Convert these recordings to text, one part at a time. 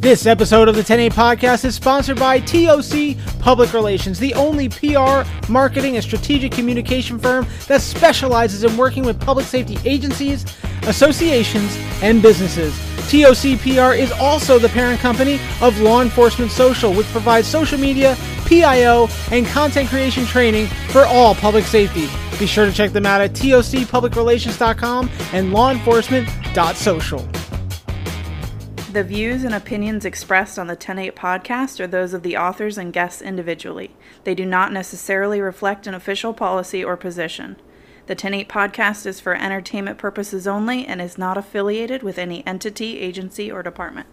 This episode of the 108 podcast is sponsored by TOC Public Relations, the only PR, marketing, and strategic communication firm that specializes in working with public safety agencies, associations, and businesses. TOC PR is also the parent company of Law Enforcement Social, which provides social media, PIO, and content creation training for all public safety. Be sure to check them out at tocpublicrelations.com and lawenforcement.social. The views and opinions expressed on the 108 podcast are those of the authors and guests individually. They do not necessarily reflect an official policy or position. The 108 podcast is for entertainment purposes only and is not affiliated with any entity, agency, or department.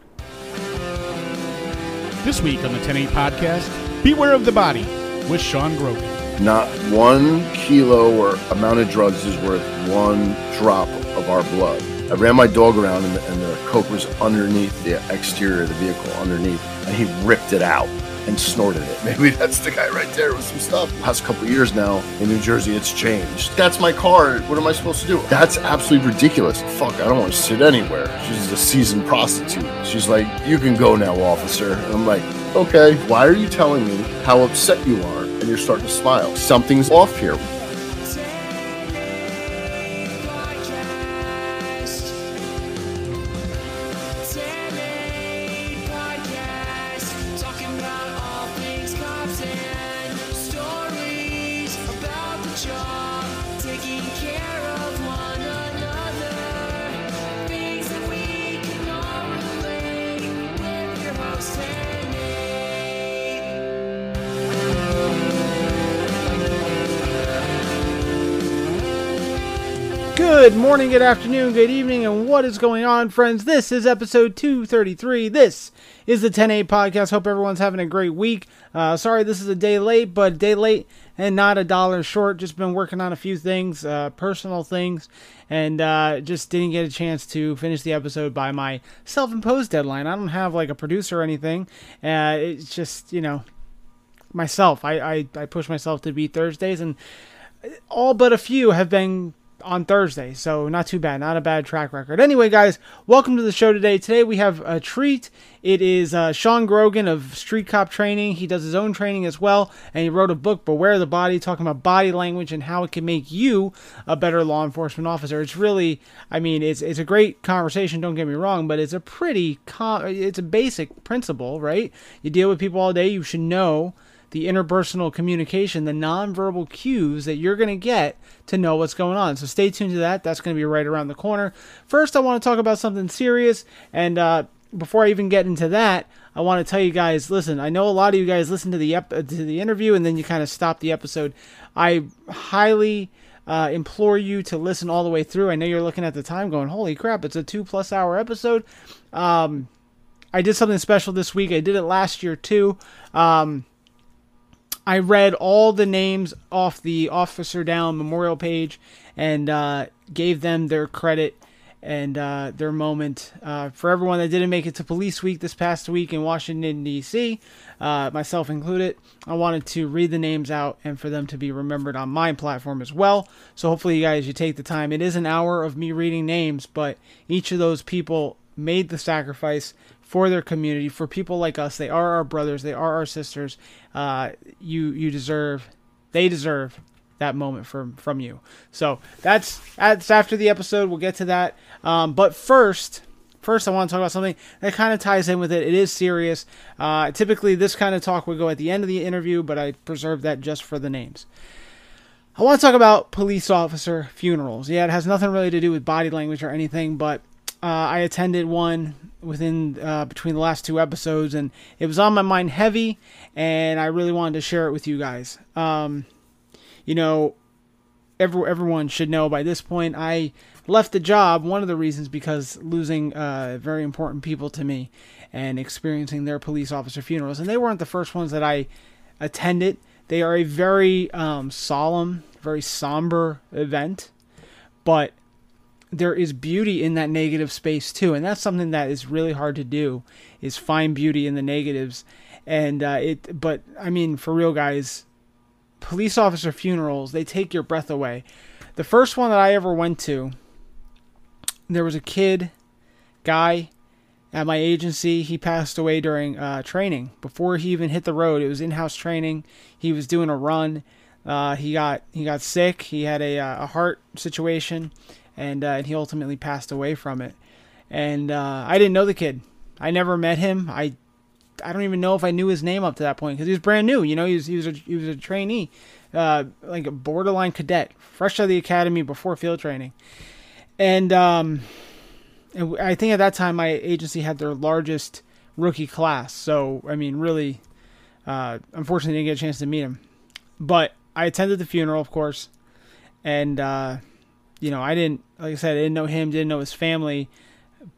This week on the 108 podcast, Beware of the Body with Sean Grogan. Not one kilo or amount of drugs is worth one drop of our blood. I ran my dog around and the, and the coke was underneath the exterior of the vehicle, underneath, and he ripped it out and snorted it. Maybe that's the guy right there with some stuff. Past couple years now in New Jersey, it's changed. That's my car. What am I supposed to do? That's absolutely ridiculous. Fuck, I don't want to sit anywhere. She's a seasoned prostitute. She's like, you can go now, officer. And I'm like, okay, why are you telling me how upset you are? And you're starting to smile. Something's off here. Morning, good afternoon, good evening, and what is going on, friends? This is episode 233. This is the 108 podcast. Hope everyone's having a great week. Uh, sorry, this is a day late, but day late and not a dollar short. Just been working on a few things, uh, personal things, and uh, just didn't get a chance to finish the episode by my self imposed deadline. I don't have like a producer or anything. Uh, it's just, you know, myself. I, I, I push myself to be Thursdays, and all but a few have been on Thursday, so not too bad, not a bad track record. Anyway, guys, welcome to the show today. Today we have a treat. It is uh, Sean Grogan of Street Cop Training. He does his own training as well, and he wrote a book, Beware the Body, talking about body language and how it can make you a better law enforcement officer. It's really, I mean, it's it's a great conversation. Don't get me wrong, but it's a pretty, com- it's a basic principle, right? You deal with people all day. You should know the interpersonal communication, the nonverbal cues that you're going to get to know what's going on. So stay tuned to that. That's going to be right around the corner. First, I want to talk about something serious. And uh, before I even get into that, I want to tell you guys listen, I know a lot of you guys listen to the, ep- to the interview and then you kind of stop the episode. I highly. Uh, implore you to listen all the way through. I know you're looking at the time going, holy crap, it's a two plus hour episode. Um, I did something special this week. I did it last year too. Um, I read all the names off the Officer Down memorial page and uh, gave them their credit and uh, their moment. Uh, for everyone that didn't make it to Police Week this past week in Washington, D.C., uh, myself included, I wanted to read the names out and for them to be remembered on my platform as well. So hopefully, you guys, you take the time. It is an hour of me reading names, but each of those people made the sacrifice for their community, for people like us. They are our brothers, they are our sisters. Uh, you you deserve, they deserve that moment from from you. So that's that's after the episode. We'll get to that. Um, but first. First, I want to talk about something that kind of ties in with it. It is serious. Uh, typically, this kind of talk would go at the end of the interview, but I preserved that just for the names. I want to talk about police officer funerals. Yeah, it has nothing really to do with body language or anything, but uh, I attended one within uh, between the last two episodes, and it was on my mind heavy, and I really wanted to share it with you guys. Um, you know, every, everyone should know by this point. I left the job. One of the reasons because losing uh, very important people to me, and experiencing their police officer funerals, and they weren't the first ones that I attended. They are a very um, solemn, very somber event, but there is beauty in that negative space too and that's something that is really hard to do is find beauty in the negatives and uh, it but i mean for real guys police officer funerals they take your breath away the first one that i ever went to there was a kid guy at my agency. He passed away during uh, training before he even hit the road. It was in-house training. He was doing a run. Uh, he got he got sick. He had a, uh, a heart situation, and uh, and he ultimately passed away from it. And uh, I didn't know the kid. I never met him. I I don't even know if I knew his name up to that point because he was brand new. You know, he was he was a, he was a trainee, uh, like a borderline cadet, fresh out of the academy before field training, and um, and I think at that time my agency had their largest rookie class. So I mean, really, uh, unfortunately, didn't get a chance to meet him, but I attended the funeral, of course, and uh, you know, I didn't, like I said, I didn't know him, didn't know his family,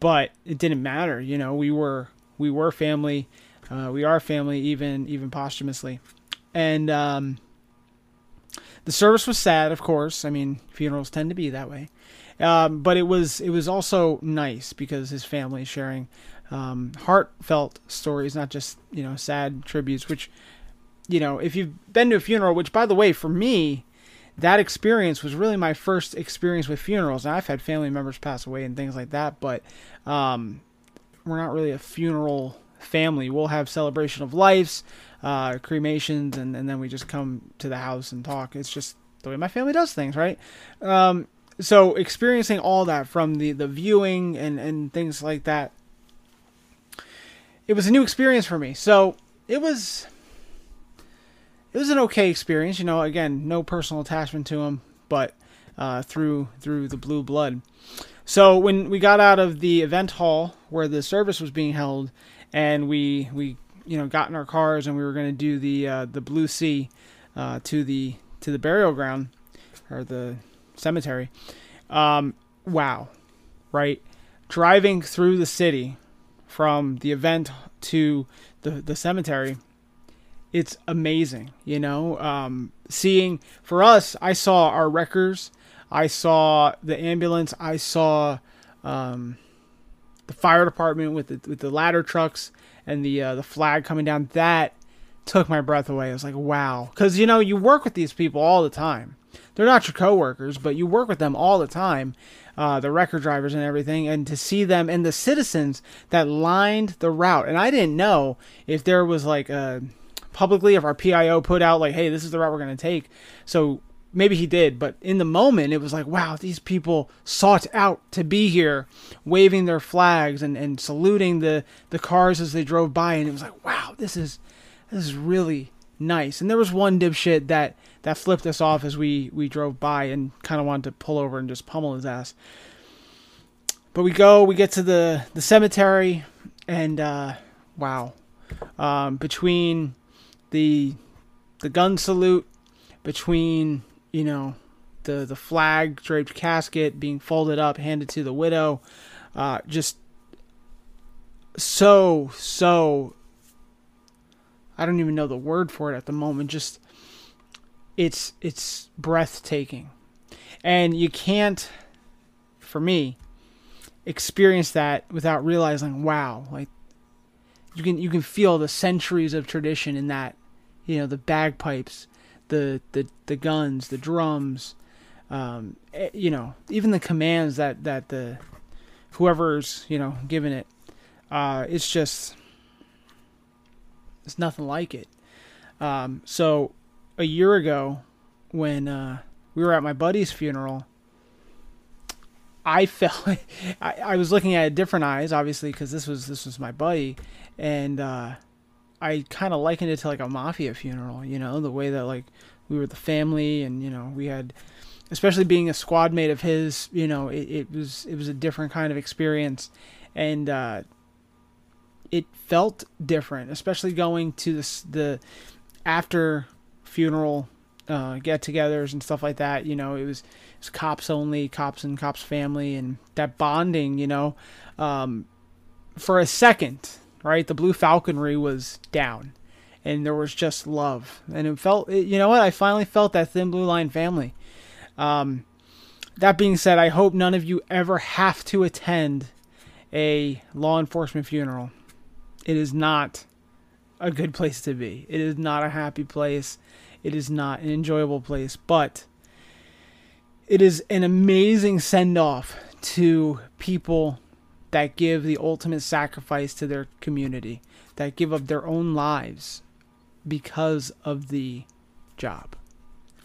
but it didn't matter. You know, we were we were family, uh, we are family, even even posthumously, and um, the service was sad, of course. I mean, funerals tend to be that way. Um, but it was it was also nice because his family sharing um, heartfelt stories, not just you know sad tributes. Which you know, if you've been to a funeral, which by the way, for me, that experience was really my first experience with funerals. Now, I've had family members pass away and things like that, but um, we're not really a funeral family. We'll have celebration of lives, uh, cremations, and, and then we just come to the house and talk. It's just the way my family does things, right? Um, so experiencing all that from the the viewing and and things like that it was a new experience for me so it was it was an okay experience you know again no personal attachment to him but uh, through through the blue blood so when we got out of the event hall where the service was being held and we we you know got in our cars and we were going to do the uh, the blue sea uh, to the to the burial ground or the cemetery. Um, wow, right? Driving through the city from the event to the the cemetery, it's amazing. You know, um, seeing for us, I saw our wreckers, I saw the ambulance, I saw um, the fire department with the with the ladder trucks and the uh, the flag coming down. That took my breath away. I was like, wow, because you know you work with these people all the time they're not your coworkers, but you work with them all the time, uh, the wrecker drivers and everything, and to see them and the citizens that lined the route. And I didn't know if there was like a publicly if our PIO put out like, hey, this is the route we're going to take. So maybe he did, but in the moment it was like, wow, these people sought out to be here, waving their flags and, and saluting the, the cars as they drove by, and it was like, wow, this is this is really nice. And there was one dipshit that that flipped us off as we we drove by and kind of wanted to pull over and just pummel his ass. But we go, we get to the the cemetery, and uh, wow, um, between the the gun salute, between you know the the flag draped casket being folded up, handed to the widow, uh, just so so I don't even know the word for it at the moment. Just it's it's breathtaking, and you can't, for me, experience that without realizing, wow, like you can you can feel the centuries of tradition in that, you know, the bagpipes, the the the guns, the drums, um, eh, you know, even the commands that that the whoever's you know giving it, uh, it's just it's nothing like it. Um, so a year ago, when uh, we were at my buddy's funeral, I felt I, I was looking at it different eyes, obviously, because this was this was my buddy, and uh, I kind of likened it to like a mafia funeral. You know, the way that like we were the family, and you know we had, especially being a squad mate of his. You know, it, it was it was a different kind of experience, and uh, it felt different, especially going to the after funeral uh, get-togethers and stuff like that. You know, it was it was cops only, cops and cops family, and that bonding. You know, um, for a second, right? The Blue Falconry was down, and there was just love, and it felt. You know what? I finally felt that Thin Blue Line family. Um, that being said, I hope none of you ever have to attend a law enforcement funeral it is not a good place to be. It is not a happy place. It is not an enjoyable place, but it is an amazing send off to people that give the ultimate sacrifice to their community, that give up their own lives because of the job,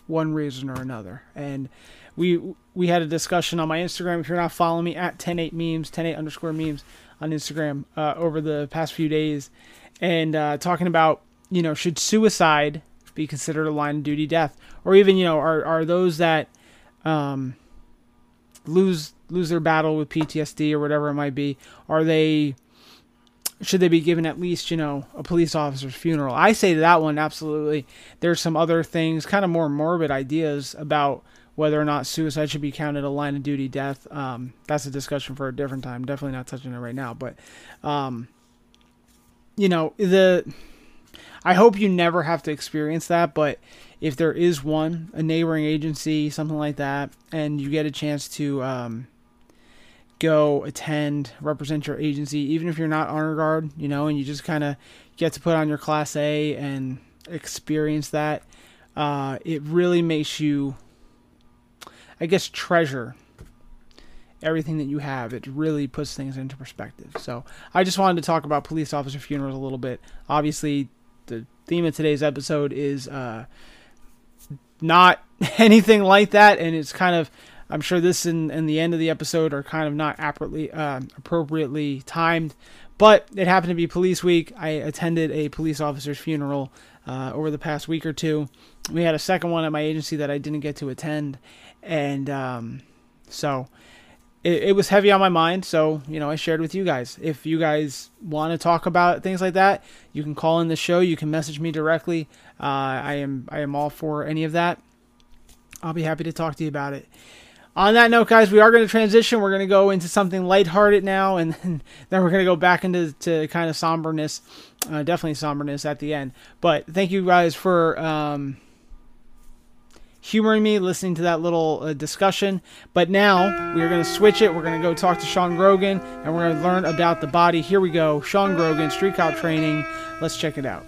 one reason or another. And we we had a discussion on my Instagram. If you're not following me at 108 memes, 108 underscore memes on Instagram uh, over the past few days, and uh, talking about you know should suicide be considered a line of duty death, or even you know are are those that um, lose lose their battle with PTSD or whatever it might be, are they should they be given at least you know a police officer's funeral? I say to that one absolutely. There's some other things, kind of more morbid ideas about whether or not suicide should be counted a line of duty death. Um, that's a discussion for a different time. Definitely not touching it right now, but um, you know the. I hope you never have to experience that, but if there is one, a neighboring agency, something like that, and you get a chance to um, go attend, represent your agency, even if you're not honor guard, you know, and you just kind of get to put on your class A and experience that, uh, it really makes you, I guess, treasure everything that you have. It really puts things into perspective. So I just wanted to talk about police officer funerals a little bit. Obviously, the theme of today's episode is uh, not anything like that, and it's kind of I'm sure this and, and the end of the episode are kind of not appropriately uh, appropriately timed, but it happened to be Police Week. I attended a police officer's funeral uh, over the past week or two. We had a second one at my agency that I didn't get to attend, and um, so it, it was heavy on my mind. So you know, I shared with you guys. If you guys want to talk about things like that, you can call in the show. You can message me directly. Uh, I am I am all for any of that. I'll be happy to talk to you about it. On that note, guys, we are going to transition. We're going to go into something lighthearted now, and then, we're going to go back into to kind of somberness, uh, definitely somberness at the end. But thank you guys for um, humoring me, listening to that little uh, discussion. But now we are going to switch it. We're going to go talk to Sean Grogan, and we're going to learn about the body. Here we go. Sean Grogan, Street Cop Training. Let's check it out.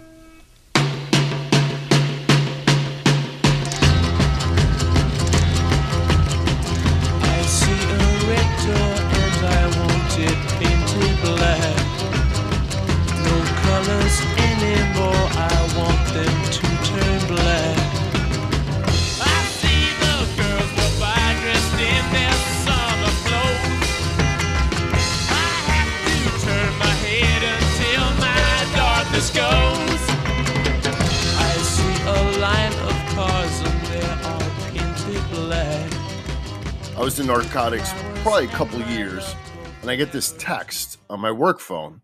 Was in narcotics probably a couple years, and I get this text on my work phone,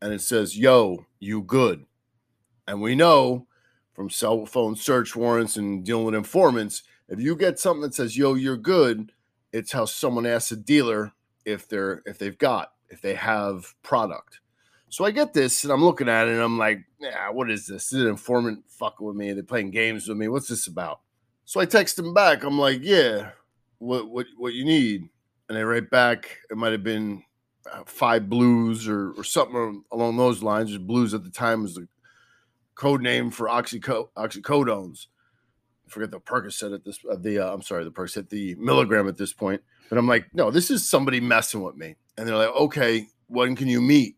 and it says, "Yo, you good?" And we know from cell phone search warrants and dealing with informants, if you get something that says, "Yo, you're good," it's how someone asks a dealer if they're if they've got if they have product. So I get this, and I'm looking at it, and I'm like, "Yeah, what is this? Is an informant fucking with me? They're playing games with me. What's this about?" So I text him back. I'm like, "Yeah." What what what you need. And they write back it might have been uh, five blues or or something along those lines. Just blues at the time was the code name for oxyco- oxycodones. I forget the percocet at this uh, the uh, i'm sorry the percocet the milligram at this point. But i'm like no this is somebody messing with me. And they're like okay when can you meet?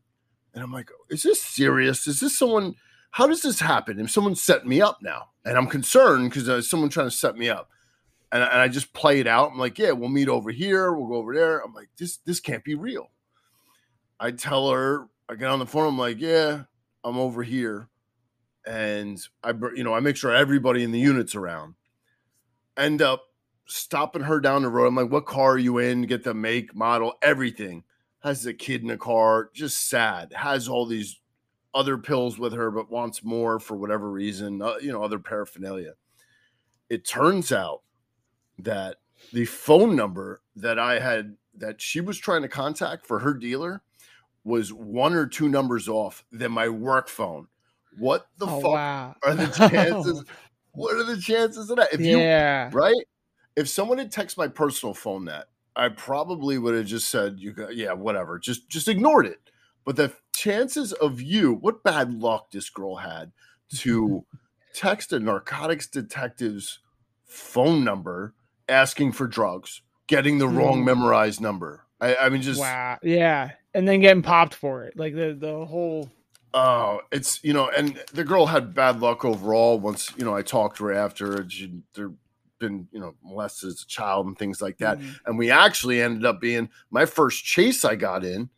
And i'm like is this serious? Is this someone how does this happen? If someone's setting me up now. And i'm concerned because uh, someone trying to set me up and, and I just play it out. I'm like, yeah, we'll meet over here. We'll go over there. I'm like, this this can't be real. I tell her, I get on the phone. I'm like, yeah, I'm over here, and I, you know, I make sure everybody in the unit's around. End up stopping her down the road. I'm like, what car are you in? Get the make, model, everything. Has a kid in the car, just sad. Has all these other pills with her, but wants more for whatever reason. Uh, you know, other paraphernalia. It turns out that the phone number that I had that she was trying to contact for her dealer was one or two numbers off than my work phone. What the Oh fuck wow! are the chances? what are the chances of that? If you right? If someone had texted my personal phone that, I probably would have just said, "You got yeah, whatever." Just just ignored it. But the chances of you, what bad luck this girl had to text a narcotics detective's phone number asking for drugs, getting the wrong Mhm. memorized number. I, I mean, just wow. Yeah. and then getting popped for it. Like the the whole Oh, it's you know, and the girl had bad luck overall. Once you know, I talked to her after she there been you know molested as a child and things like that. Mhm. And we actually ended up being my first chase I got in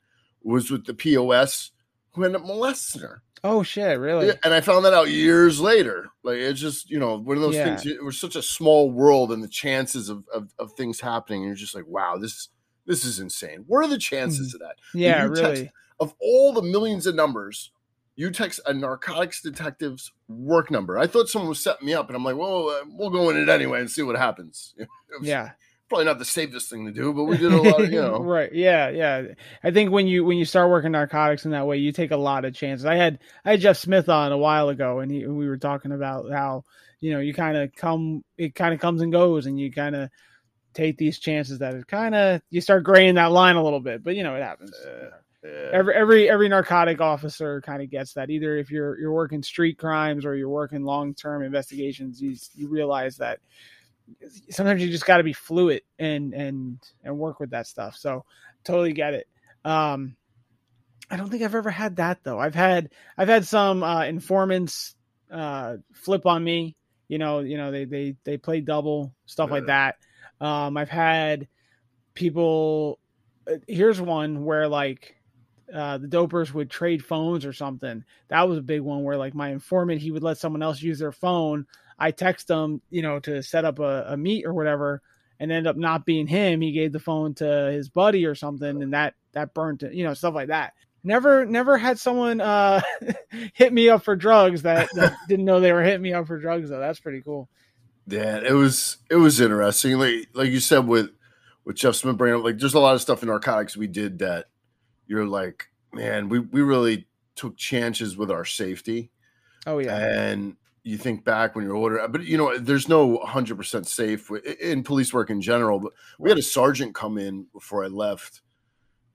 was with the POS who ended up molesting her. Oh shit, really? Yeah, and I found that out years later. Like it's just you know one of those Yeah. things. It was such a small world, and the chances of of, of things happening. You're just like, wow, this this is insane. What are the chances of that? yeah, you text- really. Of all the millions of numbers, you text a narcotics detective's work number. I thought someone was setting me up, and I'm like, well, uh, we'll go in it anyway and see what happens. Yeah. Probably not the safest thing to do, but we did a lot. Of, you know, right. Yeah, yeah. I think when you when you start working narcotics in that way, you take a lot of chances. I had I had Jeff Smith on a while ago, and he we were talking about how you know you kind of come it kind of comes and goes, and you kind of take these chances that it kind of you start graying that line a little bit, but you know it happens. yeah. Every every every narcotic officer kind of gets that. Either if you're you're working street crimes or you're working long term investigations, you you realize that sometimes you just got to be fluid and and and work with that stuff. So totally get it. Um, I don't think I've ever had that though. I've had I've had some uh, informants uh, flip on me. You know, you know they they they play double stuff like that. Um, I've had people. uh, Here's one where like uh, the dopers would trade phones or something. That was a big one where like my informant he would let someone else use their phone. I text him, you know, to set up a, a meet or whatever, and end up not being him. He gave the phone to his buddy or something, and that that burnt it, you know, stuff like that. Never, never had someone uh, hit me up for drugs that, that didn't know they were hitting me up for drugs though. That's pretty cool. Yeah, it was it was interesting. Like like you said with with Jeff Smith bringing up, like there's a lot of stuff in narcotics we did that you're like, man, we we really took chances with our safety. Oh yeah, And you think back when you're older, but you know, there's no 100% safe in police work in general. But we had a sergeant come in before I left,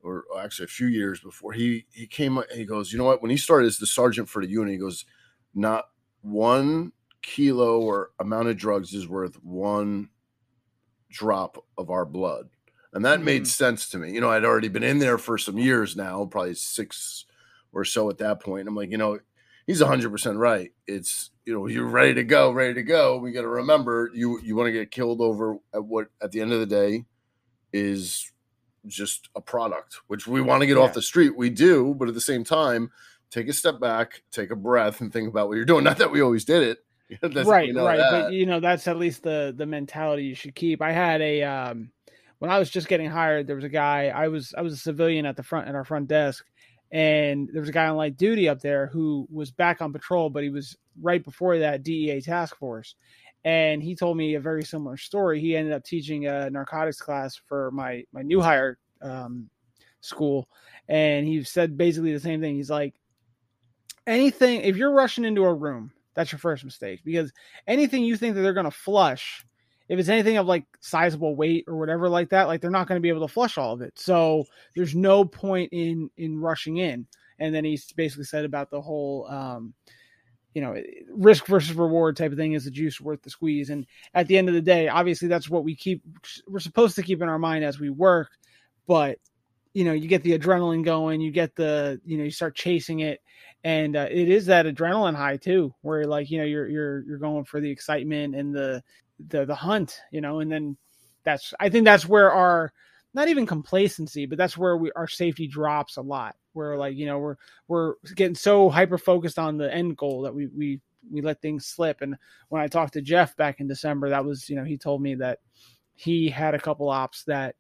or actually a few years before. He he came he goes, you know what? When he started as the sergeant for the unit, he goes, not one kilo or amount of drugs is worth one drop of our blood. And that Mhm. made sense to me. You know, I'd already been in there for some years now, probably six or so at that point. I'm like, you know, he's 100% right. It's, you know, you're ready to go, ready to go. We got to remember you you want to get killed over at what at the end of the day is just a product, which we want to get Yeah. off the street. We do, but at the same time, take a step back, take a breath and think about what you're doing. Not that we always did it. That's- right, we know right. that. But you know, that's at least the the mentality you should keep. I had a um when I was just getting hired, there was a guy. I was I was a civilian at the front at our front desk, and there was a guy on light duty up there who was back on patrol, but he was right before that DEA task force. And he told me a very similar story. He ended up teaching a narcotics class for my my new hire um, school, and he said basically the same thing. He's like, anything if you're rushing into a room, that's your first mistake because anything you think that they're going to flush, if it's anything of like sizable weight or whatever like that, like they're not going to be able to flush all of it. So there's no point in in rushing in. And then he basically said about the whole, um, you know, risk versus reward type of thing. Is the juice worth the squeeze? And at the end of the day, obviously that's what we keep. We're supposed to keep in our mind as we work, but you know, you get the adrenaline going, you get the, you know, you start chasing it, and uh, it is that adrenaline high too, where like you know you're you're you're going for the excitement and the the the hunt, you know, and then that's I think that's where our not even complacency, but that's where we our safety drops a lot. Where like you know we're we're getting so hyper focused on the end goal that we we we let things slip. And when I talked to Jeff back in December, that was you know he told me that he had a couple ops that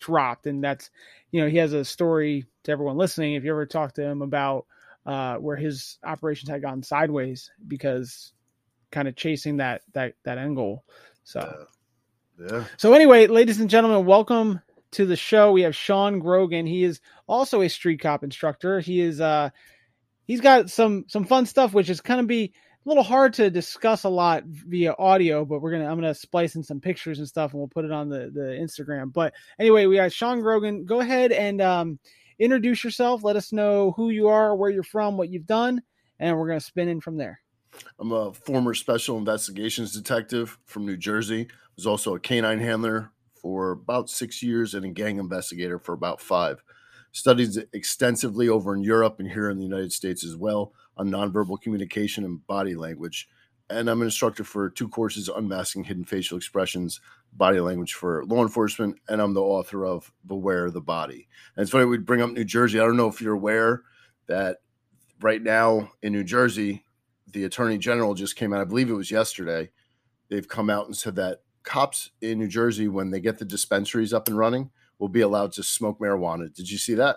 dropped, and that's you know he has a story to everyone listening. If you ever talk to him about uh, where his operations had gone sideways because kind of chasing that that that end goal. So. yeah. So anyway, ladies and gentlemen, welcome to the show. We have Sean Grogan. He is also a street cop instructor. He is uh he's got some some fun stuff which is kind of be a little hard to discuss a lot via audio, but we're gonna I'm gonna splice in some pictures and stuff and we'll put it on the the Instagram. But anyway, we got Sean Grogan. Go ahead and um introduce yourself. Let us know who you are, where you're from, what you've done, and we're gonna spin in from there. I'm a former special investigations detective from New Jersey. Was also a canine handler for about six years and a gang investigator for about five. Studied extensively over in Europe and here in the United States as well on nonverbal communication and body language. And I'm an instructor for two courses unmasking hidden facial expressions, body language for law enforcement, and I'm the author of Beware the Body. And it's funny we bring up New Jersey. I don't know if you're aware that right now in New Jersey, the attorney general just came out, I believe it was yesterday. They've come out and said that cops in New Jersey, when they get the dispensaries up and running, will be allowed to smoke marijuana. Did you see that?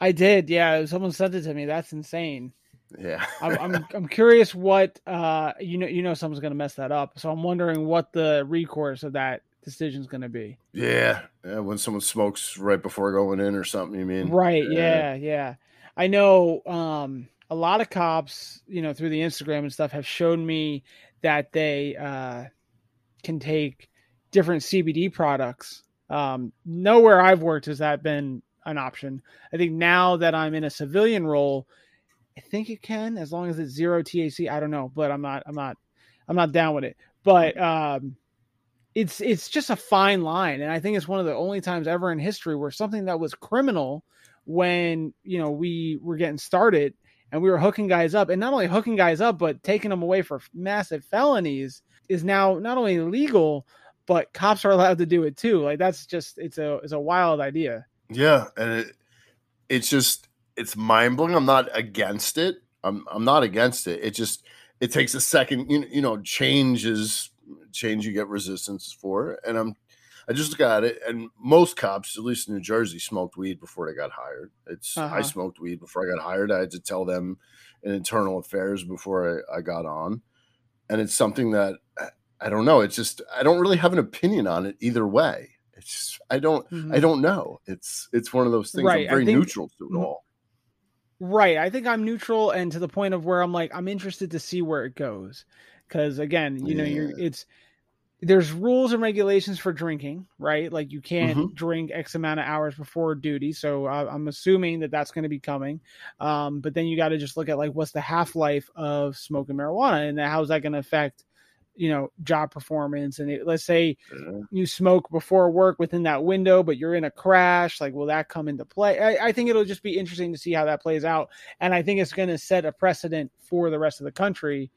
I did. Yeah, someone sent it to me. That's insane. Yeah, I'm, I'm I'm curious what uh you know you know someone's gonna mess that up. So I'm wondering what the recourse of that decision is gonna be. yeah, yeah. When someone smokes right before going in or something, you mean? Right. Yeah. Yeah. I know. Um, a lot of cops, you know, through the Instagram and stuff, have shown me that they uh, can take different CBD products. Um, nowhere I've worked has that been an option. I think now that I'm in a civilian role, I think it can, as long as it's zero THC. I don't know, but I'm not. I'm not. I'm not down with it. But um, it's it's just a fine line, and I think it's one of the only times ever in history where something that was criminal when you know we were getting started and we were hooking guys up and not only hooking guys up but taking them away for massive felonies is now not only legal but cops are allowed to do it too like that's just it's a it's a wild idea Yeah, and it, it's just it's mind blowing. I'm not against it. I'm I'm not against it. It just it takes a second. You you know, change is change. You get resistance for, and I'm I just got it, and most cops, at least in New Jersey, smoked weed before they got hired. It's I Uh-huh. smoked weed before I got hired. I had to tell them in internal affairs before I, I got on, and it's something that I- I don't know. It's just I don't really have an opinion on it either way. It's just, I don't I don't know. It's it's one of those things. Mm-hmm. Right, I I'm very think- neutral to it Mm, all. Right. I think I'm neutral and to the point of where I'm like I'm interested to see where it goes. Cuz again, you know, you're it's there's rules and regulations for drinking, right? Like you can't Mhm. drink X amount of hours before duty. So I, I'm assuming that that's going to be coming. Um, but then you got to just look at like what's the half life of smoking marijuana and how's that going to affect, you know, job performance. And it, let's say Yeah. you smoke before work within that window, but you're in a crash, like will that come into play? I, I think it'll just be interesting to see how that plays out, and I think it's going to set a precedent for the rest of the country,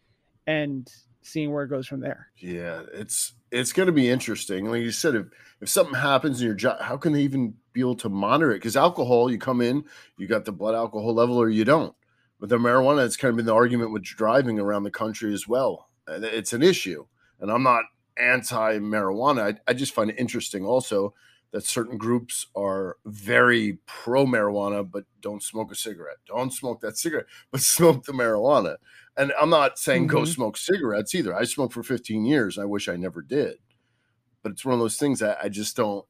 and seeing where it goes from there. Yeah, it's it's going to be interesting. Like you said, if if something happens in your job, how can they even be able to monitor it? Because alcohol, you come in, you got the blood alcohol level, or you don't. With the marijuana, it's kind of been the argument with driving around the country as well. It's an issue, and I'm not anti marijuana. I, I just find it interesting also that certain groups are very pro marijuana, but don't smoke a cigarette. Don't smoke that cigarette, but smoke the marijuana. And I'm not saying go Mhm. smoke cigarettes either. I smoked for 15 years. I wish I never did. But it's one of those things that I just don't.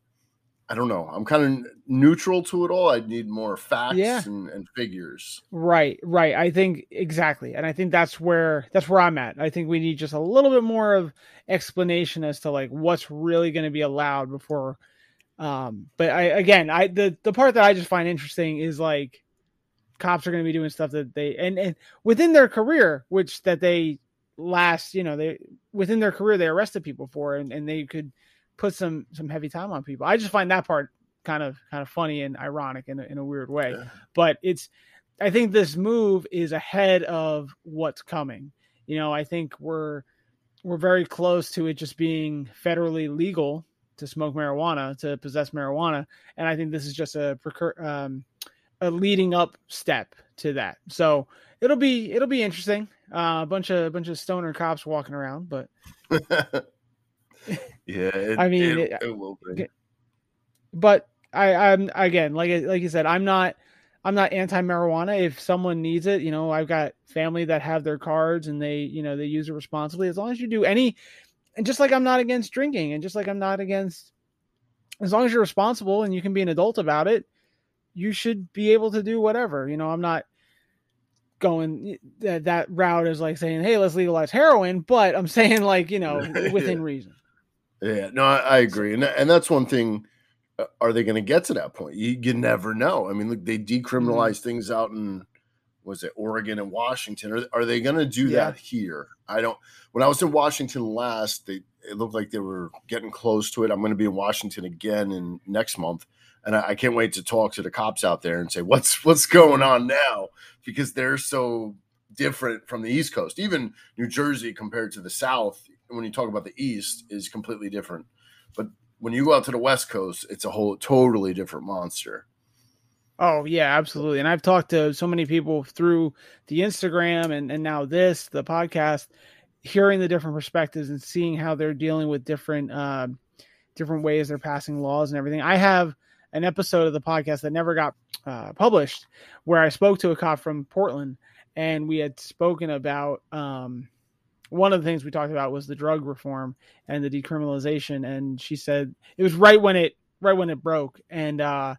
I don't know. I'm kind of neutral to it all. I need more facts Yeah. and, and figures. Right, right. I think exactly, and I think that's where that's where I'm at. I think we need just a little bit more of explanation as to like what's really going to be allowed before. Um, but I again, I the the part that I just find interesting is like cops are going to be doing stuff that they and and within their career, which that they last, you know, they within their career they arrested people for, and and they could put some some heavy time on people. I just find that part kind of kind of funny and ironic in a, in a weird way Yeah. but it's I think this move is ahead of what's coming. You know, I think we're we're very close to it just being federally legal to smoke marijuana, to possess marijuana, and I think this is just a precur- um, a leading up step to that. So it'll be it'll be interesting. Uh, a bunch of a bunch of stoner cops walking around, but yeah, it, I mean, it, it- will be. but I, I'm again, like like you said, I'm not I'm not anti marijuana. If someone needs it, you know, I've got family that have their cards and they, you know, they use it responsibly. As long as you do any, and just like I'm not against drinking, and just like I'm not against, as long as you're responsible and you can be an adult about it, you should be able to do whatever. You know, I'm not going that that route is like saying, hey, let's legalize heroin, but I'm saying like you know within Yeah. reason. Yeah, no, I, I agree, and and that's one thing. uh, Are they going to get to that point? You, you never know. I mean, look, they Mm-hmm. things out in was it Oregon and Washington? Are, are they going to do Yeah. that here? I don't. When I was in Washington last, they it looked like they were getting close to it. I'm going to be in Washington again in next month. and I, I can't wait to talk to the cops out there and say what's what's going on now because they're so different from the East Coast. Even New Jersey compared to the South, when you talk about the East, is completely different. But when you go out to the West Coast, it's a whole totally different monster. Oh yeah, absolutely. And I've talked to so many people through the Instagram and, and now this, the podcast, hearing the different perspectives and seeing how they're dealing with different uh, different ways they're passing laws and everything. I have an episode of the podcast that never got uh, published where I spoke to a cop from Portland and we had spoken about um, one of the things we talked about was the drug reform and the decriminalization and she said it was right when it right when it broke and uh,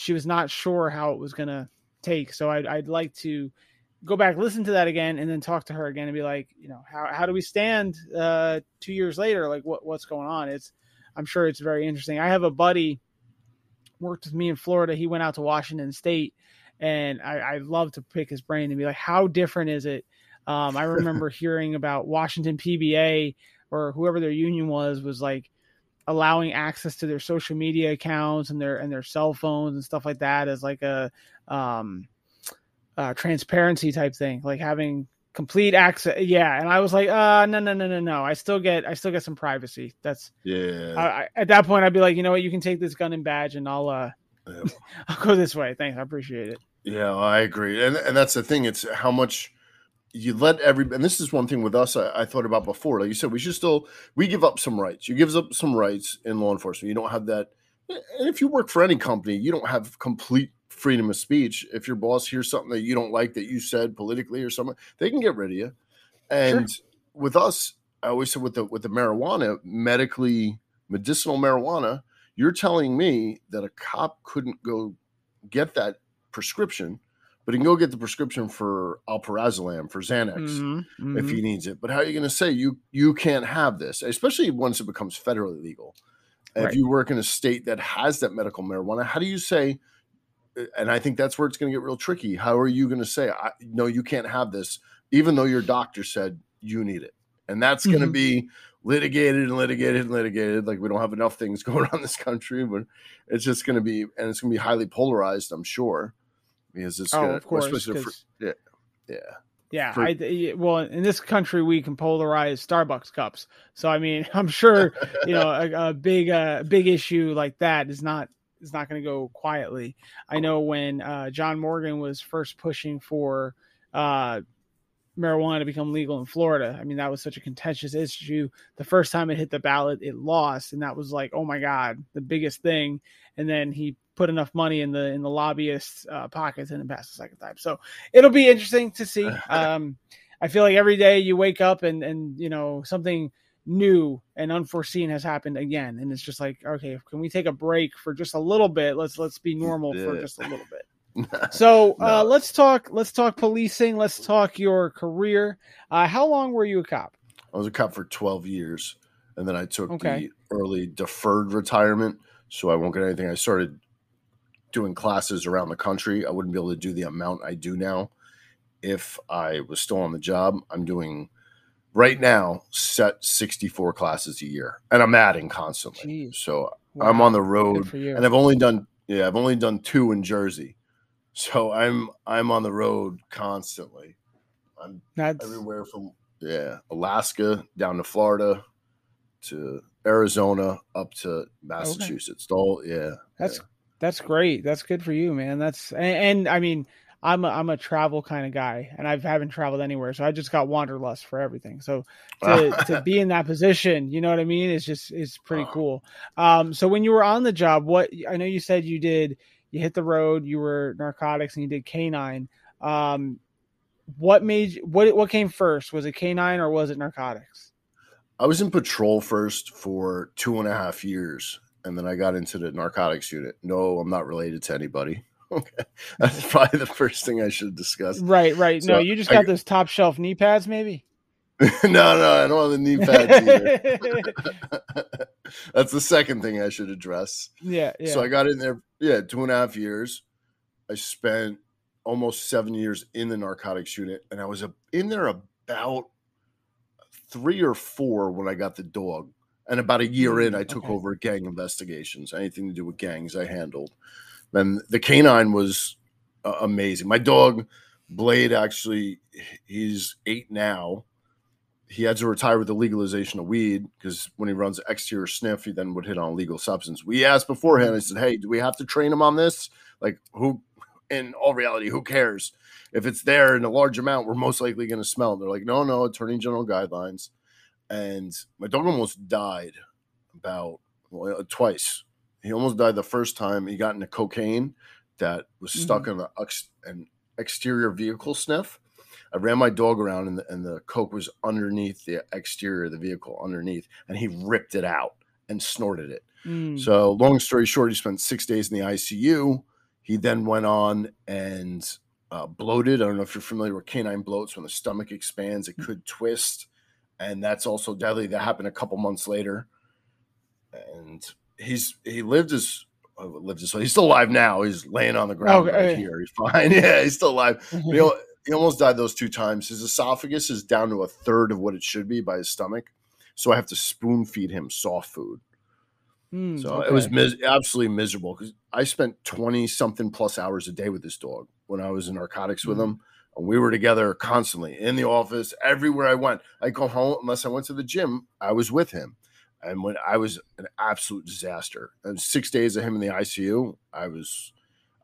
she was not sure how it was going to take. So I'd, I'd like to go back, listen to that again, and then talk to her again and be like, you know, how, how do we stand uh, two years later? Like what, what's going on? It's, I'm sure it's very interesting. I have a buddy worked with me in Florida. He went out to Washington state and I, I love to pick his brain and be like, how different is it? Um, I remember hearing about Washington PBA or whoever their union was, was like, allowing access to their social media accounts and their and their cell phones and stuff like that as like a um uh transparency type thing like having complete access yeah. And i was like uh no no no no no. I still get i still get some privacy. That's Yeah. I, I, at that point i'd be like you know what? You can take this gun and badge and i'll uh Yeah. i'll go this way. Thanks. I appreciate it. Yeah, I agree, and and that's the thing. It's how much you let every. And this is one thing with us. I, I thought about before. Like you said, we should still we give up some rights. You give up some rights in law enforcement. You don't have that. And if you work for any company, you don't have complete freedom of speech. If your boss hears something that you don't like that you said politically or something, they can get rid of you. And with us, I always said with the with the marijuana, medically medicinal marijuana, you're telling me that a cop couldn't go get that prescription, but he can go get the prescription for alprazolam for Xanax Mhm, if mhm. he needs it. But how are you going to say you you can't have this, especially once it becomes federally legal? Right. If you work in a state that has that medical marijuana, how do you say? And I think that's where it's going to get real tricky. How are you going to say, I, "No, you can't have this," even though your doctor said you need it? And that's going to Mhm. be litigated and litigated and litigated. Like we don't have enough things going on in this country, but it's just going to be, and it's going to be highly polarized. I'm sure because it's oh gonna, of course especially fr- 'cause- yeah. Yeah, For- I well in this country we can polarize Starbucks cups. So I mean, I'm sure you know a, a big uh, big issue like that is not is not going to go quietly. I know when uh, John Morgan was first pushing for uh, marijuana to become legal in Florida. I mean, that was such a contentious issue. The first time it hit the ballot, it lost, and that was like, oh my god, the biggest thing. And then he put enough money in the in the lobbyists' uh, pockets and it passed the second time. So it'll be interesting to see. Um, I feel like every day you wake up and and you know something new and unforeseen has happened again, and it's just like, okay, can we take a break for just a little bit? Let's let's be normal for just a little bit. So uh, No. let's talk. Let's talk policing. Let's talk your career. Uh, how long were you a cop? I was a cop for 12 years and then I took Okay. the early deferred retirement. So I won't get anything. I started doing classes around the country. I wouldn't be able to do the amount I do now if I was still on the job. I'm doing right now set 64 classes a year and I'm adding constantly. Jeez. So I'm on the road Good for you. and I've only done yeah, I've only done two in Jersey. So I'm I'm on the road constantly. I'm That's everywhere from yeah alaska down to florida to arizona up to massachusetts all yeah That's that's great. That's good for you, man. That's and, and I mean, I'm a, I'm a travel kind of guy, and I haven't traveled anywhere, so I just got wanderlust for everything. So to to be in that position, you know what I mean? It's just it's pretty Uh. cool. Um, so when you were on the job, what I know you said you did, you hit the road, you were narcotics, and you did canine. Um, what made what what came first? Was it canine or was it narcotics? i was in patrol first for two and a half years and then i got into the narcotics unit no i'm not related to anybody okay that's probably the first thing i should discuss Right, right. no, you just I- got those top shelf knee pads, maybe. no no i don't have the knee pads either that's the second thing i should address yeah, yeah. So I got in there, yeah, two and a half years. I spent almost seven years in the narcotics unit, and I was in there about three or four when I got the dog. And about a year in, Mm, I took okay. over gang investigations. Anything to do with gangs, I handled. And the canine was uh, amazing. My dog, Blade, actually, he's eight now. He had to retire with the legalization of weed because when he runs exterior sniff, he then would hit on a legal substance. We asked beforehand. I said, "Hey, do we have to train him on this? Like, who? In all reality, who cares? If it's there in a large amount, we're most likely going to smell." it. They're like, "No, no, Attorney General guidelines." And my dog almost died about well, twice. He almost died the first time he got into cocaine that was stuck in a, an exterior vehicle sniff. I ran my dog around and the, and the coke was underneath the exterior of the vehicle, underneath, and he ripped it out and snorted it. Mm. So, long story short, he spent six days in the ICU. He then went on and uh, bloated. I don't know if you're familiar with canine bloats. When the stomach expands, it could twist, and that's also deadly. That happened a couple months later, and he's he lived his uh, lived his. He's still alive now. He's laying on the ground Okay. right here. He's fine. Yeah, he's still alive. He, he almost died those two times. His esophagus is down to a third of what it should be by his stomach, so I have to spoon feed him soft food. Mm, So it was mis- absolutely miserable because I spent 20 something plus hours a day with this dog when I was in narcotics with Mhm. him. And we were together constantly in the office, everywhere I went. I go home, unless I went to the gym, I was with him. And when I was an absolute disaster, and six days of him in the ICU, I was,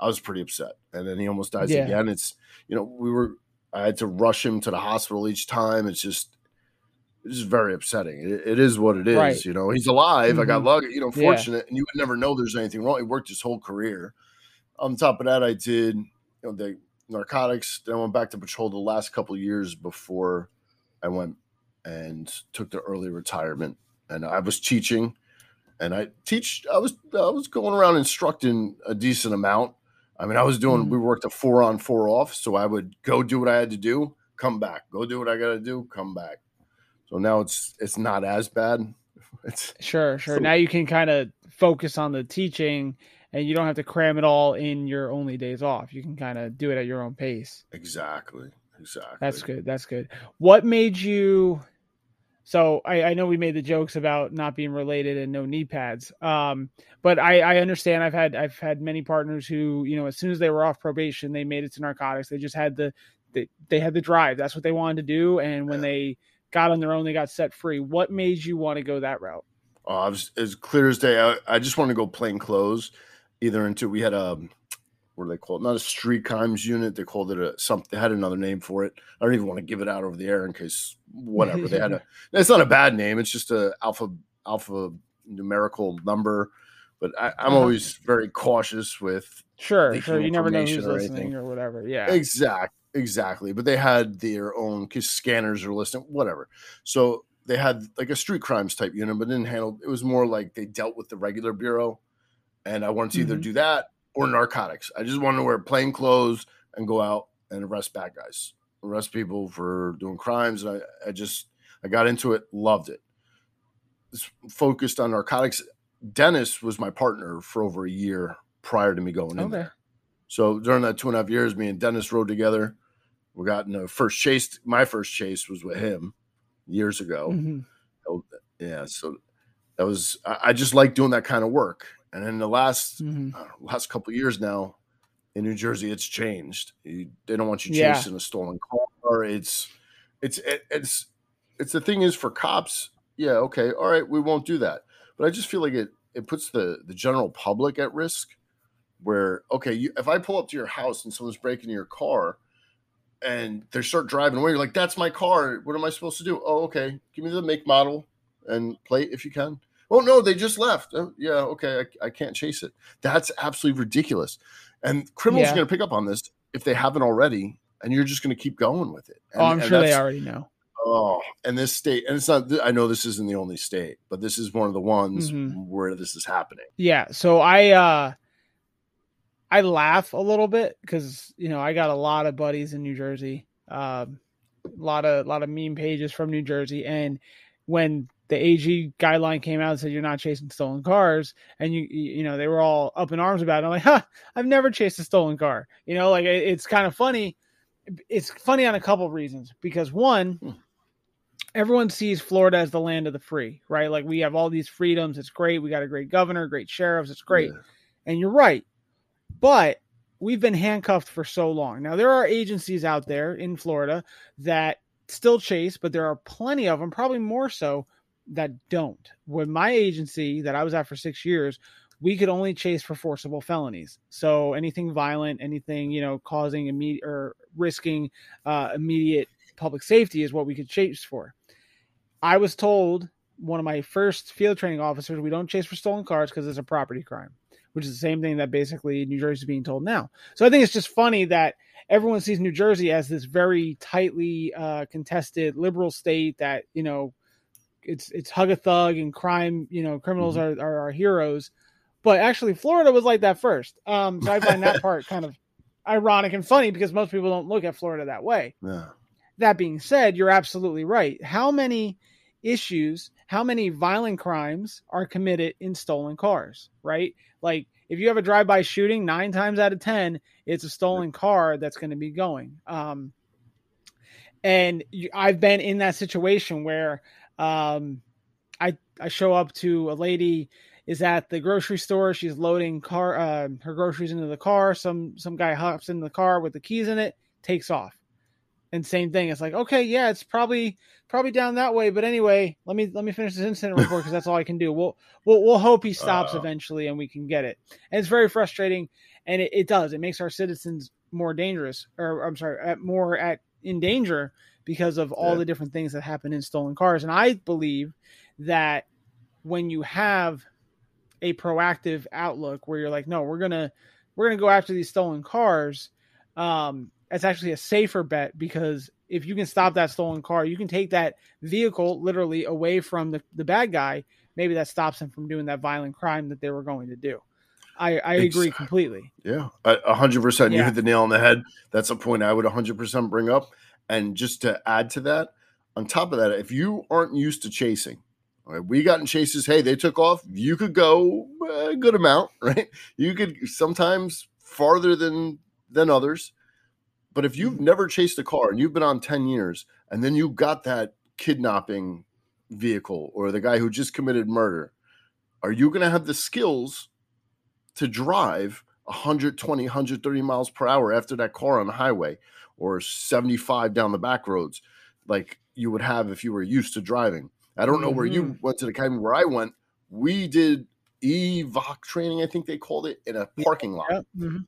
I was pretty upset. And then he almost dies Yeah. again. It's, you know, we were, I had to rush him to the hospital each time. It's just, it's just very upsetting. It, it is what it is. Right. You know, he's alive. I got Mhm. lucky, you know, Yeah. fortunate, and you would never know there's anything wrong. He worked his whole career. On top of that, I did, you know, the narcotics. Then I went back to patrol the last couple of years before I went and took the early retirement. And I was teaching, and I teach. I was I was going around instructing a decent amount. I mean, I was doing. Mhm. We worked a four on, four off, so I would go do what I had to do, come back, go do what I got to do, come back. So now it's it's not as bad. It's Sure, sure. So- now you can kind of focus on the teaching and you don't have to cram it all in your only days off. You can kind of do it at your own pace. exactly exactly. That's good. That's good. What made you so I, I know we made the jokes about not being related and no knee pads. Um, but I, I understand I've had I've had many partners who, you know, as soon as they were off probation, they made it to narcotics. They just had the they, they had the drive. That's what they wanted to do. And when Yeah. they got on their own, they got set free. What made you want to go that route? Oh, I was as clear as day. I, I just want to go plain clothes, either into we had a what do they call it? Not a street crimes unit. They called it a something. They had another name for it. I don't even want to give it out over the air in case whatever they had a. It's not a bad name. It's just a alpha alpha numerical number. But I, I'm Uh-huh. always very cautious with Sure, sure. You never know who's or listening anything. or whatever. Yeah. exactly, exactly. But they had their own because scanners are listening, whatever. So they had like a street crimes type unit, but didn't handle. It was more like they dealt with the regular bureau, and I wanted to either Mhm. do that or narcotics. I just wanted to wear plain clothes and go out and arrest bad guys, arrest people for doing crimes. And I, I just I got into it, loved it. Just focused on narcotics. Dennis was my partner for over a year prior to me going in there. So during that two and a half years, me and Dennis rode together. We got in the first chase. My first chase was with him years ago. Mhm. Yeah, so that was I, I just like doing that kind of work. And in the last Mhm. Know, last couple of years now in New Jersey, it's changed. You, they don't want you Yeah. chasing a stolen car. It's it's it, it's it's the thing is for cops. Yeah, okay, all right, we won't do that. But I just feel like it it puts the the general public at risk. Where okay, you, if I pull up to your house and someone's breaking your car, and they start driving away, you're like, "That's my car. What am I supposed to do?" Oh, okay, give me the make, model, and plate if you can. Oh no, they just left. Oh, yeah, okay, I, I can't chase it. That's absolutely ridiculous. And criminals Yeah. are going to pick up on this if they haven't already, and you're just going to keep going with it. And, Oh, I'm sure they already know. Oh, and this state, and it's not. I know this isn't the only state, but this is one of the ones Mhm. where this is happening. Yeah. So I uh I laugh a little bit because you know I got a lot of buddies in New Jersey. Um a lot of a lot of meme pages from New Jersey and when the AG guideline came out and said you're not chasing stolen cars, and you you know they were all up in arms about it. I'm like, huh, I've never chased a stolen car. You know, like it- it's kind of funny. It's funny on a couple reasons because one, Hmm. everyone sees Florida as the land of the free, right? Like we have all these freedoms. It's great. We got a great governor, great sheriffs. It's great. Yeah. And you're right. But we've been handcuffed for so long. Now, there are agencies out there in Florida that still chase, but there are plenty of them, probably more so, that don't. With my agency that I was at for six years, we could only chase for forcible felonies. So anything violent, anything, you know, causing immediate or risking uh, immediate public safety is what we could chase for. I was told one of my first field training officers, we don't chase for stolen cars because it's a property crime, which is the same thing that basically New Jersey is being told now. So I think it's just funny that everyone sees New Jersey as this very tightly uh, contested liberal state that you know it's it's hug a thug and crime you know criminals are, are our heroes, but actually Florida was like that first. Um, so I find that part kind of ironic and funny because most people don't look at Florida that way Yeah. that being said, you're absolutely right. How many issues, how many violent crimes are committed in stolen cars, right? Like if you have a drive-by shooting, nine times out of ten, it's a stolen car that's going to be going. Um, and you, I've been in that situation where um, I I show up to a lady is at the grocery store. She's loading car uh, her groceries into the car. Some some guy hops in the car with the keys in it, takes off and same thing. It's like, okay, yeah, it's probably probably down that way, but anyway, let me let me finish this incident report because that's all I can do. We'll we'll we'll hope he stops Uh. eventually and we can get it. And it's very frustrating, and it, it does. It makes our citizens more dangerous, or I'm sorry, at more at in danger because of all Yeah. the different things that happen in stolen cars. And I believe that when you have a proactive outlook where you're like, no, we're gonna we're gonna go after these stolen cars. Um, it's actually a safer bet because if you can stop that stolen car, you can take that vehicle literally away from the, the bad guy. Maybe that stops him from doing that violent crime that they were going to do. I, I agree completely. Yeah, a hundred percent. You hit the nail on the head. That's a point I would a hundred percent bring up. And just to add to that, on top of that, if you aren't used to chasing, all right, we got in chases. Hey, they took off. You could go a good amount, right? You could sometimes farther than than others. But if you've mm-hmm. never chased a car and you've been on ten years, and then you got that kidnapping vehicle or the guy who just committed murder, are you going to have the skills to drive 120, 130 miles per hour after that car on the highway or 75 down the back roads like you would have if you were used to driving. I don't know where you went to the academy where I went. We did EVOC training, I think they called it, in a parking lot. Yep. mhm.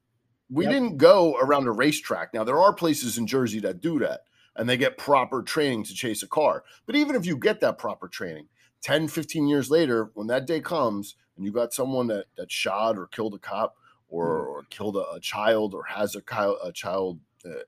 We Yep. didn't go around a racetrack. Now there are places in Jersey that do that and they get proper training to chase a car. But even if you get that proper training, 10, 15 years later, when that day comes and you got someone that that shot or killed a cop or, or killed a, a child or has a, a child uh,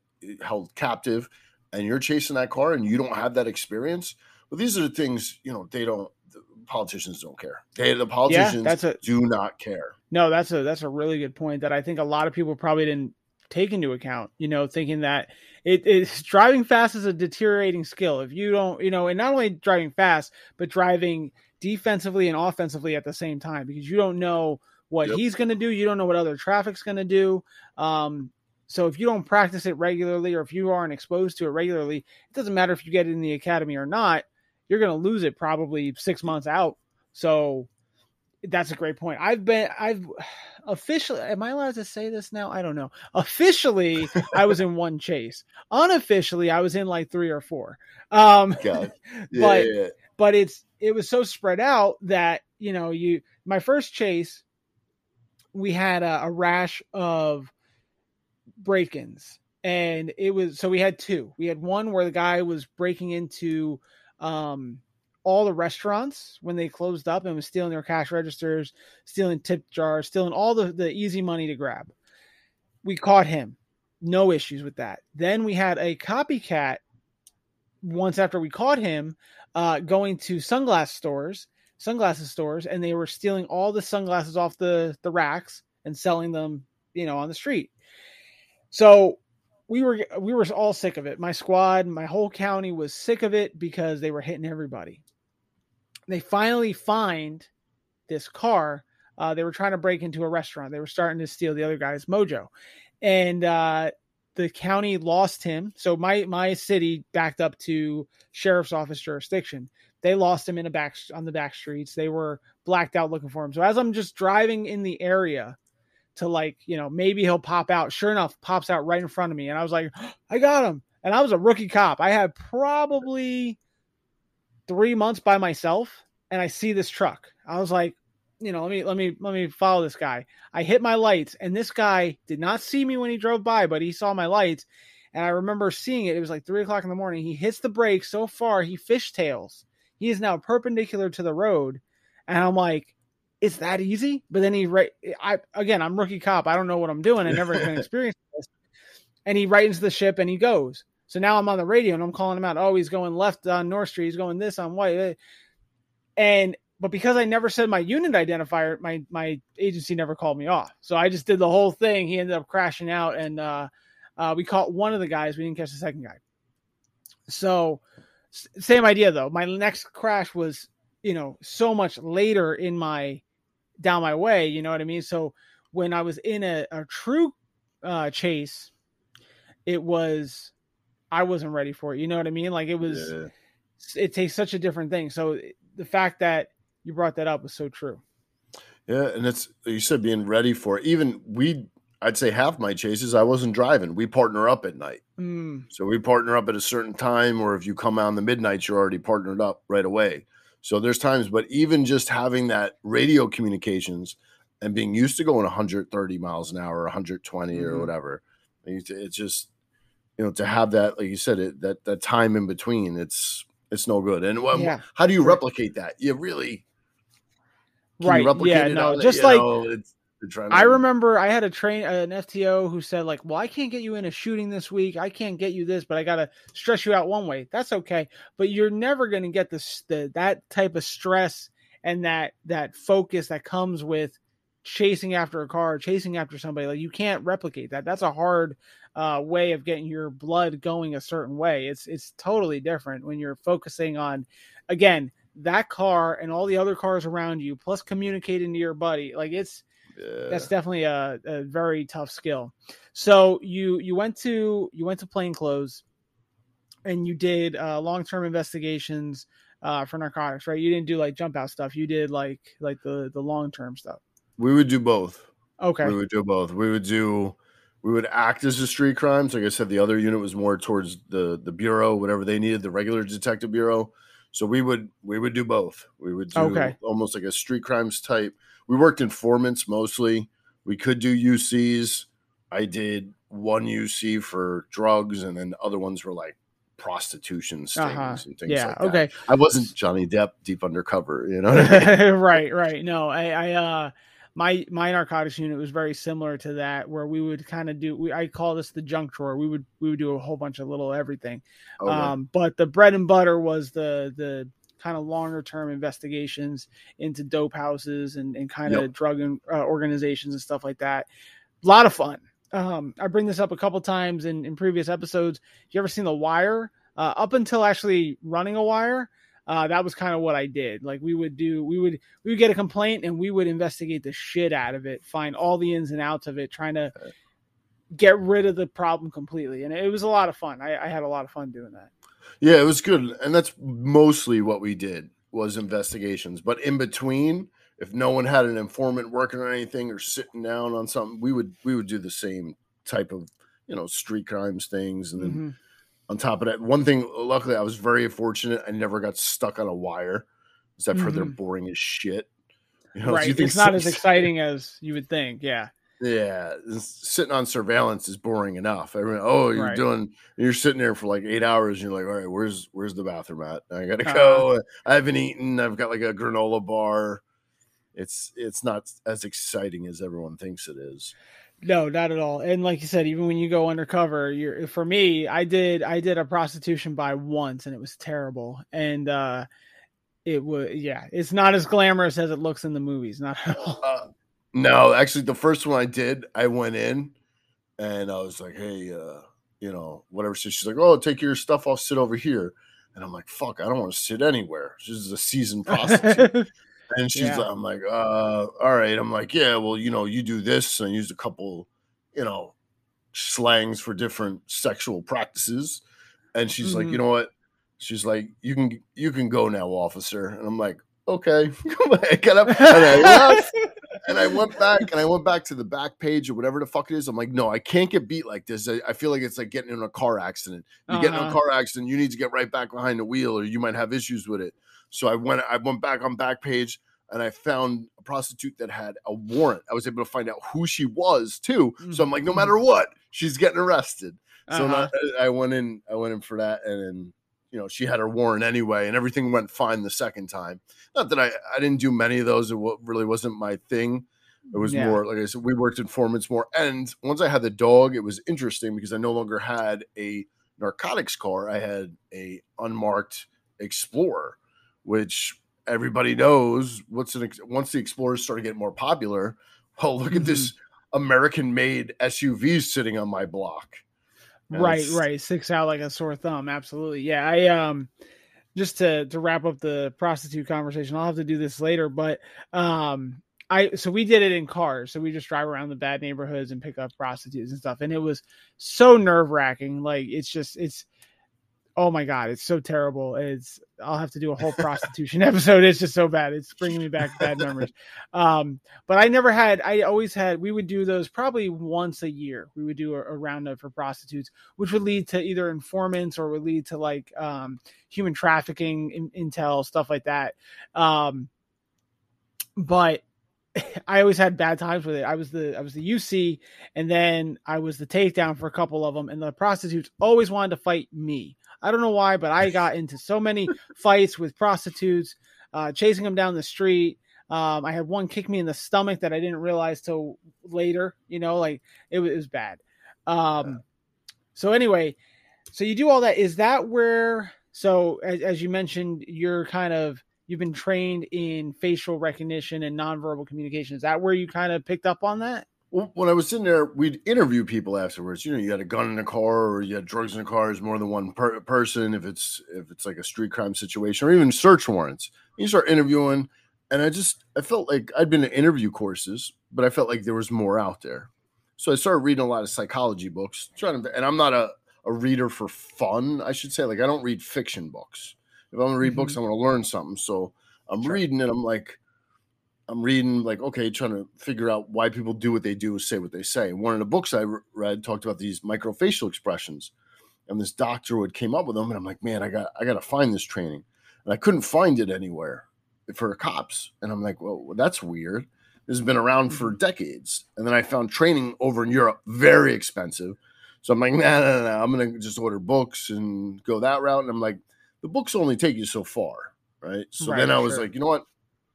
held captive and you're chasing that car and you don't have that experience, well, these are the things, you know, they don't the politicians don't care. They the politicians that's a- do not care. No, that's a that's a really good point that I think a lot of people probably didn't take into account. You know, thinking that it is driving fast is a deteriorating skill. If you don't, you know, and not only driving fast, but driving defensively and offensively at the same time because you don't know what Yep. he's going to do. You don't know what other traffic's going to do. Um, so if you don't practice it regularly or if you aren't exposed to it regularly, it doesn't matter if you get it in the academy or not. You're going to lose it probably six months out. So that's a great point. I've been I've officially am I allowed to say this now? I don't know. Officially I was in one chase. Unofficially I was in like 3 or 4. Um God. Yeah, But- yeah. but it's it was so spread out that, you know, you my first chase we had a, a rash of break-ins and it was so we had two. We had one where the guy was breaking into um all the restaurants when they closed up and was stealing their cash registers, stealing tip jars, stealing all the, the easy money to grab. We caught him. No issues with that. Then we had a copycat once after we caught him uh, going to sunglass stores, sunglasses stores, and they were stealing all the sunglasses off the, the racks and selling them, you know, on the street. So we were we were all sick of it. My squad, my whole county was sick of it because they were hitting everybody. They finally find this car. Uh, they were trying to break into a restaurant. They were starting to steal the other guy's mojo, and uh, the county lost him. So my my city backed up to sheriff's office jurisdiction. They lost him in a back on the back streets. They were blacked out looking for him. So as I'm just driving in the area to like, you know, maybe he'll pop out. Sure enough, pops out right in front of me. And I was like, I got him. And I was a rookie cop. I had probably three months by myself and I see this truck. I was like, you know, let me let me let me follow this guy. I hit my lights, and this guy did not see me when he drove by, but he saw my lights. And I remember seeing it. It was like three o'clock in the morning. He hits the brake so far, he fishtails. He is now perpendicular to the road, and I'm like, "Is that easy?" But then he right, I again, I'm rookie cop. I don't know what I'm doing. I never been experienced this. And he into the ship, and he goes. So now I'm on the radio, and I'm calling him out. Oh, he's going left on North Street. He's going this on White. And but because I never said my unit identifier, my my agency never called me off. So I just did the whole thing. He ended up crashing out, and uh, uh, we caught one of the guys. We didn't catch the second guy. So same idea though. My next crash was you know so much later in my down my way. You know what I mean? So when I was in a, a true uh, chase, it was I wasn't ready for it. You know what I mean? Like it was. Yeah. It takes such a different thing. So the fact that you brought that up was so true. Yeah, and it's you said being ready for it. Even we, I'd say half my chases, I wasn't driving. We partner up at night, Mm, so we partner up at a certain time, or if you come out in the midnight, you're already partnered up right away. So there's times, but even just having that radio communications and being used to going 130 miles an hour, 120 or Mhm. whatever, it's just you know to have that, like you said, it that that time in between, it's it's no good. And um, Yeah. how do you replicate that? You really right. Yeah. it No. Just like know, it's, you're trying I remember, I had a train, an FTO who said like, "Well, I can't get you in a shooting this week. I can't get you this, but I gotta stress you out one way. That's okay. But you're never gonna get this the that type of stress and that that focus that comes with chasing after a car, chasing after somebody. Like you can't replicate that. That's a hard uh, way of getting your blood going a certain way. It's it's totally different when you're focusing on again that car and all the other cars around you, plus communicating to your buddy. Like it's Yeah. that's definitely a, a very tough skill. So you you went to you went to plainclothes, and you did uh, long term investigations uh, for narcotics, right? You didn't do like jump out stuff. You did like like the the long term stuff. we would do both. Okay. We would do both. We would do we would act as a street crimes. Like I said, the other unit was more towards the the bureau, whatever they needed, the regular detective bureau. So we would we would do both. We would do Okay. almost like a street crimes type. We worked informants mostly. We could do UCs. I did one UC for drugs, and then other ones were like prostitution stings Uh-huh. and things Yeah. like that. okay. I wasn't Johnny Depp deep undercover, you know. I mean? right. Right. No. I. I. uh my my narcotics unit was very similar to that, where we would kind of do. We, I call this the junk drawer. We would we would do a whole bunch of little everything. Okay. Um, but the bread and butter was the the kind of longer term investigations into dope houses and, and kind of Yep. drug and, uh, organizations and stuff like that. A lot of fun. Um, I bring this up a couple times in, in previous episodes. You ever seen The Wire? Uh, up until actually running a wire, uh, that was kind of what I did. Like we would do, we would we would get a complaint and we would investigate the shit out of it, find all the ins and outs of it, trying to get rid of the problem completely. And it was a lot of fun. I, I had a lot of fun doing that. Yeah, it was good, and that's mostly what we did was investigations. But in between, if no one had an informant working on anything or sitting down on something, we would we would do the same type of you know street crimes things. And then Mhm. on top of that, one thing luckily I was very fortunate. I never got stuck on a wire, except for they're boring as shit. You know, right. you think It's not as exciting as you would think. Yeah. Yeah, sitting on surveillance is boring enough. Everyone, oh, you're Right. doing, you're sitting there for like eight hours, and you're like, all right, where's where's the bathroom at? I gotta Uh-huh. go. I haven't eaten. I've got like a granola bar. It's it's not as exciting as everyone thinks it is. No, not at all. And like you said, even when you go undercover, you're for me, I did I did a prostitution buy once and it was terrible. And uh it was yeah, it's not as glamorous as it looks in the movies, not at all. Uh, no, actually, the first one I did, I went in, and I was like, hey, uh, you know, whatever. So she's like, oh, take your stuff. I'll sit over here. And I'm like, fuck, I don't want to sit anywhere. She's a seasoned prostitute. And she's Yeah. like, I'm like, uh, all right. I'm like, yeah, well, you know, you do this and I used a couple, you know, slangs for different sexual practices. And she's like, Mhm. you know what? She's like, you can you can go now, officer. And I'm like, okay. I get up and I left. And I went back and I went back to the Backpage or whatever the fuck it is. I'm like, no, I can't get beat like this. I, I feel like it's like getting in a car accident. You get in a Uh-huh. car accident, you need to get right back behind the wheel, or you might have issues with it. So I went, I went back on Backpage, and I found a prostitute that had a warrant. I was able to find out who she was too. So I'm like, no matter what, she's getting arrested. So Uh-huh. not, I went in, I went in for that, and then you know she had her warrant anyway, and everything went fine the second time. Not that I, I didn't do many of those. It really wasn't my thing. It mm, was Yeah. more like I said, we worked informants more. And once I had the dog, it was interesting because I no longer had a narcotics car. I had a unmarked Explorer, which everybody knows. What's an ex- once the Explorers started getting more popular? Oh, look at this mm-hmm. American-made SUV sitting on my block. Right right. Sticks out like a sore thumb. Absolutely. Yeah i um just to to wrap up the prostitute conversation i'll have to do this later but um i so we did it in cars. So we just drive around the bad neighborhoods and pick up prostitutes and stuff. And it was so nerve-wracking. Like it's just it's oh my god it's so terrible. It's i'll have to do a whole prostitution episode. It's just so bad. It's bringing me back bad memories. Um but i never had i always had we would do those probably once a year. We would do a, a roundup for prostitutes which would lead to either informants or would lead to like um human trafficking in, intel stuff like that. Um but I always had bad times with it. I was the I was the UC, and then I was the takedown for a couple of them, and the prostitutes always wanted to fight me. I don't know why, but I got into so many fights with prostitutes, uh, chasing them down the street. Um, I had one kick me in the stomach that I didn't realize till later. You know, like it was, it was bad. Um, so anyway, so you do all that. Is that where? So as, as you mentioned, you're kind of you've been trained in facial recognition and nonverbal communication. Is that where you kind of picked up on that? Well, when I was sitting there, we'd interview people afterwards. You know, you had a gun in a car, or you had drugs in a car. There's more than one per- person. If it's if it's like a street crime situation, or even search warrants, you start interviewing. And I just I felt like I'd been to interview courses, but I felt like there was more out there. So I started reading a lot of psychology books. Trying to, and I'm not a a reader for fun. I should say, like I don't read fiction books. If I'm gonna read books, mm-hmm. I want to learn something. So I'm Sure. reading, and I'm like, I'm reading like okay, trying to figure out why people do what they do, say what they say. One of the books I read talked about these microfacial expressions, and this doctor would came up with them, and I'm like, man, I got I got to find this training, and I couldn't find it anywhere for cops, and I'm like, well, that's weird. This has been around for mm-hmm. decades, and then I found training over in Europe, very expensive. So I'm like, nah, nah, nah, nah, I'm gonna just order books and go that route. And I'm like, the books only take you so far, right? So Right, then I was sure. like, you know what?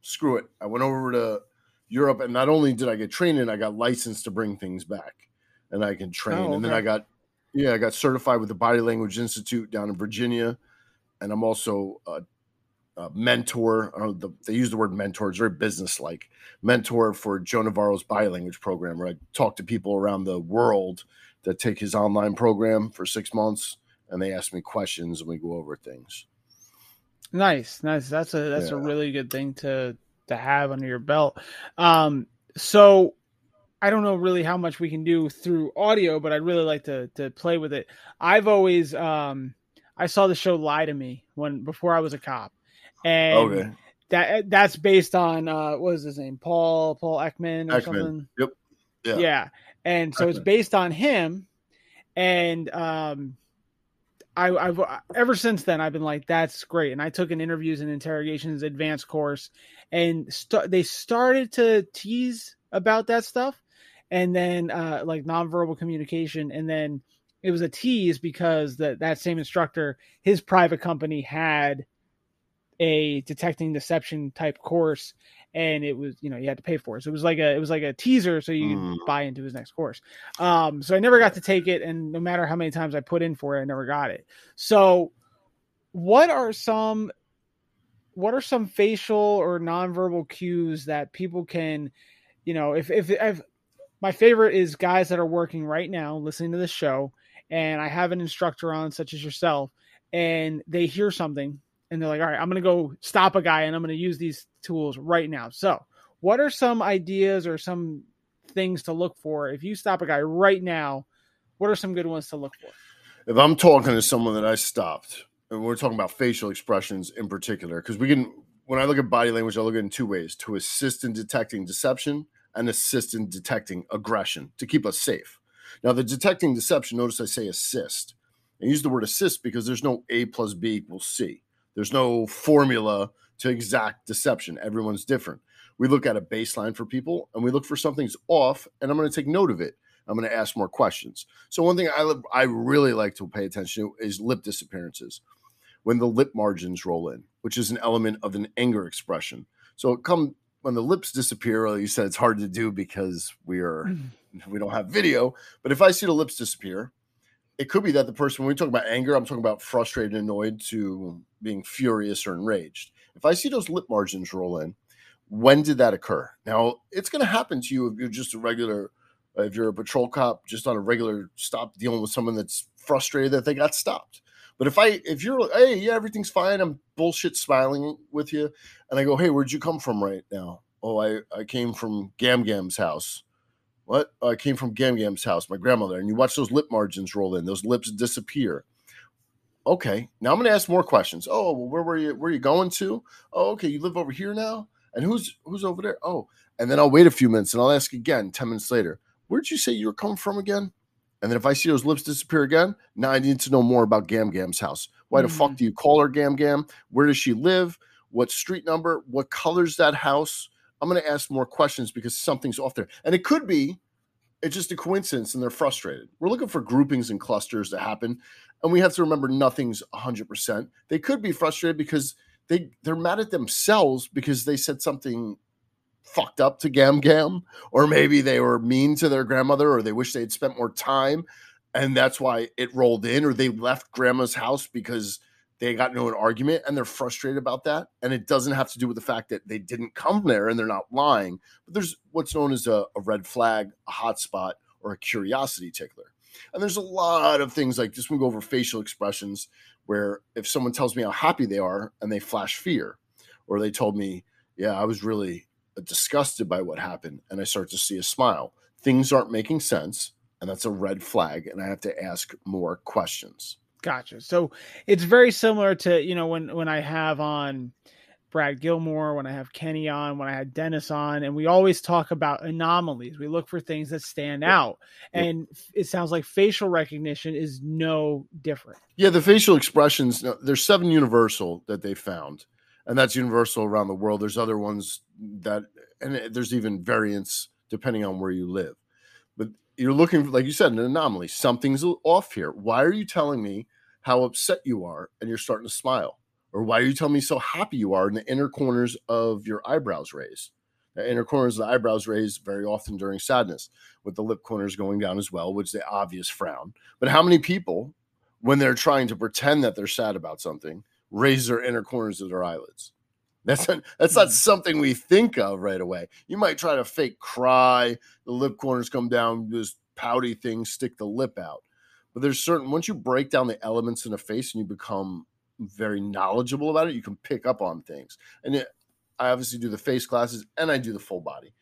Screw it. I went over to Europe, and not only did I get training, I got licensed to bring things back, and I can train. Oh, And then. I got, yeah, I got certified with the Body Language Institute down in Virginia, and I'm also a, a mentor. I don't know, the, they use the word mentor; it's very business-like. Mentor for Joe Navarro's body language program, where I talk to people around the world that take his online program for six months, and they ask me questions, and we go over things. Nice, nice. That's a that's a really good thing to to have under your belt. Um, so I don't know really how much we can do through audio, but I'd really like to to play with it. I've always um I saw the show Lie to Me when before I was a cop. And Okay. that that's based on uh what was his name? Paul Paul Ekman or Ekman. something. Yep. Yeah. Yeah. And so it's based on him. And um I, I've ever since then I've been like, that's great. And I took an interviews and interrogations advanced course, and st- they started to tease about that stuff, and then uh, like nonverbal communication, and then it was a tease because that that same instructor, his private company had a detecting deception type course and it was you know you had to pay for it. So it was like a it was like a teaser so you Mm. could buy into his next course. Um so i never got to take it and no matter how many times i put in for it i never got it. So what are some what are some facial or nonverbal cues that people can you know if if, if my favorite is guys that are working right now listening to this show and i have an instructor on such as yourself and they hear something and they're like all right i'm going to go stop a guy and i'm going to use these tools right now so what are some ideas or some things to look for if you stop a guy right now What are some good ones to look for? if I'm talking to someone that I stopped, and we're talking about facial expressions in particular, because we can, when I look at body language, I look at it in two ways to assist in detecting deception and assist in detecting aggression to keep us safe. Now, the detecting deception, notice I say assist. I use the word assist because there's no A plus B equals C. There's no formula to exact deception. Everyone's different. We look at a baseline for people and we look for something's off, and I'm going to take note of it. I'm going to ask more questions. So one thing I I really like to pay attention to is lip disappearances. When the lip margins roll in, which is an element of an anger expression. So it come when the lips disappear, well, you said it's hard to do because we are mm. we don't have video. But if I see the lips disappear, it could be that the person when we talk about anger, I'm talking about frustrated, annoyed to being furious or enraged. If I see those lip margins roll in, when did that occur? Now it's going to happen to you if you're just a regular if you're a patrol cop just on a regular stop dealing with someone that's frustrated that they got stopped. But if I if you're hey, yeah, everything's fine, I'm bullshit smiling with you, and I go, hey, where'd you come from right now? Oh, I I came from Gam Gam's house. What? Oh, I came from Gam Gam's house, my grandmother. And you watch those lip margins roll in, those lips disappear. Okay, now I'm going to ask more questions. Oh, well, where were you? Where are you going to? Oh, okay, you live over here now. And who's who's over there? Oh, and then I'll wait a few minutes and I'll ask again. Ten minutes later, where'd you say you were coming from again? And then if I see those lips disappear again, now I need to know more about Gam Gam's house. Why the fuck Mhm. do you call her Gam Gam? Where does she live? What street number? What color's that house? I'm going to ask more questions because something's off there. And it could be it's just a coincidence and they're frustrated. We're looking for groupings and clusters to happen. And we have to remember nothing's 100%. They could be frustrated because they, they're mad at themselves because they said something fucked up to Gam Gam, or maybe they were mean to their grandmother, or they wish they had spent more time. And that's why it rolled in, or they left grandma's house because they got into an argument and they're frustrated about that. And it doesn't have to do with the fact that they didn't come there and they're not lying. But there's what's known as a, a red flag, a hot spot, or a curiosity tickler. And there's a lot of things like this. We go over facial expressions where if someone tells me how happy they are and they flash fear, or they told me, yeah, I was really uh, disgusted by what happened, and I start to see a smile. Things aren't making sense, and that's a red flag, and I have to ask more questions. Gotcha. So it's very similar to you know when when I have on Brad Gilmore, when I have Kenny on, when I had Dennis on, and we always talk about anomalies. We look for things that stand out, and f- it sounds like facial recognition is no different. Yeah, the facial expressions, uh, there's seven universal that they found, and that's universal around the world. There's other ones that, and uh, there's even variants depending on where you live. But you're looking, for, like you said, an anomaly. Something's off here. Why are you telling me how upset you are and you're starting to smile? Or why are you telling me so happy you are in the inner corners of your eyebrows raised? The inner corners of the eyebrows raised very often during sadness, with the lip corners going down as well, which is the obvious frown. But how many people when they're trying to pretend that they're sad about something, raise their inner corners of their eyelids. That's not, that's not hmm. something we think of right away. You might try to fake cry, the lip corners come down, this pouty thing, stick the lip out. But there's certain once you break down the elements in a face and you become very knowledgeable about it, you can pick up on things. And it, I obviously do the face classes and I do the full body.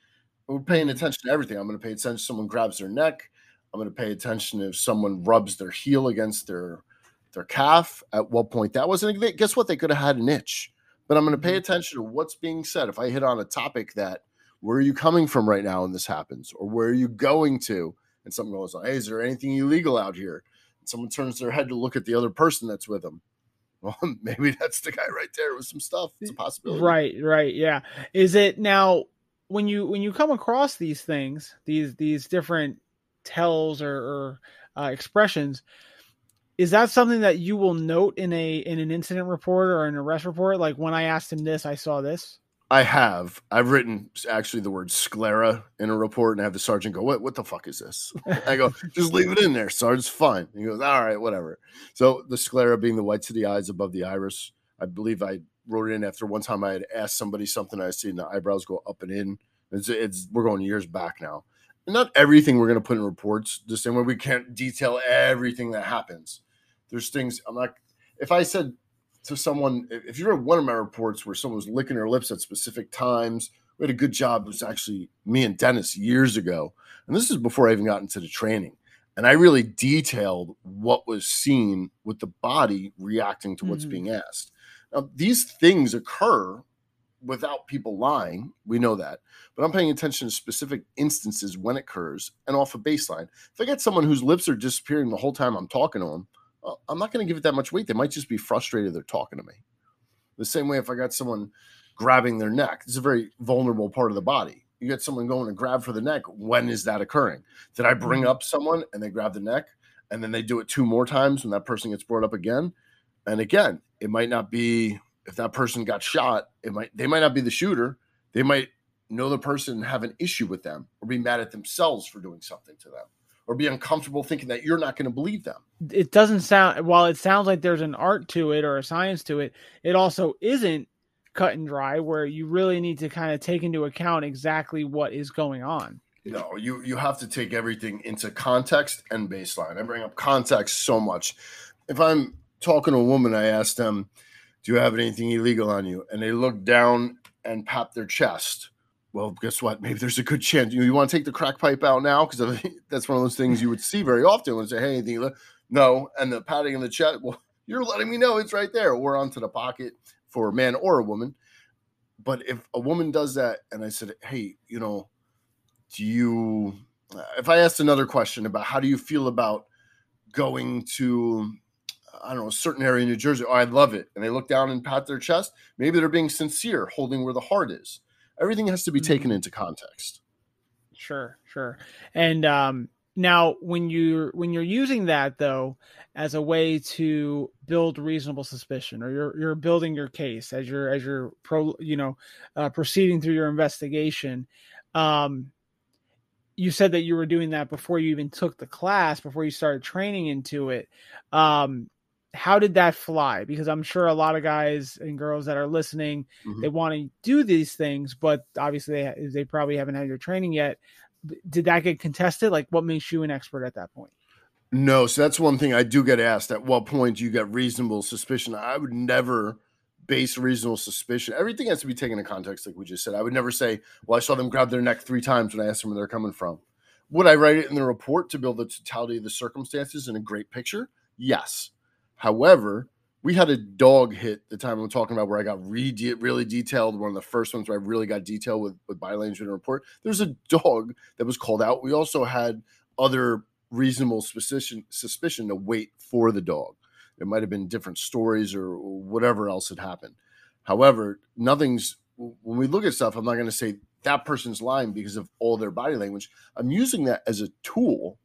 We're paying mm-hmm. attention to everything. I'm going to pay attention. to Someone grabs their neck. I'm going to pay attention if someone rubs their heel against their their calf. At what point that wasn't. they- Guess what? They could have had an itch. But I'm going to pay mm-hmm. attention to what's being said. If I hit on a topic that where are you coming from right now and this happens, or where are you going to, and something goes. Hey, is there anything illegal out here? And someone turns their head to look at the other person that's with them. Well, maybe that's the guy right there with some stuff. It's a possibility. Right, right, yeah. Is it now when you when you come across these things, these these different tells or, or uh, expressions? Is that something that you will note in a in an incident report or an arrest report? Like when I asked him this, I saw this. I have. I've written actually the word sclera in a report, and I have the sergeant go, "What? What the fuck is this?" I go, "Just leave it in there, Sarge. Fine." He goes, "All right, whatever." So the sclera being the whites of the eyes above the iris. I believe I wrote it in after one time I had asked somebody something. I seen the eyebrows go up and in. It's, it's we're going years back now. And not everything we're going to put in reports the same way we can't detail everything that happens. There's things I'm not. If I said to someone, if you read one of my reports where someone was licking their lips at specific times, we had a good job. It was actually me and Dennis years ago, and this is before I even got into the training. And I really detailed what was seen with the body reacting to what's Mhm. being asked. Now, these things occur without people lying. We know that. But I'm paying attention to specific instances when it occurs and off a baseline. If I get someone whose lips are disappearing the whole time I'm talking to them, Oh, I'm not going to give it that much weight. They might just be frustrated they're talking to me. The same way if I got someone grabbing their neck, it's a very vulnerable part of the body. You get someone going to grab for the neck. When is that occurring? Did I bring mm-hmm. up someone and they grab the neck and then they do it two more times when that person gets brought up again? And again, it might not be if that person got shot, it might they might not be the shooter. They might know the person and have an issue with them or be mad at themselves for doing something to them or be uncomfortable thinking that you're not going to believe them. it doesn't sound while it sounds like there's an art to it or a science to it it also isn't cut and dry where you really need to kind of take into account exactly what is going on No, you you have to take everything into context and baseline. I bring up context so much. If I'm talking to a woman, I ask them, "Do you have anything illegal on you?" And they look down and pat their chest. Well, guess what? Maybe there's a good chance you, you want to take the crack pipe out now because that's one of those things you would see very often when say, "Hey, anything?" ille-" No, and the patting in the chest. Well, you're letting me know it's right there. Or onto the pocket for a man or a woman. But if a woman does that, and I said, "Hey, you know." do you uh, if i asked another question about how do you feel about going to i don't know a certain area in new jersey oh i love it and they look down and pat their chest maybe they're being sincere holding where the heart is everything has to be taken into context. Sure sure. And um now when you're when you're using that though as a way to build reasonable suspicion or you're you're building your case as you're as you're pro you know uh, proceeding through your investigation um you said that you were doing that before you even took the class before you started training into it. Um how did that fly? Because i'm sure a lot of guys and girls that are listening Mhm. they want to do these things but obviously they, they probably haven't had your training yet. Did that get contested? Like what makes you an expert at that point? No so that's one thing i do get asked at what point do you get reasonable suspicion? I would never base reasonable suspicion everything has to be taken in context like we just said. I would never say well i saw them grab their neck three times when i asked them where they're coming from. Would i write it in the report to build the totality of the circumstances in a great picture? Yes however we had a dog hit the time i'm talking about where i got re- really detailed one of the first ones where i really got detailed with, with body language in a report there's a dog that was called out we also had other reasonable suspicion suspicion to wait for the dog it might have been different stories or whatever else had happened. However, nothing's when we look at stuff, I'm not going to say that person's lying because of all their body language. I'm using that as a tool,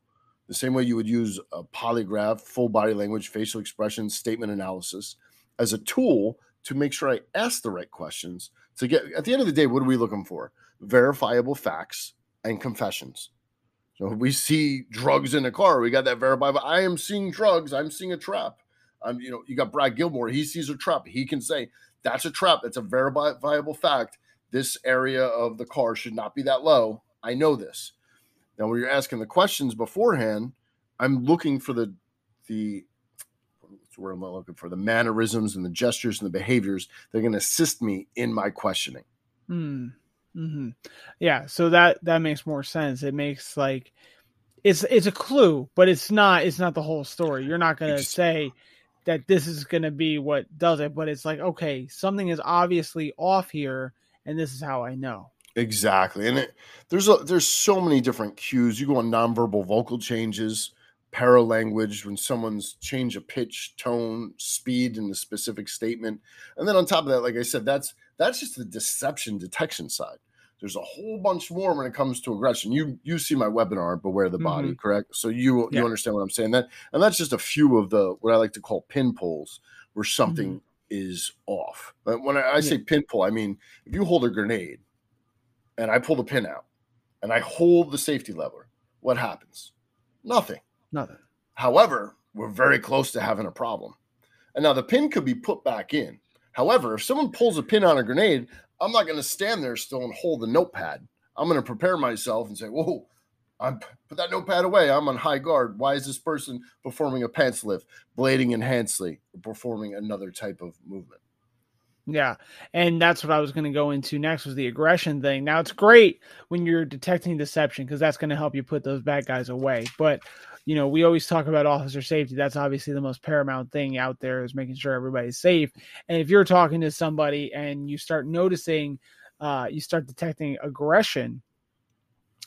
the same way you would use a polygraph, full body language, facial expressions, statement analysis, as a tool to make sure I ask the right questions. To get at the end of the day, what are we looking for? Verifiable facts and confessions. So we see drugs in a car, we got that verifiable. I am seeing drugs. I'm seeing a trap. Um, you know, you got Brad Gilmore. He sees a trap. He can say that's a trap. That's a verifiable fact. This area of the car should not be that low. I know this. Now, when you're asking the questions beforehand, I'm looking for the the what's where I'm looking for the mannerisms and the gestures and the behaviors. They're going to assist me in my questioning. Hmm. hmm Yeah. So that that makes more sense. It makes like it's it's a clue, but it's not it's not the whole story. You're not gonna say that this is gonna be what does it, but it's like okay, something is obviously off here, and this is how I know. Exactly, and it, there's a, there's so many different cues. You go on nonverbal vocal changes, paralanguage when someone's change of pitch, tone, speed in a specific statement, and then on top of that, like I said, that's that's just the deception detection side. There's a whole bunch more when it comes to aggression. You you see my webinar, beware the body, mm-hmm. correct? So you Yeah. you understand what I'm saying. That and that's just a few of the what I like to call pin pulls, where mm-hmm. something is off. But when I, I say pin pull, I mean if you hold a grenade and I pull the pin out and I hold the safety lever, what happens? Nothing. Nothing. However, we're very close to having a problem. And now the pin could be put back in. However, if someone pulls a pin on a grenade, I'm not going to stand there still and hold the notepad. I'm going to prepare myself and say, "Whoa, I'm put that notepad away. I'm on high guard. Why is this person performing a pants lift, blading in Hansley, performing another type of movement?" Yeah. And that's what I was going to go into next was the aggression thing. Now it's great when you're detecting deception because that's going to help you put those bad guys away. But you know, we always talk about officer safety. That's obviously the most paramount thing out there is making sure everybody's safe. And if you're talking to somebody and you start noticing, uh, you start detecting aggression,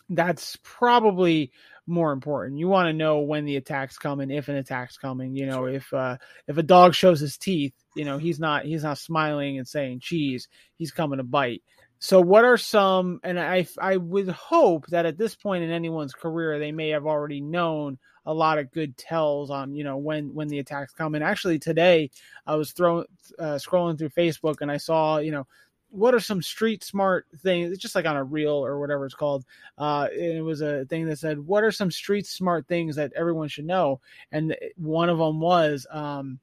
that's probably more important. You want to know when the attack's coming, if an attack's coming. You know, if uh, if a dog shows his teeth, you know he's not he's not smiling and saying cheese. He's coming to bite. So, what are some? And I I would hope that at this point in anyone's career, they may have already known a lot of good tells on you know when when the attacks come. And actually, today I was throwing uh, scrolling through Facebook and I saw you know what are some street smart things? It's just like on a reel or whatever it's called. Uh, it was a thing that said, "What are some street smart things that everyone should know?" And one of them was um,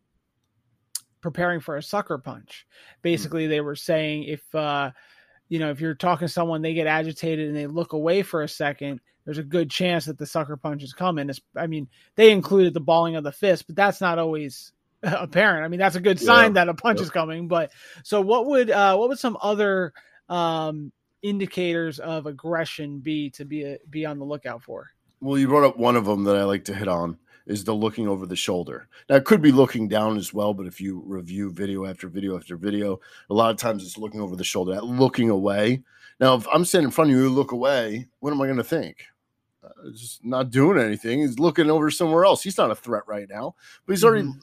preparing for a sucker punch. Basically, they were saying if uh, you know if you're talking to someone, they get agitated and they look away for a second. There's a good chance that the sucker punch is coming. It's, I mean, they included the balling of the fist, but that's not always apparent. I mean, that's a good sign yeah. that a punch is coming. But so, what would uh, what would some other um, indicators of aggression be to be a, be on the lookout for? Well, you brought up one of them that I like to hit on is the looking over the shoulder. Now, it could be looking down as well, but if you review video after video after video, a lot of times it's looking over the shoulder, that looking away. Now, if I'm standing in front of you, look away, what am I going to think? Uh, just not doing anything. He's looking over somewhere else. He's not a threat right now, but he's already mm-hmm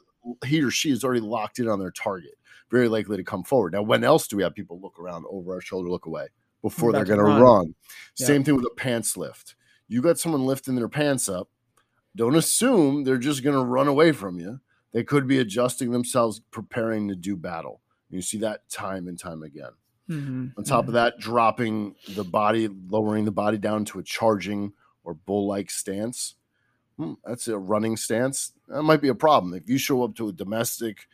he or she is already locked in on their target, very likely to come forward. Now, when else do we have people look around over our shoulder, look away before they're going to run? run. Yeah. Same thing with a pants lift. You got someone lifting their pants up. Don't assume they're just going to run away from you. They could be adjusting themselves, preparing to do battle. You see that time and time again. Mm-hmm. On top mm-hmm. of that, dropping the body, lowering the body down to a charging or bull like stance hmm, that's a running stance. That might be a problem. If you show up to a domestic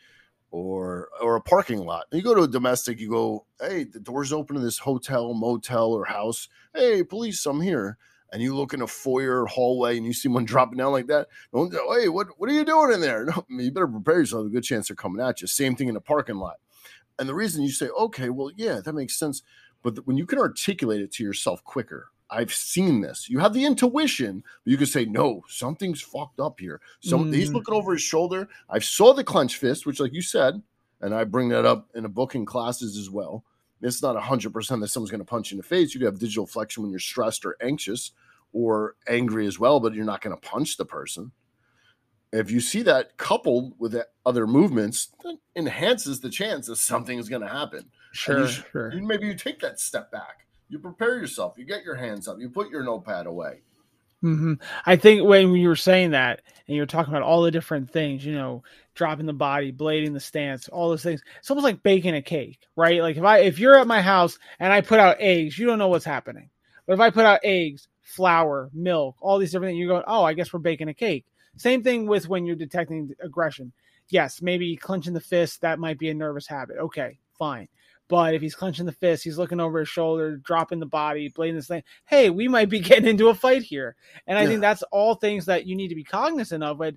or or a parking lot, you go to a domestic, you go, hey, the door's open to this hotel, motel, or house. Hey, police, I'm here. And you look in a foyer hallway and you see one dropping down like that. Don't hey, what what are you doing in there? No, you better prepare yourself. A good chance they're coming at you. Same thing in a parking lot. And the reason you say, okay, well, yeah, that makes sense. But when you can articulate it to yourself quicker, I've seen this. You have the intuition, but you can say, no, something's fucked up here. So mm. he's looking over his shoulder. I saw the clenched fist, which, like you said, and I bring that up in a booking classes as well. It's not 100% that someone's going to punch you in the face. You can have digital flexion when you're stressed or anxious or angry as well, but you're not going to punch the person. If you see that coupled with other movements, that enhances the chance that something is going to happen. Sure, you sure. Maybe you take that step back you prepare yourself. You get your hands up. You put your notepad away. Mm-hmm. I think when you were saying that and you're talking about all the different things, you know, dropping the body, blading the stance, all those things, it's almost like baking a cake, right? Like if I if you're at my house and I put out eggs, you don't know what's happening. But if I put out eggs, flour, milk, all these different things, you're going, oh, I guess we're baking a cake. Same thing with when you're detecting aggression. Yes, maybe clenching the fist, that might be a nervous habit. Okay, fine. But if he's clenching the fist, he's looking over his shoulder, dropping the body, blading this thing. Hey, we might be getting into a fight here. And I yeah. think that's all things that you need to be cognizant of. But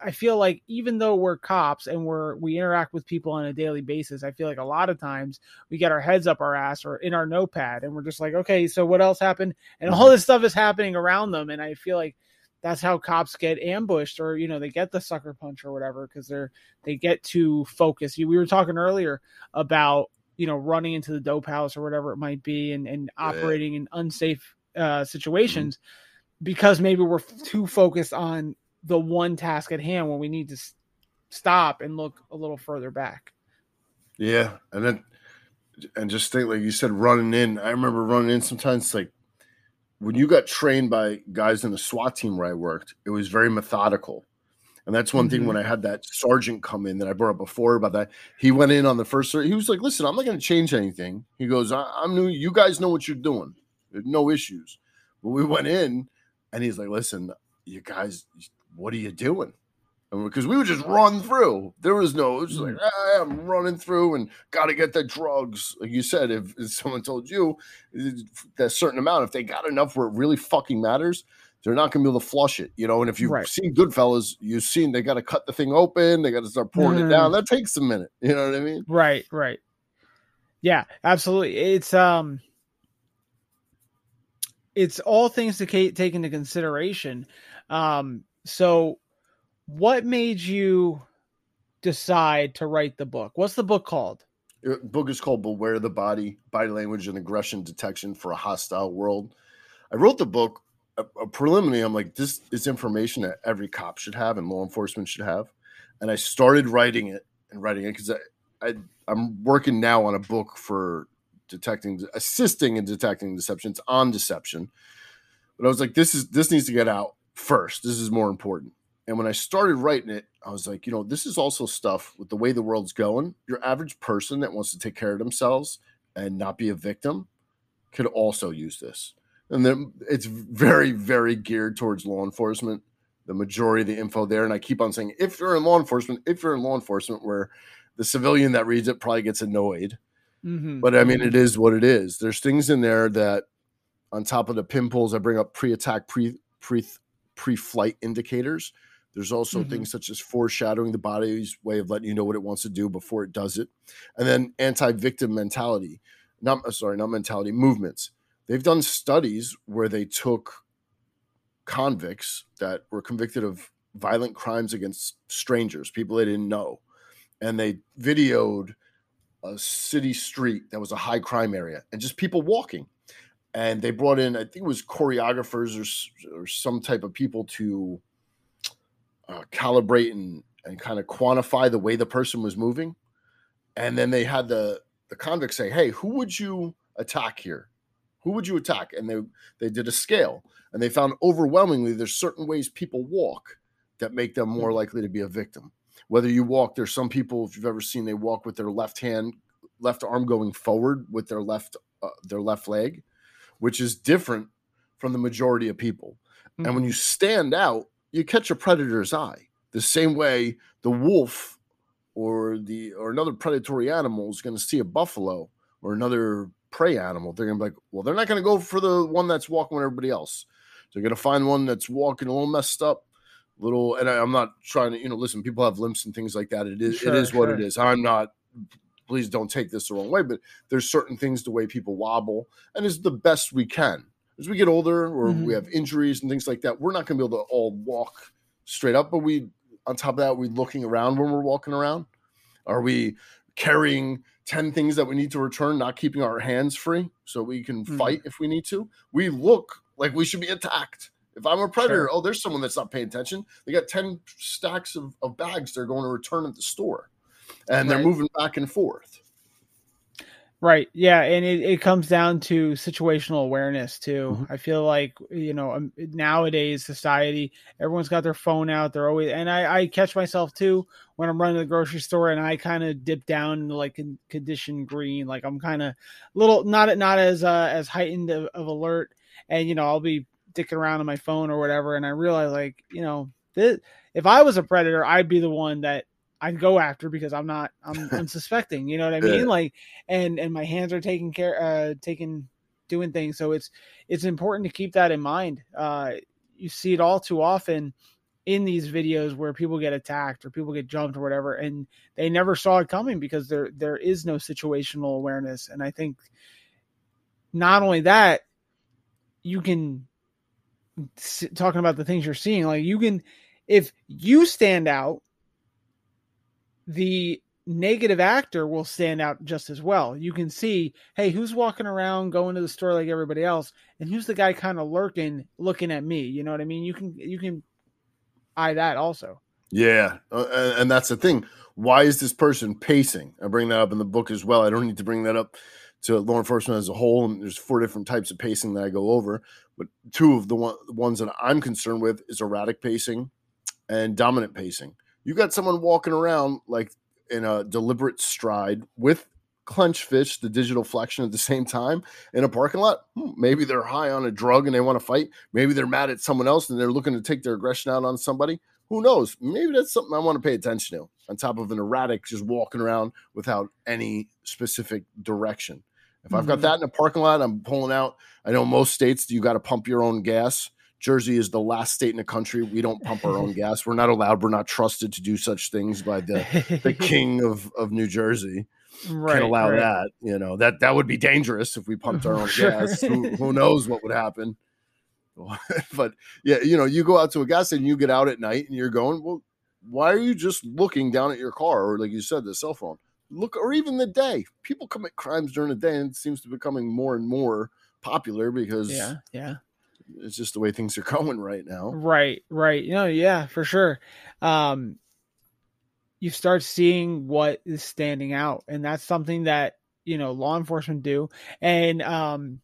I feel like even though we're cops and we're we interact with people on a daily basis, I feel like a lot of times we get our heads up our ass or in our notepad and we're just like, okay, so what else happened? And all mm-hmm. this stuff is happening around them. And I feel like that's how cops get ambushed or you know they get the sucker punch or whatever because they're they get too focused we were talking earlier about you know running into the dope house or whatever it might be and, and operating yeah. in unsafe uh, situations mm-hmm. because maybe we're too focused on the one task at hand when we need to s- stop and look a little further back yeah and then and just think like you said running in i remember running in sometimes like when you got trained by guys in the SWAT team where I worked, it was very methodical. And that's one mm-hmm. thing when I had that sergeant come in that I brought up before about that. He went in on the first, he was like, listen, I'm not going to change anything. He goes, I- am new. You guys know what you're doing. No issues. But we went in and he's like, listen, you guys, what are you doing? because we would just run through. There was no, it was like, mm. ah, I'm running through and got to get the drugs. Like you said, if, if, someone told you that certain amount, if they got enough where it really fucking matters, they're not going to be able to flush it, you know. And if you've right. seen Goodfellas, you've seen they got to cut the thing open, they got to start pouring mm. it down. Mm. That takes a minute, you know what I mean? Right, right. Yeah, absolutely. It's um, it's all things to take into consideration. Um, so what made you decide to write the book? What's the book called? The book is called Beware the Body Body Language and Aggression Detection for a Hostile World. I wrote the book a, a preliminary. I'm like, this is information that every cop should have and law enforcement should have. And I started writing it and writing it because I, I, I'm working now on a book for detecting, assisting in detecting deceptions on deception. But I was like, this is this needs to get out first. This is more important. And when I started writing it, I was like, you know, this is also stuff with the way the world's going. Your average person that wants to take care of themselves and not be a victim could also use this. And then it's very, very geared towards law enforcement. The majority of the info there. And I keep on saying, if you're in law enforcement, if you're in law enforcement, where the civilian that reads it probably gets annoyed. Mm-hmm. But I mean, it is what it is. There's things in there that, on top of the pimples, I bring up pre-attack, pre pre pre-flight indicators. There's also Mhm. things such as foreshadowing the body's way of letting you know what it wants to do before it does it, and then anti-victim mentality. Not sorry, not mentality, movements. They've done studies where they took convicts that were convicted of violent crimes against strangers, people they didn't know, and they videoed a city street that was a high crime area and just people walking. And they brought in, I think it was choreographers or, or some type of people to uh, calibrate and, and kind of quantify the way the person was moving. And then they had the, the convict say, Hey, who would you attack here? Who would you attack? And they, they did a scale and they found overwhelmingly there's certain ways people walk that make them more likely to be a victim. Whether you walk, there's some people, if you've ever seen, they walk with their left hand, left arm going forward with their left, uh, their left leg, which is different from the majority of people. And when you stand out, you catch a predator's eye. The same way the wolf or the or another predatory animal is going to see a buffalo or another prey animal. They're to be like, well, they're not to go for the one that's walking with everybody else. They're to find one that's walking a little messed up, little. And I, I'm not trying to, you know, listen. People have limps and things like that. It is Sure, it is what it sure. is. I'm not. Please don't take this the wrong way, but there's certain things the way people wobble, and is the best we can. As we get older, or Mhm. we have injuries and things like that, we're not to be able to all walk straight up. But we, on top of that, we looking around when we're walking around. Are we carrying 10 things that we need to return, not keeping our hands free so we can Mhm. fight if we need to? We look like we should be attacked. If I'm a predator, Sure. oh, there's someone that's not paying attention. They got 10 stacks of, of bags they're going to return at the store and they're moving back and forth. Right. Yeah, and it, it comes down to situational awareness too. Mhm. I feel like you know um, nowadays society, everyone's got their phone out. They're always, and I, I catch myself too when I'm running to the grocery store, and I kind of dip down like con- condition green, like I'm kind of little not not as uh, as heightened of, of alert, and you know I'll be dicking around on my phone or whatever, and I realize like you know this, if I was a predator, I'd be the one that I'd go after because I'm not I'm unsuspecting. You know what I mean? Like and and my hands are taking care uh taking doing things. So it's it's important to keep that in mind. Uh you see it all too often in these videos where people get attacked or people get jumped or whatever and they never saw it coming because there there is no situational awareness and I think not only that you can talking about the things you're seeing like you can if you stand out the negative actor will stand out just as well. You can see, hey, who's walking around going to the store like everybody else, and who's the guy kind of lurking, looking at me. You know what I mean? You can you can eye that also. Yeah, uh, and, that's the thing. Why is this person pacing? I bring that up in the book as well. I don't need to bring that up to law enforcement as a whole. And there's four different types of pacing that I go over, but two of the, one, the ones that I'm concerned with is erratic pacing and dominant pacing. You got someone walking around like in a deliberate stride with clench fist, the digital flexion at the same time in a parking lot. Hmm, Maybe they're high on a drug and they want to fight. Maybe they're mad at someone else and they're looking to take their aggression out on somebody who knows? Maybe that's something I want to pay attention to. On top of an erratic, just walking around without any specific direction. If I've got Mhm. that in a parking lot, I'm pulling out. I know most states you got to pump your own gas. Jersey is the last state in the country we don't pump our own gas. We're not allowed. We're not trusted to do such things by the the king of of New Jersey. right, Can't allow right. that. You know that that would be dangerous if we pumped our own Sure. gas. Who, who knows what would happen? but yeah, you know, you go out to a gas station, you get out at night, and you're going, well, why are you just looking down at your car or, like you said, the cell phone? Look, or even the day. People commit crimes during the day, and it seems to be becoming more and more popular because Yeah, yeah. It's just the way things are going right now. Right, right. You know, yeah, for sure. Um you start seeing what is standing out and that's something that, you know, law enforcement do. And um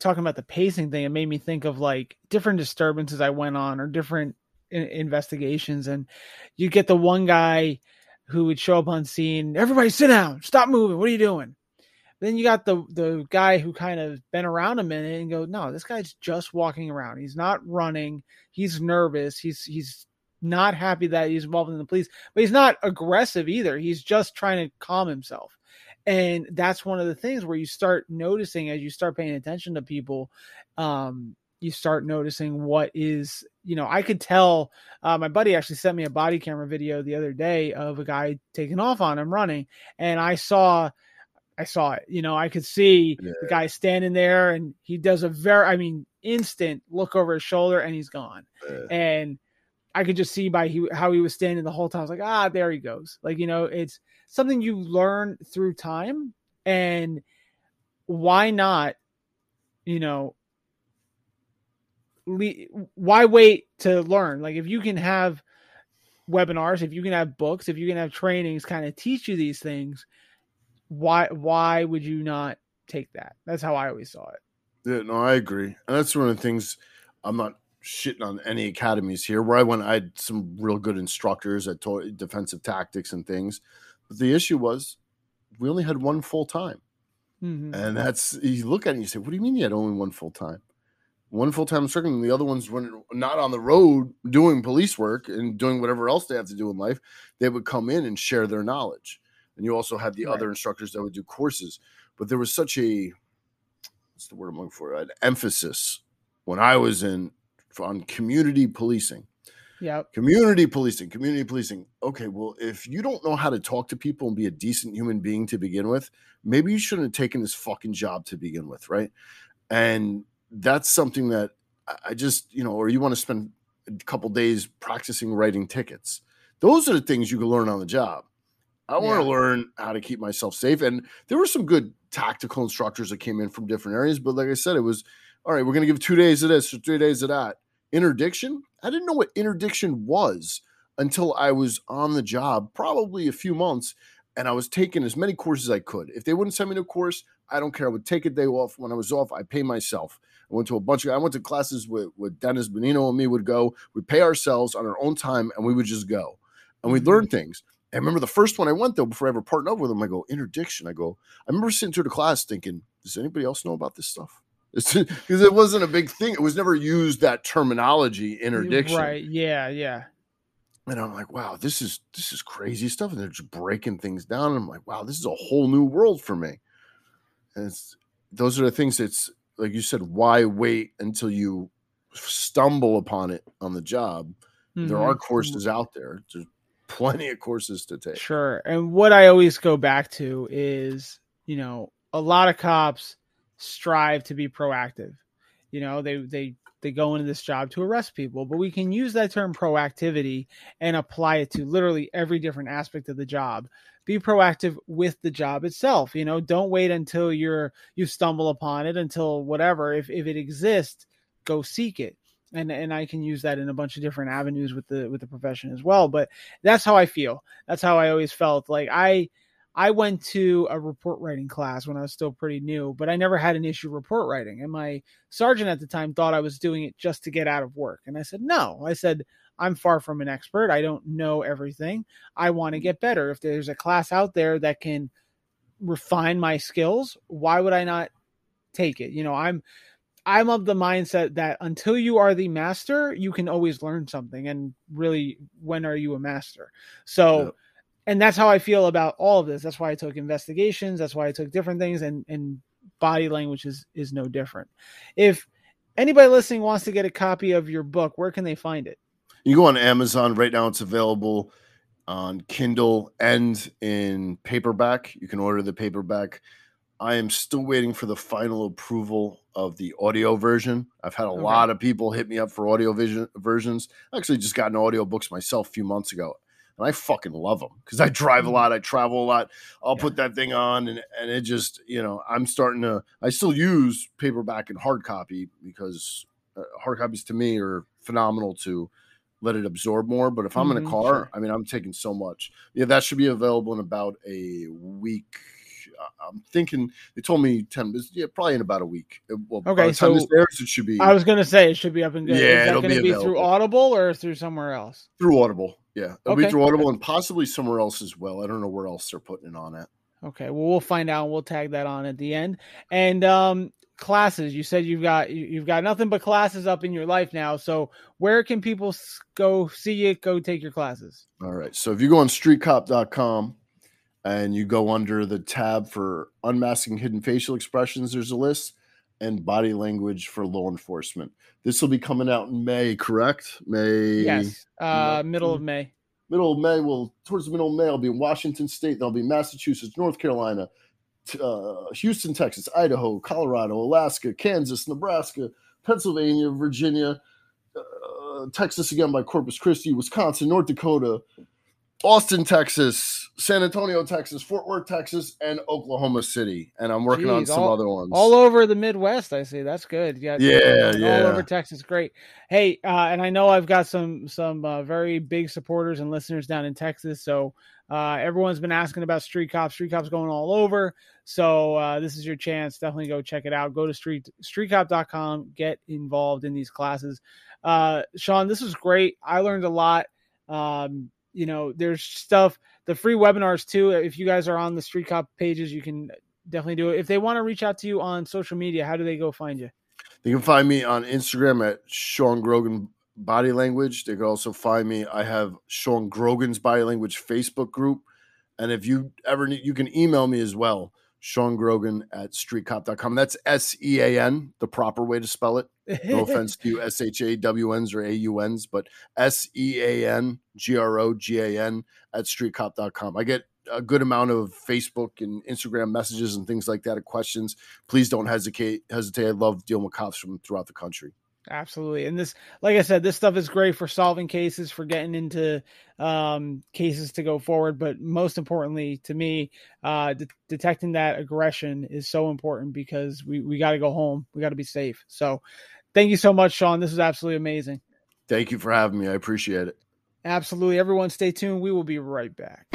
talking about the pacing thing, it made me think of like different disturbances I went on or different in- investigations and you get the one guy who would show up on scene, everybody sit down, stop moving, what are you doing? Then you got the the guy who kind of been around a minute and go, no, this guy's just walking around. He's not running. He's nervous. He's he's not happy that he's involved in the police, but he's not aggressive either. He's just trying to calm himself. And that's one of the things where you start noticing as you start paying attention to people, um, you start noticing what is, you know, I could tell. Uh, my buddy actually sent me a body camera video the other day of a guy taking off on him running, and I saw I saw it. You know, I could see Yeah. the guy standing there and he does a very, I mean, instant look over his shoulder and he's gone. Uh, And I could just see by he, how he was standing the whole time. I was like, ah, there he goes. Like, you know, it's something you learn through time. And why not, you know, le- why wait to learn? Like, if you can have webinars, if you can have books, if you can have trainings kind of teach you these things, why why would you not take that? That's how I always saw it. Yeah, no, I agree. And that's one of the things I'm not shitting on any academies here. Where I went, I had some real good instructors that taught defensive tactics and things. But the issue was we only had one full time. Mhm. And that's you look at it and you say, What do you mean you had only one full time? One full time instructor, and the other ones were not on the road doing police work and doing whatever else they have to do in life, they would come in and share their knowledge. And you also had the Right. other instructors that would do courses. But there was such a what's the word I'm looking for? An emphasis when I was in on community policing. Yeah. Community policing, community policing. Okay, well, if you don't know how to talk to people and be a decent human being to begin with, maybe you shouldn't have taken this fucking job to begin with, right? And that's something that I- I just, you know, or you want to spend a couple days practicing writing tickets. Those are the things you can learn on the job. I want Yeah. to learn how to keep myself safe. And there were some good tactical instructors that came in from different areas. But like I said, it was all right, we're going to give two days of this or three days of that. Interdiction, I didn't know what interdiction was until I was on the job, probably a few months, and I was taking as many courses as I could. If they wouldn't send me to a course, I don't care. I would take a day off. When I was off, I pay myself. I went to a bunch of I went to classes with, with Dennis Benigno and me would go. We'd pay ourselves on our own time and we would just go. And we'd Mhm. learn things. I remember the first one I went though, before I ever partnered up with him, I go, interdiction. I go, I remember sitting through the class thinking, does anybody else know about this stuff? Because it wasn't a big thing. It was never used that terminology, interdiction. Right. Yeah. Yeah. And I'm like, wow, this is this is crazy stuff. And they're just breaking things down. And I'm like, wow, this is a whole new world for me. And it's those are the things that's like you said, why wait until you stumble upon it on the job? There are Mhm. courses out there. There's plenty of courses to take. Sure. And what I always go back to is, you know, a lot of cops strive to be proactive. You know, they they they go into this job to arrest people, but we can use that term proactivity and apply it to literally every different aspect of the job. Be proactive with the job itself. You know, don't wait until you're you stumble upon it until whatever. If if it exists, go seek it. And and I can use that in a bunch of different avenues with the with the profession as well. But that's how I feel. That's how I always felt. Like I I went to a report writing class when I was still pretty new, but I never had an issue report writing. And my sergeant at the time thought I was doing it just to get out of work. And I said, "No." I said, "I'm far from an expert. I don't know everything. I want to get better. If there's a class out there that can refine my skills, why would I not take it? You know, I'm I'm of the mindset that until you are the master, you can always learn something. And really, when are you a master? So, Yeah. and that's how I feel about all of this. That's why I took investigations. That's why I took different things, and and body language is is no different. If anybody listening wants to get a copy of your book, where can they find it? You go on Amazon right now, it's available on Kindle and in paperback. You can order the paperback. I am still waiting for the final approval of the audio version. I've had a Okay. lot of people hit me up for audio vision versions. I actually just got an audio books myself a few months ago, and I fucking love them because I drive a Mhm. lot, I travel a lot. I'll Yeah. put that thing on, and and it just you know I'm starting to. I still use paperback and hard copy because uh, hard copies to me are phenomenal to let it absorb more. But if I'm in Mhm, a car, sure. I mean, I'm taking so much. Yeah, that should be available in about a week. I'm thinking they told me ten. Yeah, probably in about a week. It- Well, Okay, the time this so airs, it should be I was gonna say it should be up and good. Yeah, Is that it'll gonna be be, through. Audible or through somewhere else? through Audible. Yeah, it'll Okay, be through Audible and possibly somewhere else as well. I don't know where else they're putting it on at. Okay, well we'll find out. We'll tag that on at the end. And um, classes. You said you've got you- you've got nothing but classes up in your life now. So where can people go see you? Go take your classes. All right. So if you go on streetcop.com and you go under the tab for unmasking hidden facial expressions, there's a list and body language for law enforcement. This will be coming out in May, correct? May Yes, uh, middle of. May. middle of May. Well, towards the middle of May, I'll be in Washington State. Then I'll be Massachusetts, North Carolina, uh, Houston, Texas, Idaho, Colorado, Alaska, Kansas, Nebraska, Pennsylvania, Virginia, uh, Texas again by Corpus Christi, Wisconsin, North Dakota, Austin, Texas, San Antonio, Texas, Fort Worth, Texas, and Oklahoma City. And I'm working on some all- other ones. All over the Midwest, I see. That's good. Yeah, got- Yeah, all yeah. over Texas. Great. Hey, uh, and I know I've got some some uh, very big supporters and listeners down in Texas. So uh, everyone's been asking about Street Cops. Street Cops going all over. So uh, this is your chance. Definitely go check it out. Go to street streetcop.com. Get involved in these classes. Uh, Sean, this was great. I learned a lot. Um, you know, there's stuff. The free webinars too. If you guys are on the Street Cop pages, you can definitely do it. If they want to reach out to you on social media, how do they go find you? They can find me on Instagram at Sean Grogan Body Language. They can also find me. I have Sean Grogan's Body Language Facebook group. And if you ever need, you can email me as well, Sean Grogan at streetcop.com. That's S E A N, the proper way to spell it. No offense to you, S H A W N's or A U N's, but S E A N G R O G A N at streetcop.com. I get a good amount of Facebook and Instagram messages and things like that of questions. Please don't hesitate. Hesitate. I love dealing with cops from throughout the country. Absolutely. And this, like I said, this stuff is great for solving cases, for getting into um, cases to go forward. But most importantly, to me, uh, de- detecting that aggression is so important because we, we got to go home. We got to be safe. So thank you so much, Sean. This is absolutely amazing. Thank you for having me. I appreciate it. Absolutely. Everyone stay tuned. We will be right back.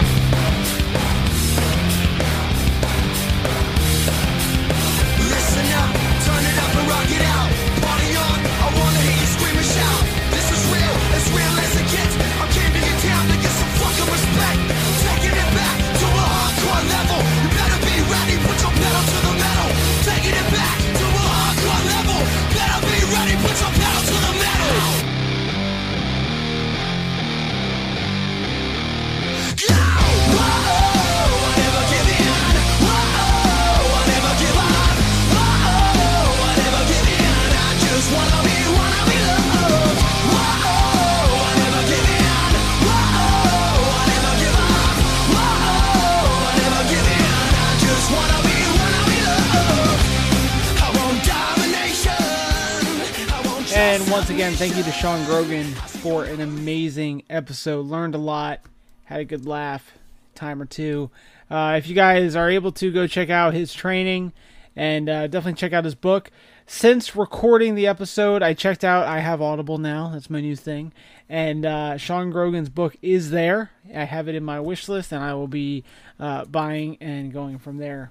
Once again, thank you to Sean Grogan for an amazing episode. Learned a lot, had a good laugh, time or two. Uh, if you guys are able to go check out his training and uh, definitely check out his book. Since recording the episode, I checked out. I have Audible now. That's my new thing. And uh, Sean Grogan's book is there. I have it in my wish list, and I will be uh, buying and going from there.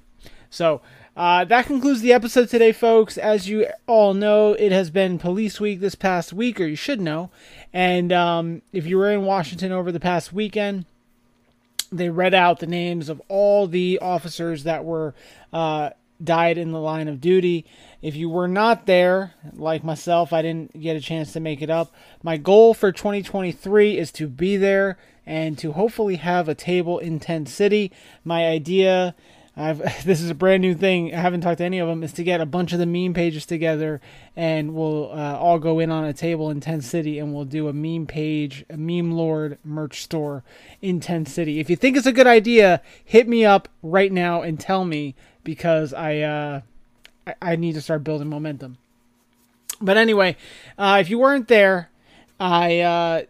So uh, that concludes the episode today, folks. As you all know, it has been Police Week this past week, or you should know. And um, if you were in Washington over the past weekend, they read out the names of all the officers that were uh, died in the line of duty. If you were not there, like myself, I didn't get a chance to make it up. My goal for 2023 is to be there and to hopefully have a table in Tent City. My idea. I've, this is a brand new thing. I haven't talked to any of them. Is to get a bunch of the meme pages together, and we'll uh, all go in on a table in Tent City, and we'll do a meme page, a meme lord merch store in Tent City. If you think it's a good idea, hit me up right now and tell me because I uh, I, I need to start building momentum. But anyway, uh, if you weren't there, I uh,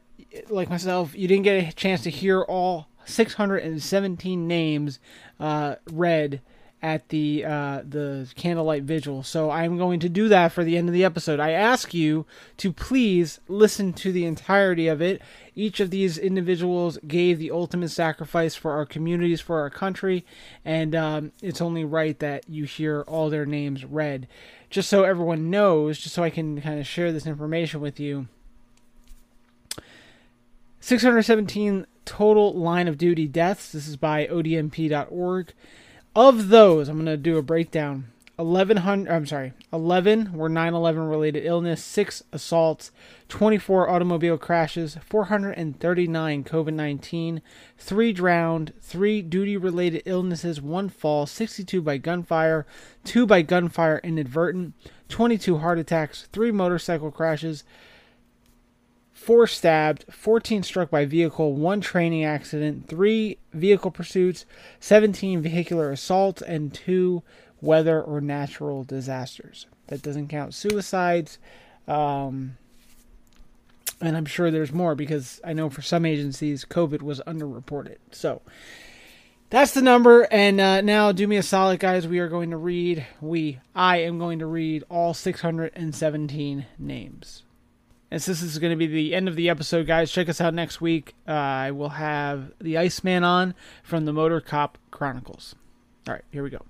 like myself, you didn't get a chance to hear all 617 names uh, read at the uh, the candlelight vigil. So I'm going to do that for the end of the episode. I ask you to please listen to the entirety of it. Each of these individuals gave the ultimate sacrifice for our communities, for our country, and um, it's only right that you hear all their names read, just so everyone knows, just so I can kind of share this information with you. 617 total line of duty deaths. This is by odmp.org. Of those, I'm going to do a breakdown. 1100 I'm sorry, 11 were 9/11 related illness, 6 assaults, 24 automobile crashes, 439 COVID-19, 3 drowned, 3 duty related illnesses, 1 fall, 62 by gunfire, 2 by gunfire inadvertent, 22 heart attacks, 3 motorcycle crashes, four stabbed, 14 struck by vehicle, one training accident, three vehicle pursuits, 17 vehicular assaults, and two weather or natural disasters. That doesn't count suicides. Um, and I'm sure there's more because I know for some agencies COVID was underreported. So that's the number. And uh, now do me a solid, guys. We are going to read, we, I am going to read all 617 names. And since this is going to be the end of the episode, guys, check us out next week. Uh, I will have the Iceman on from the Motor Cop Chronicles. All right, here we go.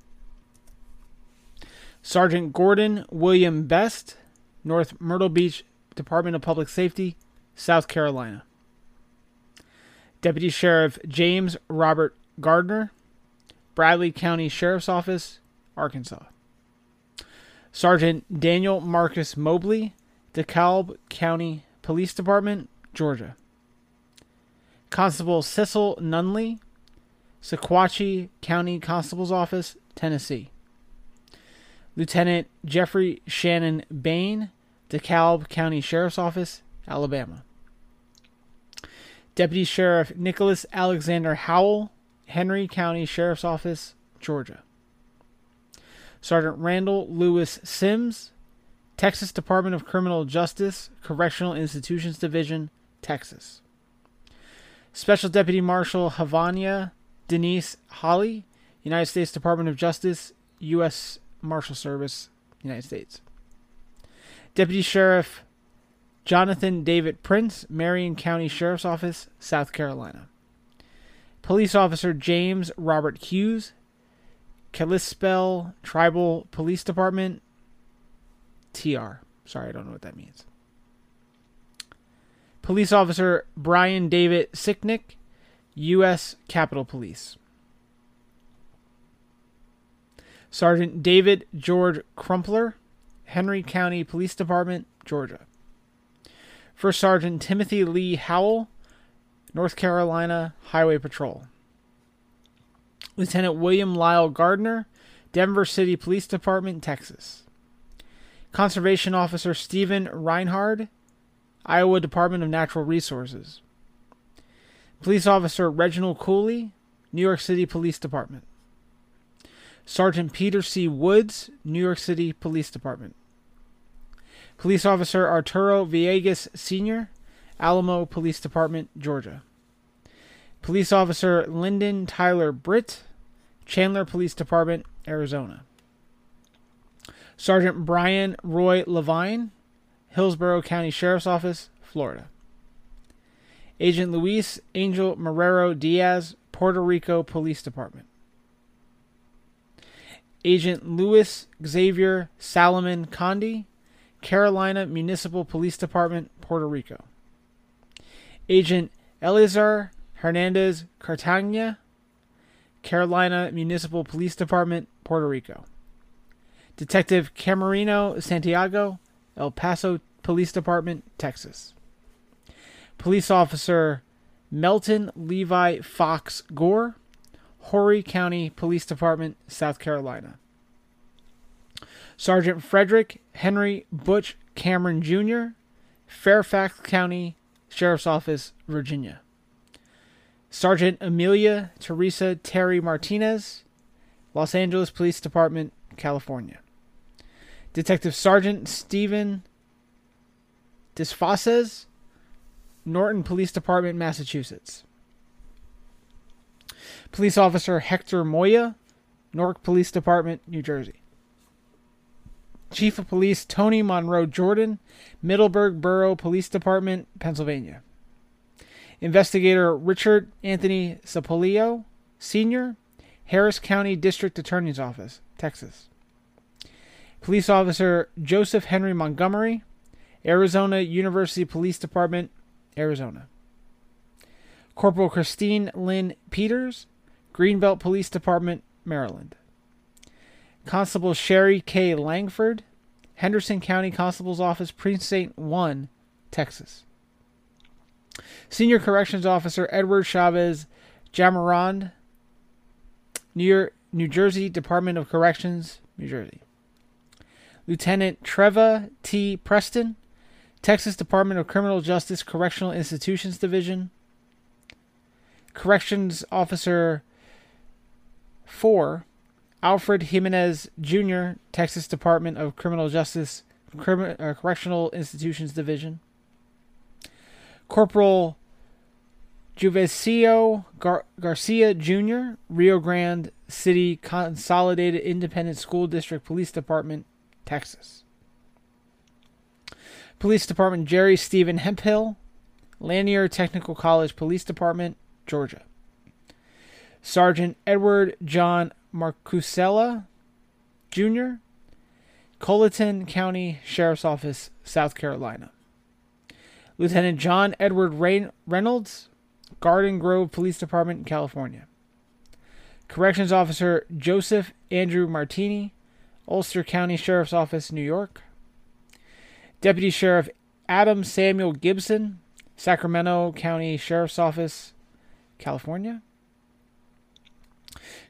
Sergeant Gordon William Best, North Myrtle Beach Department of Public Safety, South Carolina. Deputy Sheriff James Robert Gardner, Bradley County Sheriff's Office, Arkansas. Sergeant Daniel Marcus Mobley, DeKalb County Police Department, Georgia. Constable Cecil Nunley, Sequatchie County Constable's Office, Tennessee. Lieutenant Jeffrey Shannon Bain, DeKalb County Sheriff's Office, Alabama. Deputy Sheriff Nicholas Alexander Howell, Henry County Sheriff's Office, Georgia. Sergeant Randall Lewis Sims, Texas Department of Criminal Justice, Correctional Institutions Division, Texas. Special Deputy Marshal Havania Denise Holly, United States Department of Justice, U.S. Marshal Service, United States. Deputy Sheriff Jonathan David Prince, Marion County Sheriff's Office, South Carolina. Police Officer James Robert Hughes, Kalispel Tribal Police Department, TR. Sorry, I don't know what that means. Police Officer Brian David Sicknick, U.S. Capitol Police. Sergeant David George Crumpler, Henry County Police Department, Georgia. First Sergeant Timothy Lee Howell, North Carolina Highway Patrol. Lieutenant William Lyle Gardner, Denver City Police Department, Texas. Conservation Officer Stephen Reinhard, Iowa Department of Natural Resources. Police Officer Reginald Cooley, New York City Police Department. Sergeant Peter C. Woods, New York City Police Department. Police Officer Arturo Villegas Sr., Alamo Police Department, Georgia. Police Officer Lyndon Tyler Britt, Chandler Police Department, Arizona. Sergeant Brian Roy Levine, Hillsborough County Sheriff's Office, Florida. Agent Luis Angel Marrero Diaz, Puerto Rico Police Department. Agent Luis Xavier Salomon Condi, Carolina Municipal Police Department, Puerto Rico. Agent Eleazar Hernandez Cartagena, Carolina Municipal Police Department, Puerto Rico. Detective Camarino Santiago, El Paso Police Department, Texas. Police Officer Melton Levi Fox Gore, Horry County Police Department, South Carolina. Sergeant Frederick Henry Butch Cameron Jr., Fairfax County Sheriff's Office, Virginia. Sergeant Amelia Teresa Terry Martinez, Los Angeles Police Department, California. Detective Sergeant Stephen Disfaces, Norton Police Department, Massachusetts. Police Officer Hector Moya, Newark Police Department, New Jersey. Chief of Police Tony Monroe Jordan, Middleburg Borough Police Department, Pennsylvania. Investigator Richard Anthony Sapolio, Sr., Harris County District Attorney's Office, Texas. Police Officer Joseph Henry Montgomery, Arizona University Police Department, Arizona. Corporal Christine Lynn Peters, Greenbelt Police Department, Maryland. Constable Sherry K. Langford, Henderson County Constable's Office, Precinct 1, Texas. Senior Corrections Officer Edward Chavez Jamarand, New, York, New Jersey Department of Corrections, New Jersey. Lieutenant Treva T. Preston, Texas Department of Criminal Justice Correctional Institutions Division. Corrections Officer 4, Alfred Jimenez Jr., Texas Department of Criminal Justice Crimi- uh, Correctional Institutions Division. Corporal Juvesio Gar- Garcia Jr., Rio Grande City Consolidated Independent School District Police Department, Texas. Police Department Jerry Stephen Hemphill, Lanier Technical College Police Department, Georgia. Sergeant Edward John Marcusella Jr., Colleton County Sheriff's Office, South Carolina. Lieutenant John Edward Rain- Reynolds, Garden Grove Police Department, California. Corrections Officer Joseph Andrew Martini, Ulster County Sheriff's Office, New York. Deputy Sheriff Adam Samuel Gibson, Sacramento County Sheriff's Office, California.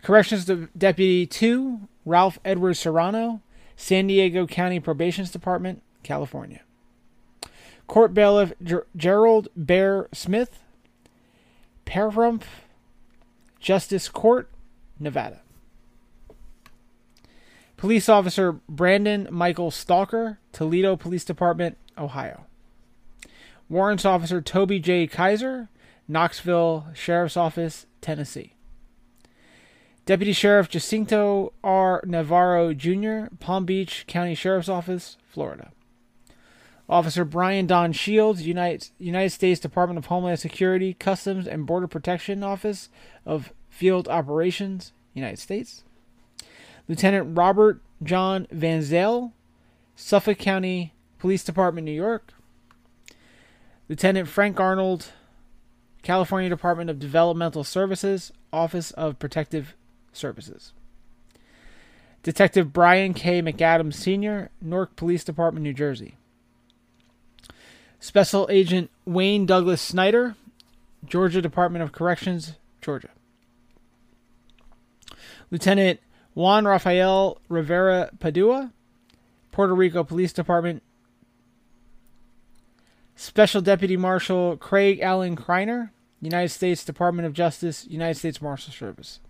Corrections De- Deputy 2, Ralph Edward Serrano, San Diego County Probations Department, California. Court Bailiff Ger- Gerald Bear Smith, Pahrump Justice Court, Nevada. Police Officer Brandon Michael Stalker, Toledo Police Department, Ohio. Warrants Officer Toby J. Kaiser, Knoxville Sheriff's Office, Tennessee. Deputy Sheriff Jacinto R. Navarro Jr., Palm Beach County Sheriff's Office, Florida. Officer Brian Don Shields, United, United States Department of Homeland Security, Customs and Border Protection Office of Field Operations, United States. Lieutenant Robert John Van Zale, Suffolk County Police Department, New York. Lieutenant Frank Arnold, California Department of Developmental Services, Office of Protective Services. Detective Brian K. McAdams Sr., Newark Police Department, New Jersey. Special Agent Wayne Douglas Snyder, Georgia Department of Corrections, Georgia. Lieutenant Juan Rafael Rivera Padua, Puerto Rico Police Department. Special Deputy Marshal Craig Allen Kreiner, United States Department of Justice, United States Marshal Service.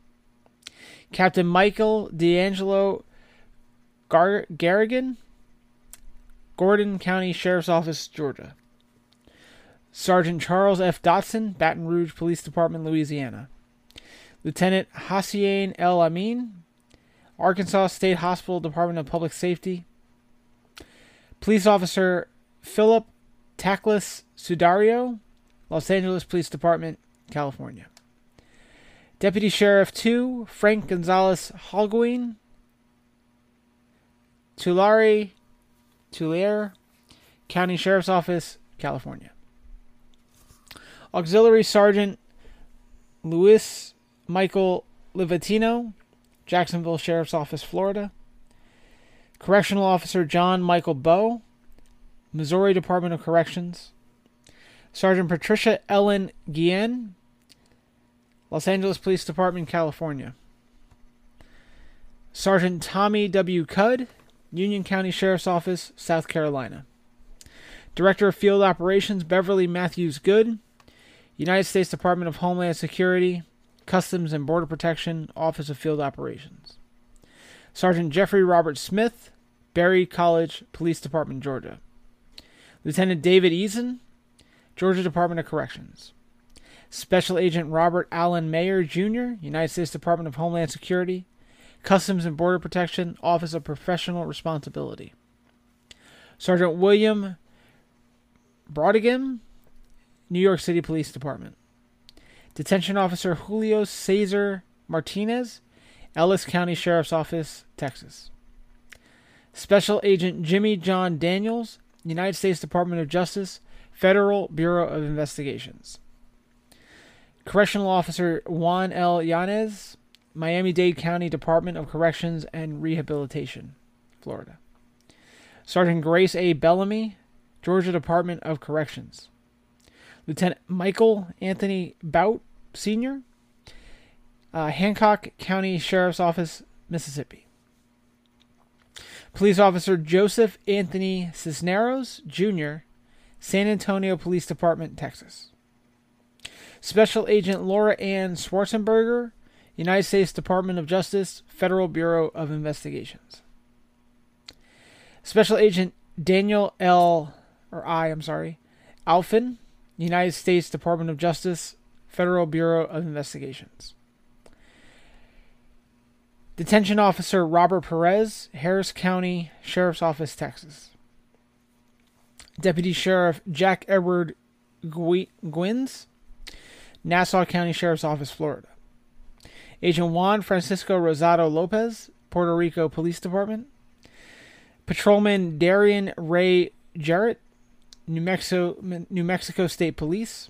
Captain Michael D'Angelo Gar- Garrigan, Gordon County Sheriff's Office, Georgia. Sergeant Charles F. Dotson, Baton Rouge Police Department, Louisiana. Lieutenant Hassien El Amin, Arkansas State Hospital Department of Public Safety. Police Officer Philip Tackless Sudario, Los Angeles Police Department, California. Deputy Sheriff 2, Frank Gonzalez Holguin, Tulare, Tulare County Sheriff's Office, California. Auxiliary Sergeant Luis Michael Livatino, Jacksonville Sheriff's Office, Florida. Correctional Officer John Michael Bowe, Missouri Department of Corrections. Sergeant Patricia Ellen Guillen, Los Angeles Police Department, California. Sergeant Tommy W. Cudd, Union County Sheriff's Office, South Carolina. Director of Field Operations Beverly Matthews Good, United States Department of Homeland Security, Customs and Border Protection, Office of Field Operations. Sergeant Jeffrey Robert Smith, Berry College Police Department, Georgia. Lieutenant David Eason, Georgia Department of Corrections. Special Agent Robert Allen Mayer Jr., United States Department of Homeland Security, Customs and Border Protection, Office of Professional Responsibility. Sergeant William Brodigam, New York City Police Department. Detention Officer Julio Cesar Martinez, Ellis County Sheriff's Office, Texas. Special Agent Jimmy John Daniels, United States Department of Justice, Federal Bureau of Investigations. Correctional Officer Juan L. Yanez, Miami Dade County Department of Corrections and Rehabilitation, Florida. Sergeant Grace A. Bellamy, Georgia Department of Corrections. Lieutenant Michael Anthony Bout, Sr., uh, Hancock County Sheriff's Office, Mississippi. Police Officer Joseph Anthony Cisneros, Jr., San Antonio Police Department, Texas. Special Agent Laura Ann Schwartzenberger, United States Department of Justice, Federal Bureau of Investigations. Special Agent Daniel L. or I, I'm sorry, Alfin, United States Department of Justice, Federal Bureau of Investigations. Detention Officer Robert Perez, Harris County Sheriff's Office, Texas. Deputy Sheriff Jack Edward Gwynns, Nassau County Sheriff's Office, Florida. Agent Juan Francisco Rosado Lopez, Puerto Rico Police Department. Patrolman Darian Ray Jarrott, New Mexico, New Mexico State Police.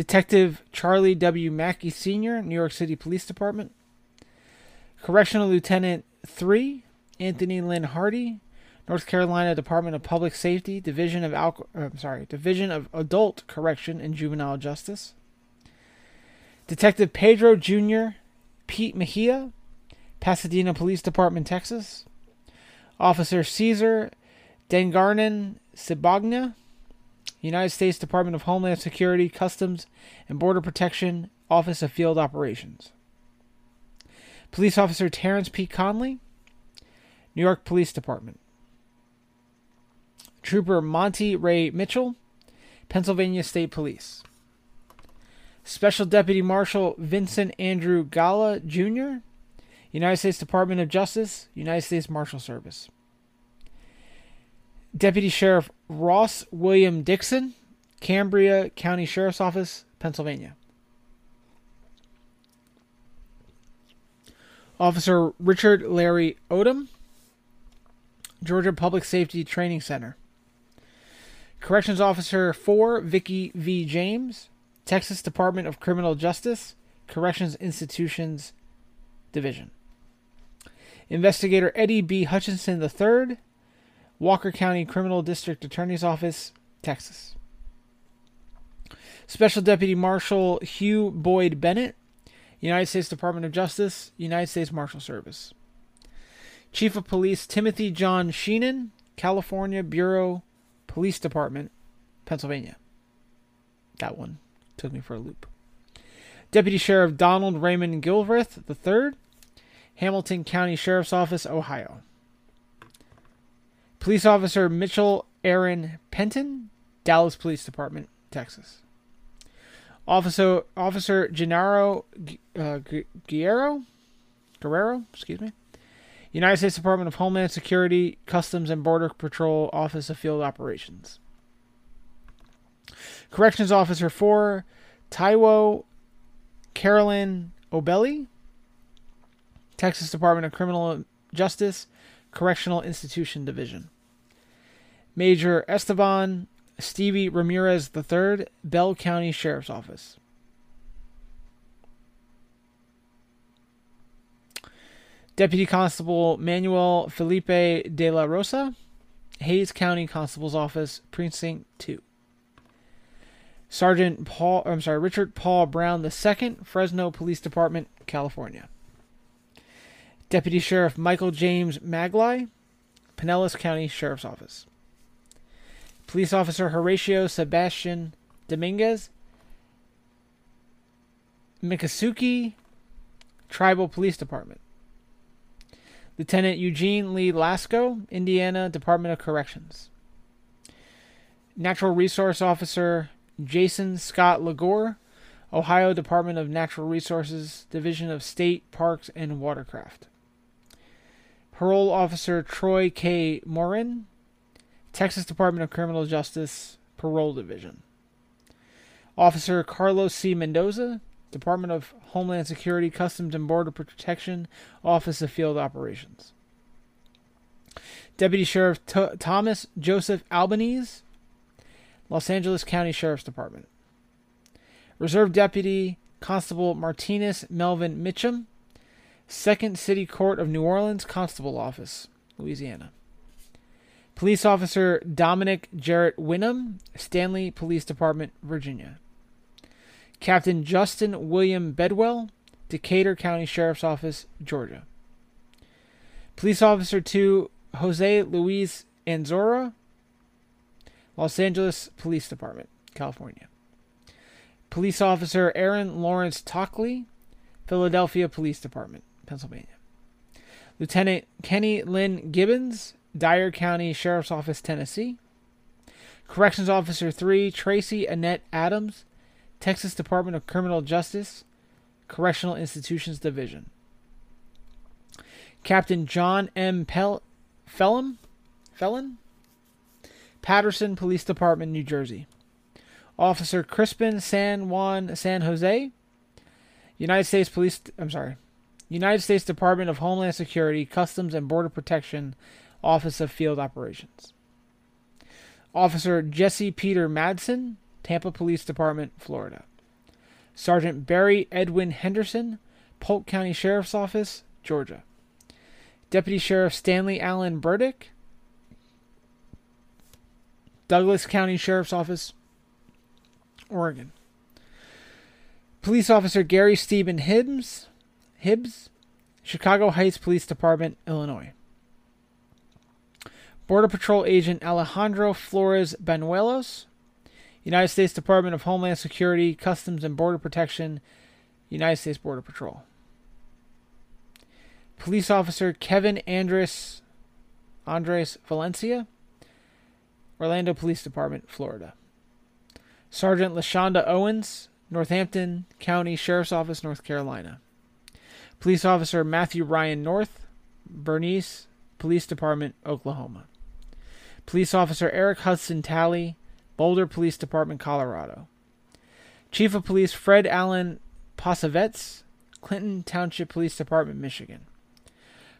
Detective Charlie W. Mackey Sr., New York City Police Department. Correctional Lieutenant 3, Anthony Lynn Hardy, North Carolina Department of Public Safety, Division of Alco- uh, I'm sorry, Division of Adult Correction and Juvenile Justice. Detective Pedro Jr. Pete Mejia, Pasadena Police Department, Texas. Officer Caesar Dengarnen Sibagna, United States Department of Homeland Security, Customs and Border Protection, Office of Field Operations. Police Officer Terrence P. Conley, New York Police Department. Trooper Monty Ray Mitchell, Pennsylvania State Police. Special Deputy Marshal Vincent Andrew Gala Jr., United States Department of Justice, United States Marshal Service. Deputy Sheriff Ross William Dixon, Cambria County Sheriff's Office, Pennsylvania. Officer Richard Larry Odom, Georgia Public Safety Training Center. Corrections Officer 4, Vicky V. James, Texas Department of Criminal Justice, Corrections Institutions Division. Investigator Eddie B. Hutchinson III, Walker County Criminal District Attorney's Office, Texas. Special Deputy Marshal Hugh Boyd Bennett, United States Department of Justice, United States Marshal Service. Chief of Police Timothy John Sheenan, California Borough Police Department, Pennsylvania. That one took me for a loop. Deputy Sheriff Donald Raymond Gilvreth III, Hamilton County Sheriff's Office, Ohio. Police Officer Mitchell Aaron Penton, Dallas Police Department, Texas. Officer Officer Gennaro uh, Guerrero, Guerrero, excuse me, United States Department of Homeland Security, Customs and Border Patrol, Office of Field Operations. Corrections Officer 4, Taiwo Carolyn Obelli, Texas Department of Criminal Justice, Correctional Institution Division. Major Esteban Stevie Ramirez III, Bell County Sheriff's Office. Deputy Constable Manuel Felipe de la Rosa, Hays County Constable's Office, Precinct 2. Sergeant Paul, I'm sorry, Richard Paul Brown II, Fresno Police Department, California. Deputy Sheriff Michael James Magli, Pinellas County Sheriff's Office. Police Officer Horatio Sebastian Dominguez, Miccosukee Tribal Police Department. Lieutenant Eugene Lee Lasco, Indiana Department of Corrections. Natural Resource Officer Jason Scott Lagore, Ohio Department of Natural Resources, Division of State Parks and Watercraft. Parole Officer Troy K. Morin, Texas Department of Criminal Justice, Parole Division. Officer Carlos C. Mendoza, Department of Homeland Security, Customs and Border Protection, Office of Field Operations. Deputy Sheriff T- Thomas Joseph Albanese, Los Angeles County Sheriff's Department. Reserve Deputy Constable Martinez Melvin Mitchum, Second City Court of New Orleans Constable Office, Louisiana. Police Officer Dominic Jarrett Winham, Stanley Police Department, Virginia. Captain Justin William Bedwell, Decatur County Sheriff's Office, Georgia. Police Officer 2 Jose Luis Anzora, Los Angeles Police Department, California. Police Officer Aaron Lawrence Tockley, Philadelphia Police Department, Pennsylvania. Lieutenant Kenny Lynn Gibbons, Dyer County Sheriff's Office, Tennessee. Corrections Officer 3 Tracy Annette Adams, Texas Department of Criminal Justice, Correctional Institutions Division. Captain John M. Pel- Felon, Felon, Paterson Police Department, New Jersey. Officer Crispin San Juan San Jose, United States Police. I'm sorry, United States Department of Homeland Security, Customs and Border Protection, Office of Field Operations. Officer Jesse Peter Madsen, Tampa Police Department, Florida. Sergeant Barry Edwin Henderson, Polk County Sheriff's Office, Georgia. Deputy Sheriff Stanley Allen Burdick, Douglas County Sheriff's Office, Oregon. Police Officer Gary Stephen Hibbs, Hibbs, Chicago Heights Police Department, Illinois. Border Patrol Agent Alejandro Flores Banuelos, United States Department of Homeland Security, Customs and Border Protection, United States Border Patrol. Police Officer Kevin Andres Andres Valencia, Orlando Police Department, Florida. Sergeant Lashonda Owens, Northampton County Sheriff's Office, North Carolina. Police Officer Matthew Ryan North, Bernice Police Department, Oklahoma. Police Officer Eric Hudson Talley, Boulder Police Department, Colorado. Chief of Police Fred Allen Posavetz, Clinton Township Police Department, Michigan.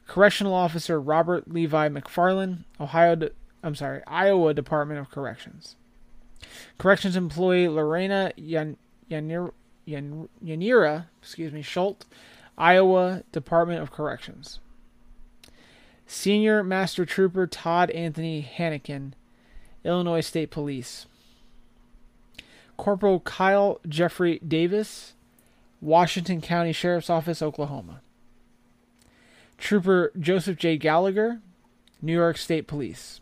Correctional Officer Robert Levi McFarland, Ohio, De- I'm sorry, Iowa Department of Corrections. Corrections employee Lorena Yan, Yanir, Yan, Yanira, excuse me, Schult, Iowa Department of Corrections. Senior Master Trooper Todd Anthony Hannikin, Illinois State Police. Corporal Kyle Jeffrey Davis, Washington County Sheriff's Office, Oklahoma. Trooper Joseph J. Gallagher, New York State Police.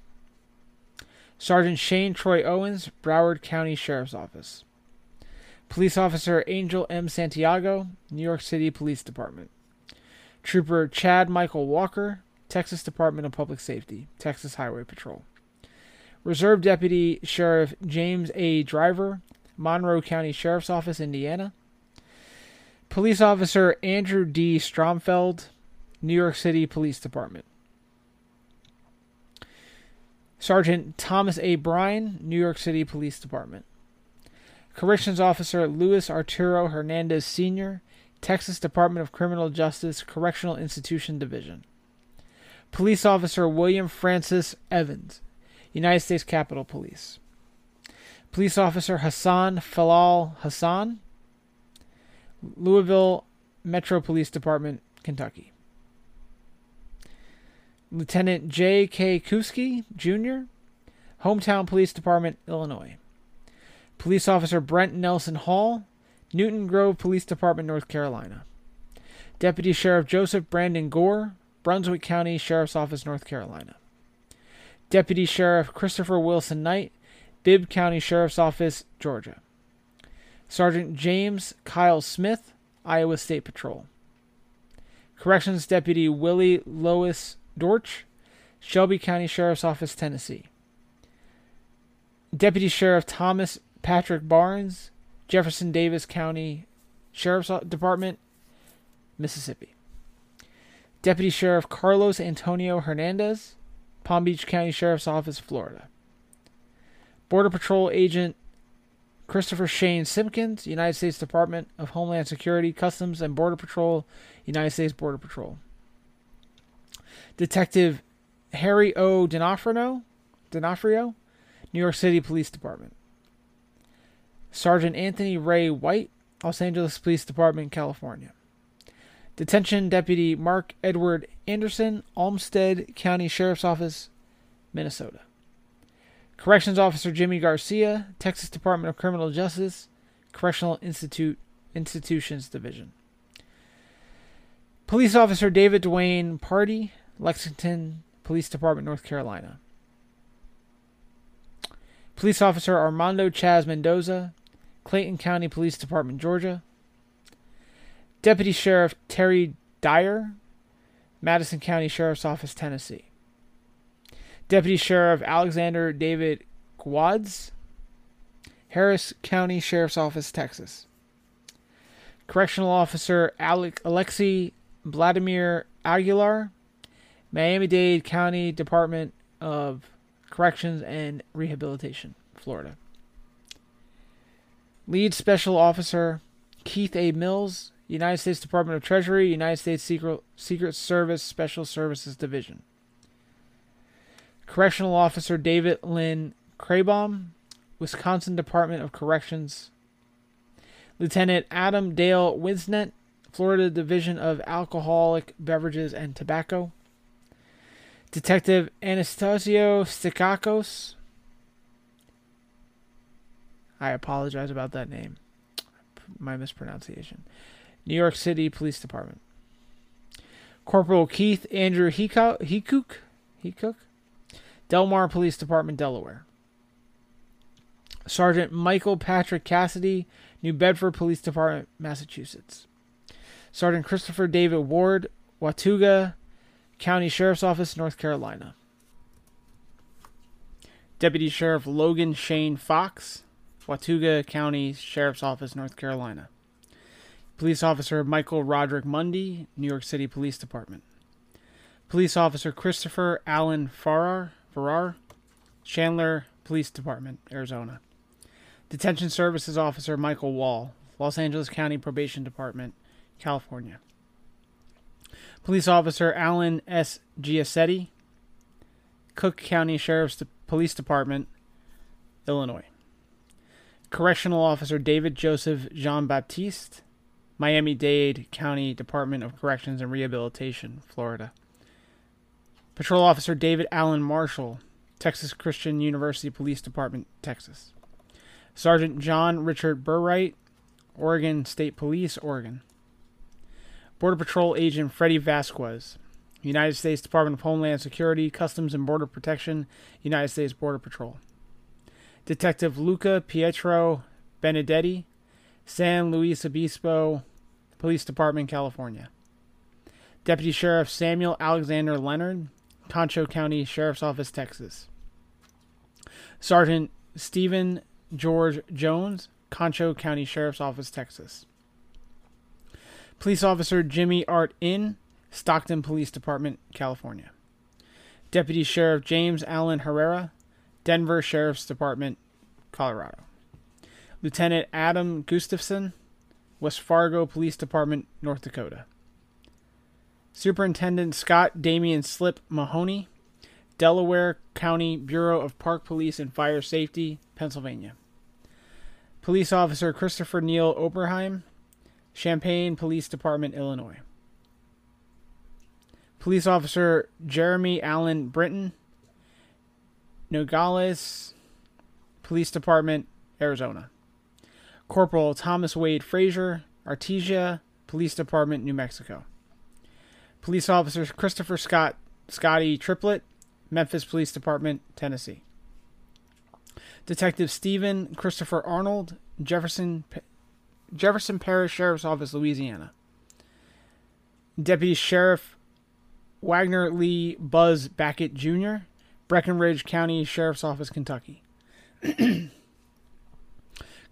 Sergeant Shane Troy Owens, Broward County Sheriff's Office. Police Officer Angel M. Santiago, New York City Police Department. Trooper Chad Michael Walker, Texas Department of Public Safety, Texas Highway Patrol. Reserve Deputy Sheriff James A. Driver, Monroe County Sheriff's Office, Indiana. Police Officer Andrew D. Stromfeld, New York City Police Department. Sergeant Thomas A. Bryan, New York City Police Department. Corrections Officer Luis Arturo Hernandez Sr., Texas Department of Criminal Justice Correctional Institution Division. Police Officer William Francis Evans, United States Capitol Police. Police Officer Hassan Falal Hassan, Louisville Metro Police Department, Kentucky. Lieutenant J. K. Kuski, Jr., Hometown Police Department, Illinois. Police Officer Brent Nelson Hall, Newton Grove Police Department, North Carolina. Deputy Sheriff Joseph Brandon Gore, Brunswick County Sheriff's Office, North Carolina. Deputy Sheriff Christopher Wilson Knight, Bibb County Sheriff's Office, Georgia. Sergeant James Kyle Smith, Iowa State Patrol. Corrections Deputy Willie Lois Dorch, Shelby County Sheriff's Office, Tennessee. Deputy Sheriff Thomas Patrick Barnes, Jefferson Davis County Sheriff's Department, Mississippi. Deputy Sheriff Carlos Antonio Hernandez, Palm Beach County Sheriff's Office, Florida. Border Patrol Agent Christopher Shane Simpkins, United States Department of Homeland Security, Customs and Border Patrol, United States Border Patrol. Detective Harry O. D'Onofrio, D'Onofrio, New York City Police Department. Sergeant Anthony Ray White, Los Angeles Police Department, California. Detention Deputy Mark Edward Anderson, Olmsted County Sheriff's Office, Minnesota. Corrections Officer Jimmy Garcia, Texas Department of Criminal Justice, Correctional Institute Institutions Division. Police Officer David Dwayne Party, Lexington Police Department, North Carolina. Police Officer Armando Chaz Mendoza, Clayton County Police Department, Georgia. Deputy Sheriff Terry Dyer, Madison County Sheriff's Office, Tennessee. Deputy Sheriff Alexander David Quads, Harris County Sheriff's Office, Texas. Correctional Officer Alec Alexei Vladimir Aguilar, Miami Dade County Department of Corrections and Rehabilitation, Florida. Lead Special Officer Keith A. Mills, United States Department of Treasury, United States Secret, Secret Service Special Services Division. Correctional Officer David Lynn Craybaum, Wisconsin Department of Corrections. Lieutenant Adam Dale Winsnet, Florida Division of Alcoholic Beverages and Tobacco. Detective Anastasio Stikakos. I apologize about that name. My mispronunciation. New York City Police Department. Corporal Keith Andrew Heacook. Heacook. Delmar Police Department, Delaware. Sergeant Michael Patrick Cassidy, New Bedford Police Department, Massachusetts. Sergeant Christopher David Ward, Watauga County Sheriff's Office, North Carolina. Deputy Sheriff Logan Shane Fox, Watauga County Sheriff's Office, North Carolina. Police Officer Michael Roderick Mundy, New York City Police Department. Police Officer Christopher Allen Farrar, Farrar, Chandler Police Department, Arizona. Detention Services Officer Michael Wall, Los Angeles County Probation Department, California. Police Officer Alan S. Giacetti, Cook County Sheriff's Police Department, Illinois. Correctional Officer David Joseph Jean Baptiste, Miami Dade County Department of Corrections and Rehabilitation, Florida. Patrol Officer David Allen Marshall, Texas Christian University Police Department, Texas. Sergeant John Richard Burright, Oregon State Police, Oregon. Border Patrol Agent Freddie Vasquez, United States Department of Homeland Security, Customs and Border Protection, United States Border Patrol. Detective Luca Pietro Benedetti, San Luis Obispo Police Department, California. Deputy Sheriff Samuel Alexander Leonard, Concho County Sheriff's Office, Texas. Sergeant Stephen George Jones, Concho County Sheriff's Office, Texas. Police Officer Jimmy Art In, Stockton Police Department, California. Deputy Sheriff James Allen Herrera, Denver Sheriff's Department, Colorado. Lieutenant Adam Gustafson, West Fargo Police Department, North Dakota. Superintendent Scott Damian Slip Mahoney, Delaware County Bureau of Park Police and Fire Safety, Pennsylvania. Police Officer Christopher Neal Oberheim, Champaign Police Department, Illinois. Police Officer Jeremy Allen Britton, Nogales Police Department, Arizona. Corporal Thomas Wade Frazier, Artesia Police Department, New Mexico. Police Officer Christopher Scott Scotty Triplett, Memphis Police Department, Tennessee. Detective Stephen Christopher Arnold, Jefferson Jefferson Parish Sheriff's Office, Louisiana. Deputy Sheriff Wagner Lee Buzz Backett Jr., Breckinridge County Sheriff's Office, Kentucky.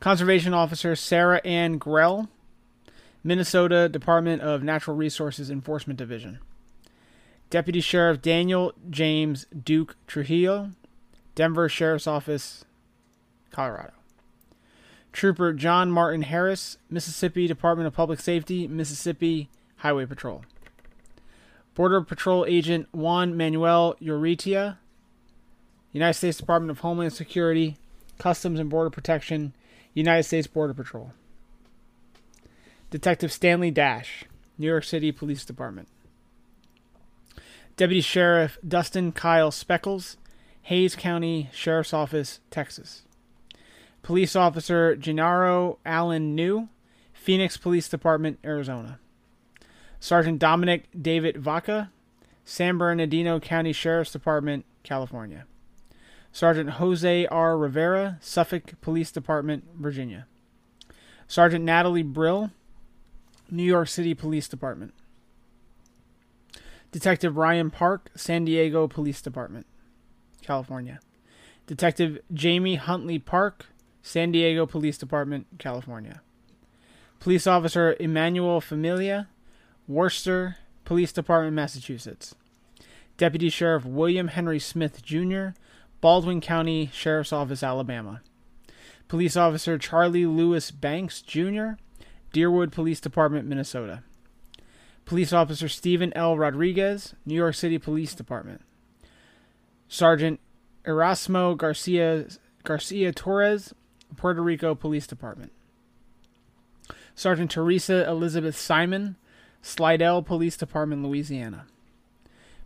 Conservation Officer Sarah Ann Grell, Minnesota Department of Natural Resources Enforcement Division. Deputy Sheriff Daniel James Duke Trujillo, Denver Sheriff's Office, Colorado. Trooper John Martin Harris, Mississippi Department of Public Safety, Mississippi Highway Patrol. Border Patrol Agent Juan Manuel Urrutia, United States Department of Homeland Security, Customs and Border Protection, United States Border Patrol. Detective Stanley Dash, New York City Police Department. Deputy Sheriff Dustin Kyle Speckles, Hays County Sheriff's Office, Texas. Police Officer Gennaro Allen New, Phoenix Police Department, Arizona. Sergeant Dominic David Vaca, San Bernardino County Sheriff's Department, California. Sergeant Jose R. Rivera, Suffolk Police Department, Virginia. Sergeant Natalie Brill, New York City Police Department. Detective Ryan Park, San Diego Police Department, California. Detective Jamie Huntley Park, San Diego Police Department, California. Police Officer Emmanuel Familia, Worcester Police Department, Massachusetts. Deputy Sheriff William Henry Smith Jr., Baldwin County Sheriff's Office, Alabama. Police Officer Charlie Lewis Banks Jr., Deerwood Police Department, Minnesota. Police Officer Stephen L. Rodriguez, New York City Police Department. Sergeant Erasmo Garcia Garcia Torres, Puerto Rico Police Department. Sergeant Teresa Elizabeth Simon, Slidell Police Department, Louisiana.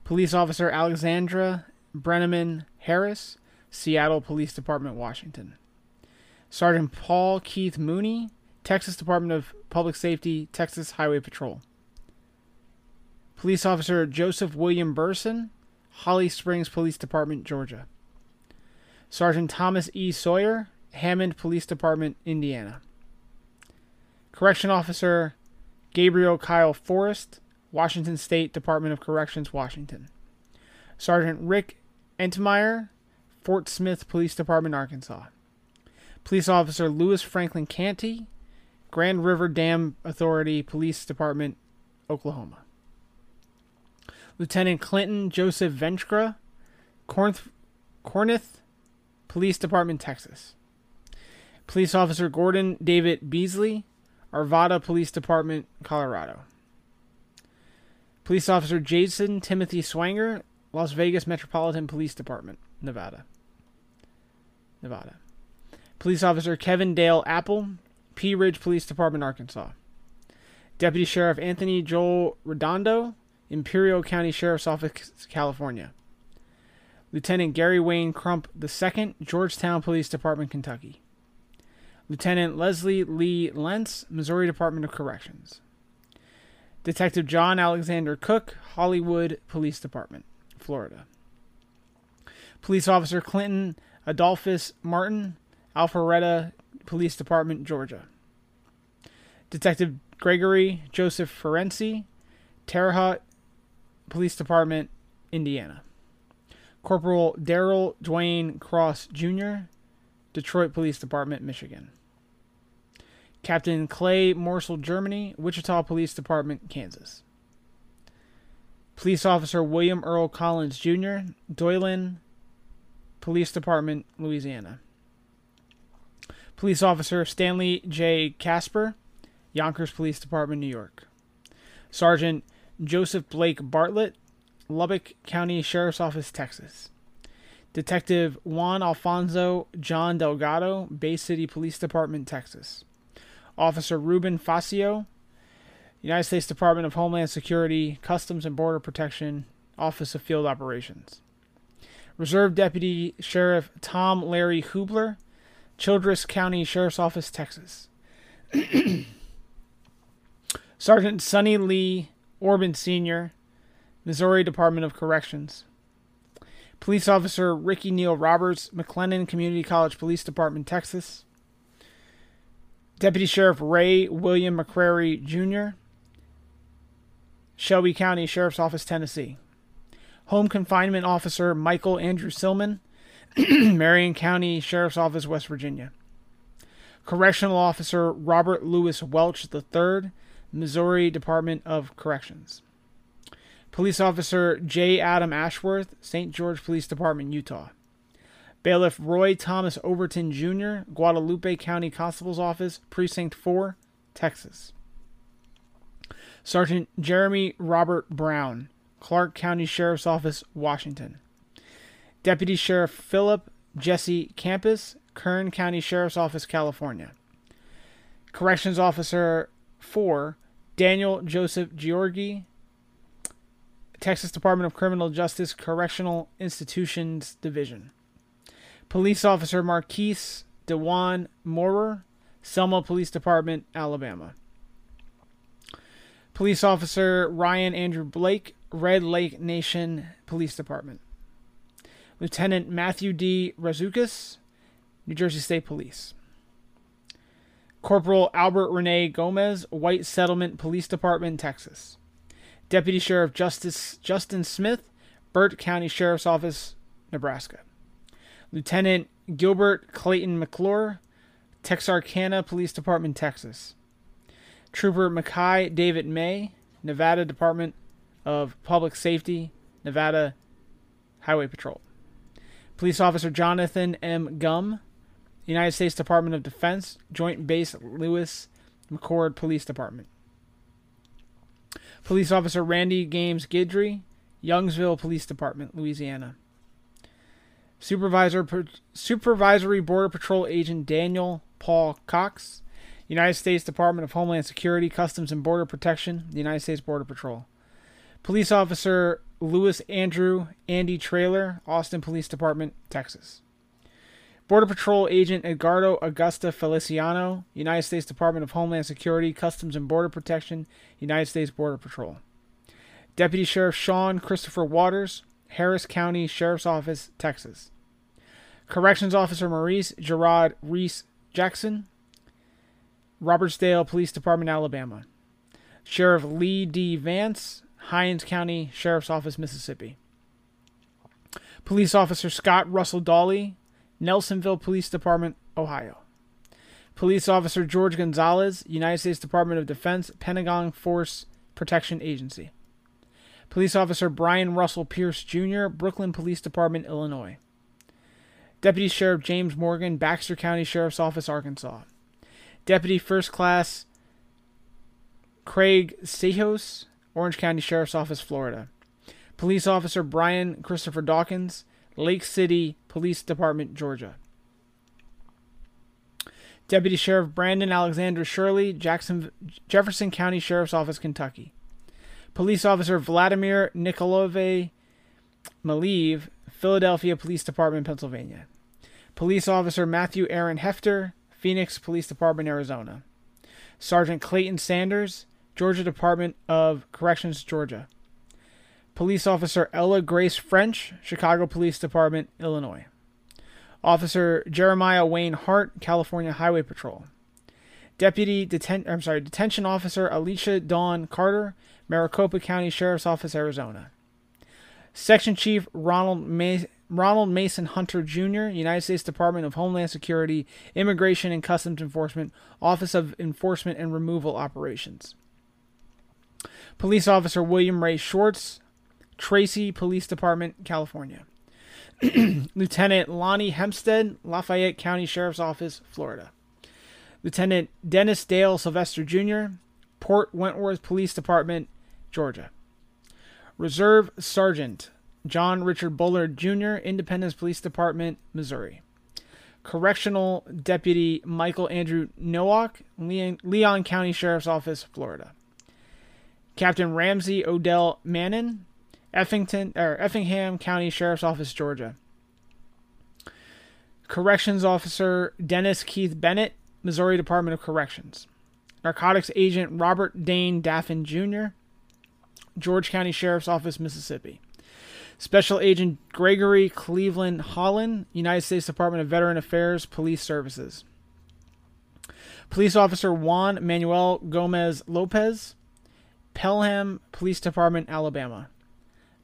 Police Officer Alexandra Brenneman Harris, Seattle Police Department, Washington. Sergeant Paul Keith Mooney, Texas Department of Public Safety, Texas Highway Patrol. Police Officer Joseph William Burson, Holly Springs Police Department, Georgia. Sergeant Thomas E. Sawyer, Hammond Police Department, Indiana. Correction Officer Gabriel Kyle Forrest, Washington State Department of Corrections, Washington. Sergeant Rick Entmeyer, Fort Smith Police Department, Arkansas. Police Officer Lewis Franklin Canty, Grand River Dam Authority Police Department, Oklahoma. Lieutenant Clinton Joseph Cornth- Cornith Police Department, Texas. Police Officer Gordon David Beesley, Arvada Police Department, Colorado. Police Officer Jason Timothy Swanger, Las Vegas Metropolitan Police Department, Nevada. Nevada. Police Officer Kevin Dale Apple, Pea Ridge Police Department, Arkansas. Deputy Sheriff Anthony Joel Redondo, Imperial County Sheriff's Office, California. Lieutenant Gary Wayne Crump II, Georgetown Police Department, Kentucky. Lieutenant Leslie Lee Lentz, Missouri Department of Corrections. Detective John Alexander Cook, Hollywood Police Department, Florida. Police Officer Clinton Adolphus Martin, Alpharetta Police Department, Georgia. Detective Gregory Joseph Ferency, Terre Haute Police Department, Indiana. Corporal Daryl Dwayne Cross Jr., Detroit Police Department, Michigan. Captain Clay Morsel, Germany, Wichita Police Department, Kansas. Police Officer William Earl Collins Jr., Doyline Police Department, Louisiana. Police Officer Stanley J. Casper, Yonkers Police Department, New York. Sergeant Joseph Blake Bartlett, Lubbock County Sheriff's Office, Texas. Detective Juan Alfonso John Delgado, Bay City Police Department, Texas. Officer Ruben Facio, United States Department of Homeland Security, Customs and Border Protection, Office of Field Operations. Reserve Deputy Sheriff Tom Larry Hubler, Childress County Sheriff's Office, Texas. Sergeant Sonny Lee Orban Sr., Missouri Department of Corrections. Police Officer Ricky Neal Roberts, McLennan Community College Police Department, Texas. Deputy Sheriff Ray William McCrary Jr., Shelby County Sheriff's Office, Tennessee. Home Confinement Officer Michael Andrew Silman, Marion County Sheriff's Office, West Virginia. Correctional Officer Robert Lewis Welch III, Missouri Department of Corrections. Police Officer J. Adam Ashworth, St. George Police Department, Utah. Bailiff Roy Thomas Overton Jr., Guadalupe County Constable's Office, Precinct 4, Texas. Sergeant Jeremy Robert Brown, Clark County Sheriff's Office, Washington. Deputy Sheriff Philip Jesse Campus, Kern County Sheriff's Office, California. Corrections Officer 4, Daniel Joseph Georgi, Texas Department of Criminal Justice Correctional Institutions Division. Police Officer Marquise Dewan Moorer, Selma Police Department, Alabama. Police Officer Ryan Andrew Blake, Red Lake Nation Police Department. Lieutenant Matthew D. Razukis, New Jersey State Police. Corporal Albert Rene Gomez, White Settlement Police Department, Texas. Deputy Sheriff Justice Justin Smith, Burt County Sheriff's Office, Nebraska. Lieutenant Gilbert Clayton McClure, Texarkana Police Department, Texas. Trooper Mackay David May, Nevada Department of Public Safety, Nevada Highway Patrol. Police Officer Jonathan M. Gum, United States Department of Defense, Joint Base Lewis McChord Police Department. Police Officer Randy Games Gidry, Youngsville Police Department, Louisiana. Supervisor Supervisory Border Patrol Agent Daniel Paul Cox, United States Department of Homeland Security, Customs and Border Protection, the United States Border Patrol. Police Officer Lewis Andrew Andy Trailer, Austin Police Department, Texas. Border Patrol Agent Edgardo Augusta Feliciano, United States Department of Homeland Security, Customs and Border Protection, United States Border Patrol. Deputy Sheriff Sean Christopher Waters, Harris County Sheriff's Office, Texas. Corrections Officer Maurice Gerard Reese Jackson, Robertsdale Police Department, Alabama. Sheriff Lee D. Vance, Hinds County Sheriff's Office, Mississippi. Police Officer Scott Russell Dawley, Nelsonville Police Department, Ohio. Police Officer George Gonzalez, United States Department of Defense, Pentagon Force Protection Agency. Police Officer Brian Russell Pierce Jr., Brooklyn Police Department, Illinois. Deputy Sheriff James Morgan, Baxter County Sheriff's Office, Arkansas. Deputy First Class Craig Sejos, Orange County Sheriff's Office, Florida. Police Officer Brian Christopher Dawkins, Lake City Police Department, Georgia. Deputy Sheriff Brandon Alexander Shirley, Jackson Jefferson County Sheriff's Office, Kentucky. Police Officer Vladimir Nikolove Malieve, Philadelphia Police Department, Pennsylvania. Police Officer Matthew Aaron Hefter, Phoenix Police Department, Arizona. Sergeant Clayton Sanders, Georgia Department of Corrections, Georgia. Police Officer Ella Grace French, Chicago Police Department, Illinois. Officer Jeremiah Wayne Hart, California Highway Patrol. Deputy Deten- I'm sorry, Detention Officer Alicia Dawn Carter, Maricopa County Sheriff's Office, Arizona. Section Chief Ronald Ma- Ronald Mason Hunter Jr., United States Department of Homeland Security, Immigration and Customs Enforcement, Office of Enforcement and Removal Operations. Police Officer William Ray Schwartz, Tracy Police Department, California. Lieutenant Lonnie Hempstead, Lafayette County Sheriff's Office, Florida. Lieutenant Dennis Dale Sylvester Jr., Port Wentworth Police Department, Georgia. Reserve Sergeant John Richard Bullard Jr., Independence Police Department, Missouri. Correctional Deputy Michael Andrew Nowak, Leon, Leon County Sheriff's Office, Florida. Captain Ramsey Odell Mannon, Effington Effingham County Sheriff's Office, Georgia. Corrections Officer Dennis Keith Bennett, Missouri Department of Corrections. Narcotics Agent Robert Dane Daffin Jr., George County Sheriff's Office, Mississippi. Special Agent Gregory Cleveland Holland, United States Department of Veteran Affairs, Police Services. Police Officer Juan Manuel Gomez Lopez, Pelham Police Department, Alabama.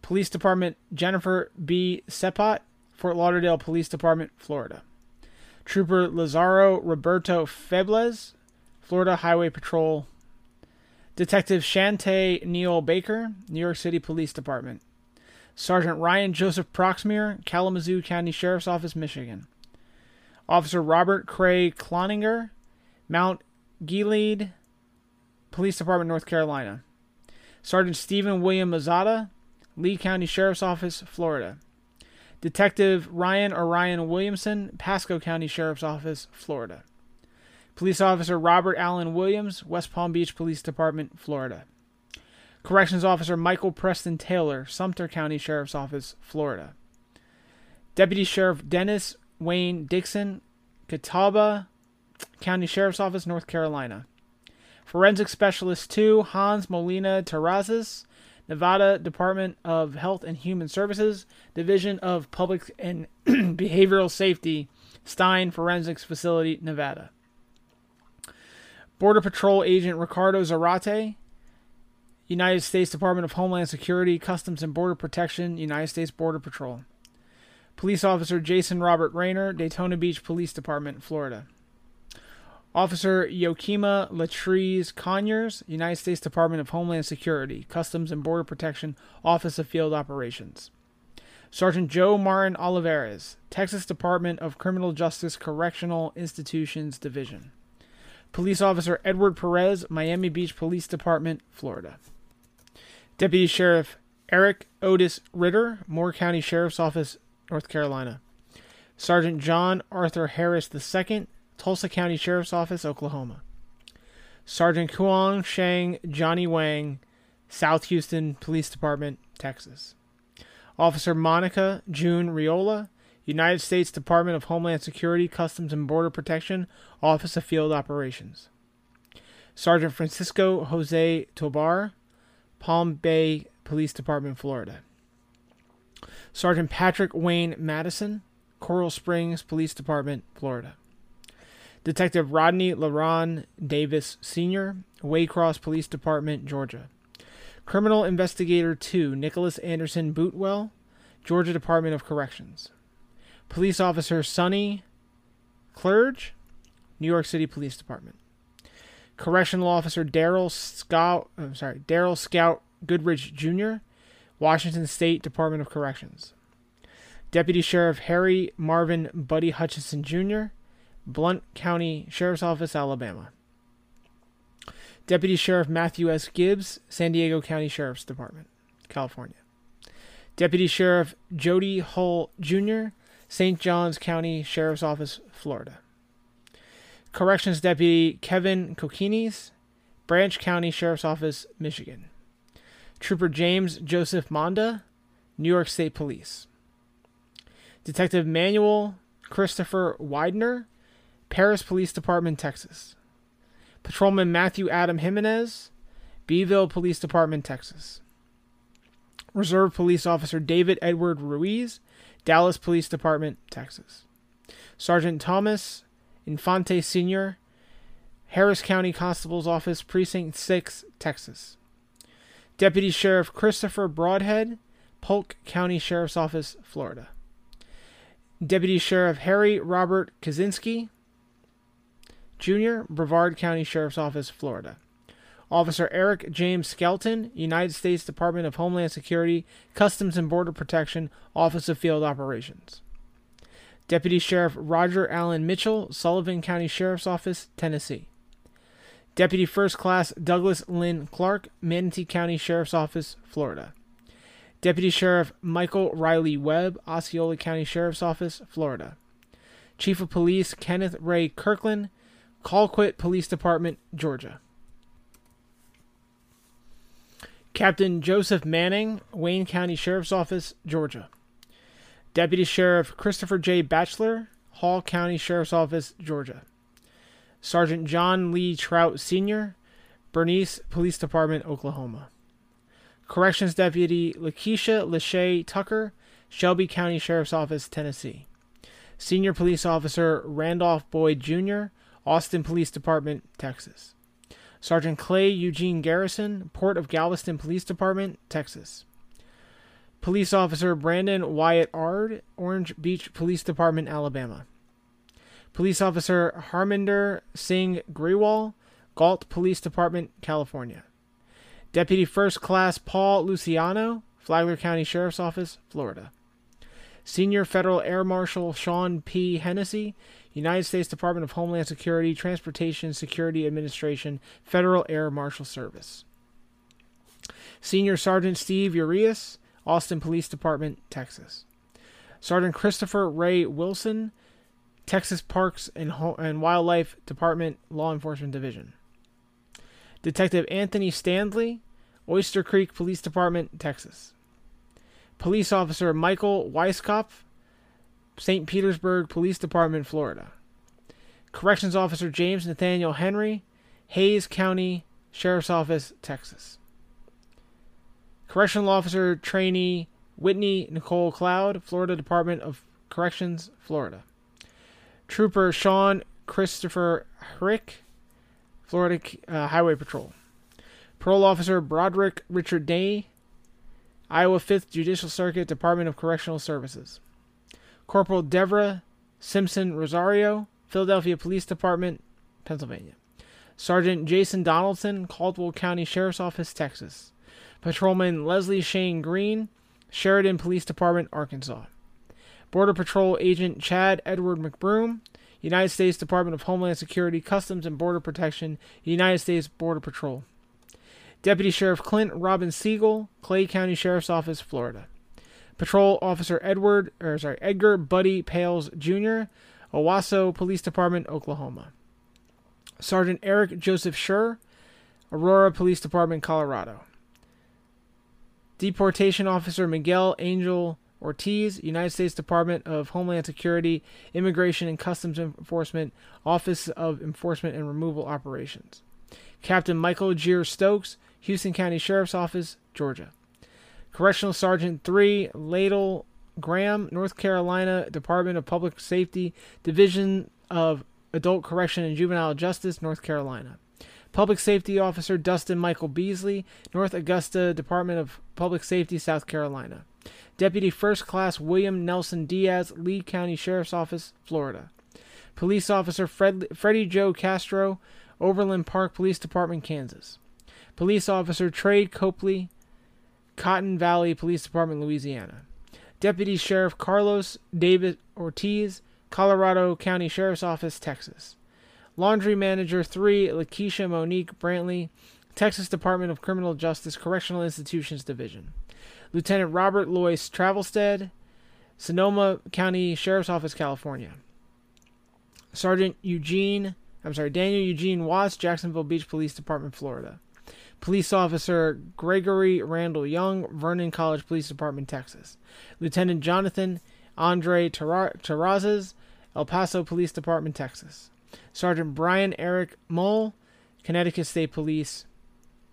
Police Department Jennifer B. Sepot, Fort Lauderdale Police Department, Florida. Trooper Lazaro Roberto Febles, Florida Highway Patrol. Detective Shante Neil Baker, New York City Police Department. Sergeant Ryan Joseph Proxmere, Kalamazoo County Sheriff's Office, Michigan. Officer Robert Cray Cloninger, Mount Gilead Police Department, North Carolina. Sergeant Stephen William Mazada, Lee County Sheriff's Office, Florida. Detective Ryan Orion Williamson, Pasco County Sheriff's Office, Florida. Police Officer Robert Allen Williams, West Palm Beach Police Department, Florida. Corrections Officer Michael Preston Taylor, Sumter County Sheriff's Office, Florida. Deputy Sheriff Dennis Wayne Dixon, Catawba County Sheriff's Office, North Carolina. Forensic Specialist 2, Hans Molina Terrazas, Nevada Department of Health and Human Services, Division of Public and Behavioral Safety, Stein Forensics Facility, Nevada. Border Patrol Agent Ricardo Zarate, United States Department of Homeland Security, Customs and Border Protection, United States Border Patrol. Police Officer Jason Robert Rayner, Daytona Beach Police Department, Florida. Officer Yokima Latrice Conyers, United States Department of Homeland Security, Customs and Border Protection, Office of Field Operations. Sergeant Joe Martin Olivares, Texas Department of Criminal Justice Correctional Institutions Division. Police Officer Edward Perez, Miami Beach Police Department, Florida. Deputy Sheriff Eric Otis Ritter, Moore County Sheriff's Office, North Carolina. Sergeant John Arthur Harris II, Tulsa County Sheriff's Office, Oklahoma. Sergeant Kuang Shang Johnny Wang, South Houston Police Department, Texas. Officer Monica June Riola, United States Department of Homeland Security, Customs and Border Protection, Office of Field Operations. Sergeant Francisco Jose Tobar, Palm Bay Police Department, Florida. Sergeant Patrick Wayne Madison, Coral Springs Police Department, Florida. Detective Rodney LaRon Davis Sr., Waycross Police Department, Georgia. Criminal Investigator 2, Nicholas Anderson Bootwell, Georgia Department of Corrections. Police Officer Sonny Clerge, New York City Police Department. Correctional Officer Daryl Scout, I'm sorry, Daryl Scout Goodrich Jr., Washington State Department of Corrections. Deputy Sheriff Harry Marvin Buddy Hutchinson Jr., Blount County Sheriff's Office, Alabama. Deputy Sheriff Matthew S. Gibbs, San Diego County Sheriff's Department, California. Deputy Sheriff Jody Hull Jr., St. Johns County Sheriff's Office, Florida. Corrections Deputy Kevin Kokinis, Branch County Sheriff's Office, Michigan. Trooper James Joseph Monda, New York State Police. Detective Manuel Christopher Widener, Paris Police Department, Texas. Patrolman Matthew Adam Jimenez, Beeville Police Department, Texas. Reserve Police Officer David Edward Ruiz, Dallas Police Department, Texas. Sergeant Thomas Infante Sr., Harris County Constable's Office, Precinct 6, Texas. Deputy Sheriff Christopher Broadhead, Polk County Sheriff's Office, Florida. Deputy Sheriff Harry Robert Kaczynski, Jr., Brevard County Sheriff's Office, Florida. Officer Eric James Skelton, United States Department of Homeland Security, Customs and Border Protection, Office of Field Operations. Deputy Sheriff Roger Allen Mitchell, Sullivan County Sheriff's Office, Tennessee. Deputy First Class Douglas Lynn Clark, Manatee County Sheriff's Office, Florida. Deputy Sheriff Michael Riley Webb, Osceola County Sheriff's Office, Florida. Chief of Police Kenneth Ray Kirkland, Colquitt Police Department, Georgia. Captain Joseph Manning, Wayne County Sheriff's Office, Georgia. Deputy Sheriff Christopher J. Batchelor, Hall County Sheriff's Office, Georgia. Sergeant John Lee Trout Sr., Bernice Police Department, Oklahoma. Corrections Deputy Lakeisha Lachey Tucker, Shelby County Sheriff's Office, Tennessee. Senior Police Officer Randolph Boyd Jr., Austin Police Department, Texas. Sergeant Clay Eugene Garrison, Port of Galveston Police Department, Texas. Police Officer Brandon Wyatt Ard, Orange Beach Police Department, Alabama. Police Officer Harminder Singh Grewal, Galt Police Department, California. Deputy First Class Paul Luciano, Flagler County Sheriff's Office, Florida. Senior Federal Air Marshal Sean P. Hennessy, United States Department of Homeland Security, Transportation Security Administration, Federal Air Marshal Service. Senior Sergeant Steve Urias, Austin Police Department, Texas. Sergeant Christopher Ray Wilson, Texas Parks and, Ho- and Wildlife Department Law Enforcement Division. Detective Anthony Stanley, Oyster Creek Police Department, Texas. Police Officer Michael Weiskopf, St. Petersburg Police Department, Florida. Corrections Officer James Nathaniel Henry, Hays County Sheriff's Office, Texas. Correctional Officer Trainee Whitney Nicole Cloud, Florida Department of Corrections, Florida. Trooper Sean Christopher Rick, Florida uh, Highway Patrol. Parole Officer Broderick Richard Day, Iowa 5th Judicial Circuit Department of Correctional Services. Corporal Devra Simpson Rosario, Philadelphia Police Department, Pennsylvania. Sergeant Jason Donaldson, Caldwell County Sheriff's Office, Texas. Patrolman Leslie Shane Green, Sheridan Police Department, Arkansas. Border Patrol Agent Chad Edward McBroom, United States Department of Homeland Security, Customs and Border Protection, United States Border Patrol. Deputy Sheriff Clint Robin Siegel, Clay County Sheriff's Office, Florida. Patrol Officer Edward, or sorry, Edgar Buddy Pales Jr., Owasso Police Department, Oklahoma. Sergeant Eric Joseph Schur, Aurora Police Department, Colorado. Deportation Officer Miguel Angel Ortiz, United States Department of Homeland Security, Immigration and Customs Enforcement, Office of Enforcement and Removal Operations. Captain Michael Gier Stokes, Houston County Sheriff's Office, Georgia. Correctional Sergeant 3, Ladle Graham, North Carolina Department of Public Safety, Division of Adult Correction and Juvenile Justice, North Carolina. Public Safety Officer Dustin Michael Beasley, North Augusta Department of Public Safety, South Carolina. Deputy First Class William Nelson Diaz, Lee County Sheriff's Office, Florida. Police Officer Fred, Freddie Joe Castro, Overland Park Police Department, Kansas. Police Officer Trade Copley, Cotton Valley Police Department, Louisiana. Deputy Sheriff Carlos David Ortiz, Colorado County Sheriff's Office, Texas. Laundry Manager 3, Lakeisha Monique Brantley, Texas Department of Criminal Justice Correctional Institutions Division. Lieutenant Robert Lois Travelstead, Sonoma County Sheriff's Office, California. Sergeant Eugene, I'm sorry, Daniel Eugene Watts, Jacksonville Beach Police Department, Florida. Police Officer Gregory Randall Young, Vernon College Police Department, Texas. Lieutenant Jonathan Andre Terra- Terrazas, El Paso Police Department, Texas. Sergeant Brian Eric Mull, Connecticut State Police.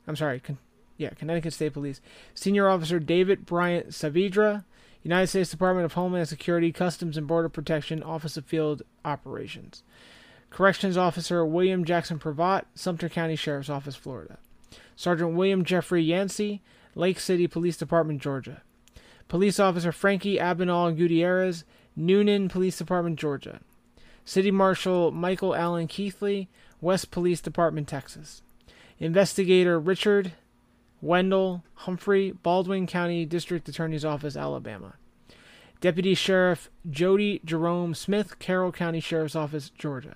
I'm sorry, Con- yeah, Connecticut State Police. Senior Officer David Bryant Saavedra, United States Department of Homeland Security, Customs and Border Protection, Office of Field Operations. Corrections Officer William Jackson Pravat, Sumter County Sheriff's Office, Florida. Sergeant William Jeffrey Yancey, Lake City Police Department, Georgia. Police Officer Frankie Abinal Gutierrez, Newnan Police Department, Georgia. City Marshal Michael Allen Keithley, West Police Department, Texas. Investigator Richard Wendell Humphrey, Baldwin County District Attorney's Office, Alabama. Deputy Sheriff Jody Jerome Smith, Carroll County Sheriff's Office, Georgia.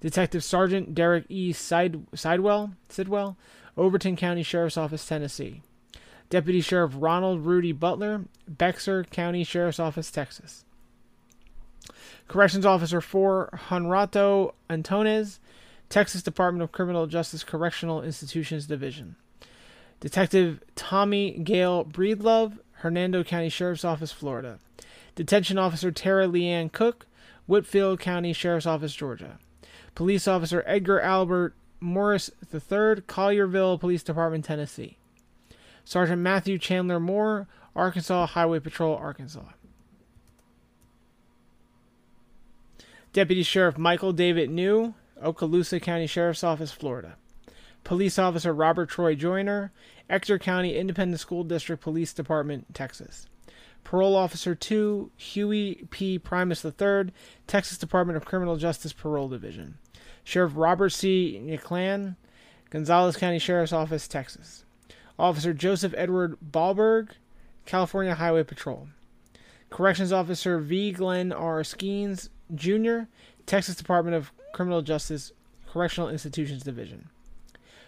Detective Sergeant Derek E. Side- Sidewell, Sidwell, Overton County Sheriff's Office, Tennessee. Deputy Sheriff Ronald Rudy Butler, Bexar County Sheriff's Office, Texas. Corrections Officer 4 Honrato Antones, Texas Department of Criminal Justice Correctional Institutions Division. Detective Tommy Gale Breedlove, Hernando County Sheriff's Office, Florida. Detention Officer Tara Leanne Cook, Whitfield County Sheriff's Office, Georgia. Police Officer Edgar Albert Morris III, Collierville Police Department, Tennessee. Sergeant Matthew Chandler Moore, Arkansas Highway Patrol, Arkansas. Deputy Sheriff Michael David New, Okaloosa County Sheriff's Office, Florida. Police Officer Robert Troy Joyner, Ector County Independent School District Police Department, Texas. Parole Officer 2, Huey P. Primus III, Texas Department of Criminal Justice Parole Division. Sheriff Robert C. Niclan, Gonzales County Sheriff's Office, Texas. Officer Joseph Edward Ballberg, California Highway Patrol. Corrections Officer V. Glenn R. Skeens, Jr., Texas Department of Criminal Justice Correctional Institutions Division.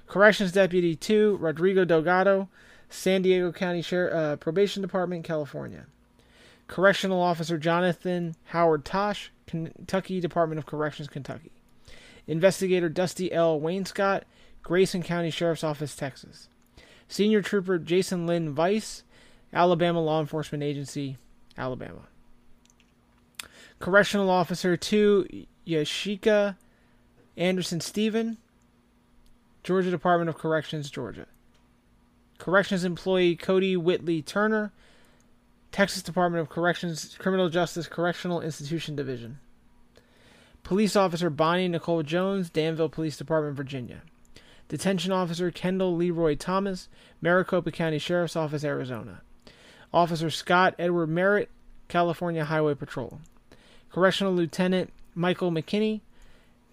Corrections Deputy 2, Rodrigo Delgado, San Diego County Sher- uh, Probation Department, California. Correctional Officer Jonathan Howard Tosh, Kentucky Department of Corrections, Kentucky. Investigator Dusty L. Wainscott, Grayson County Sheriff's Office, Texas. Senior Trooper Jason Lynn Weiss, Alabama Law Enforcement Agency, Alabama. Correctional Officer 2, Yashika Anderson Stephen, Georgia Department of Corrections, Georgia. Corrections employee Cody Whitley Turner, Texas Department of Corrections Criminal Justice Correctional Institution Division. Police Officer Bonnie Nicole Jones, Danville Police Department, Virginia. Detention Officer Kendall Leroy Thomas, Maricopa County Sheriff's Office, Arizona. Officer Scott Edward Merritt, California Highway Patrol. Correctional Lieutenant Michael McKinney,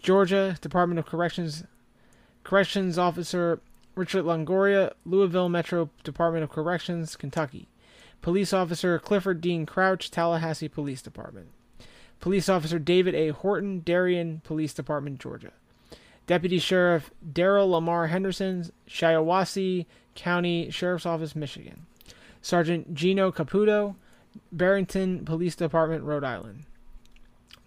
Georgia Department of Corrections. Corrections Officer Richard Longoria, Louisville Metro Department of Corrections, Kentucky. Police Officer Clifford Dean Crouch, Tallahassee Police Department. Police Officer David A. Horton, Darien Police Department, Georgia. Deputy Sheriff Daryl Lamar Henderson, Shiawassee County Sheriff's Office, Michigan. Sergeant Gino Caputo, Barrington Police Department, Rhode Island.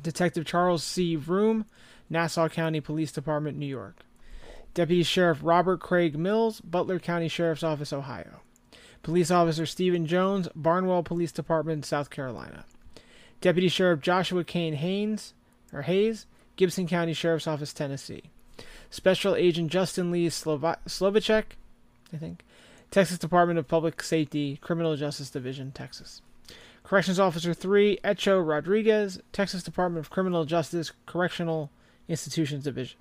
Detective Charles C. Vroom, Nassau County Police Department, New York. Deputy Sheriff Robert Craig Mills, Butler County Sheriff's Office, Ohio. Police Officer Stephen Jones, Barnwell Police Department, South Carolina. Deputy Sheriff Joshua Kane Haynes, or Hayes, Gibson County Sheriff's Office, Tennessee. Special Agent Justin Lee Slova- Slovacek, I think, Texas Department of Public Safety, Criminal Justice Division, Texas. Corrections Officer 3, Echo Rodriguez, Texas Department of Criminal Justice, Correctional Institutions Division.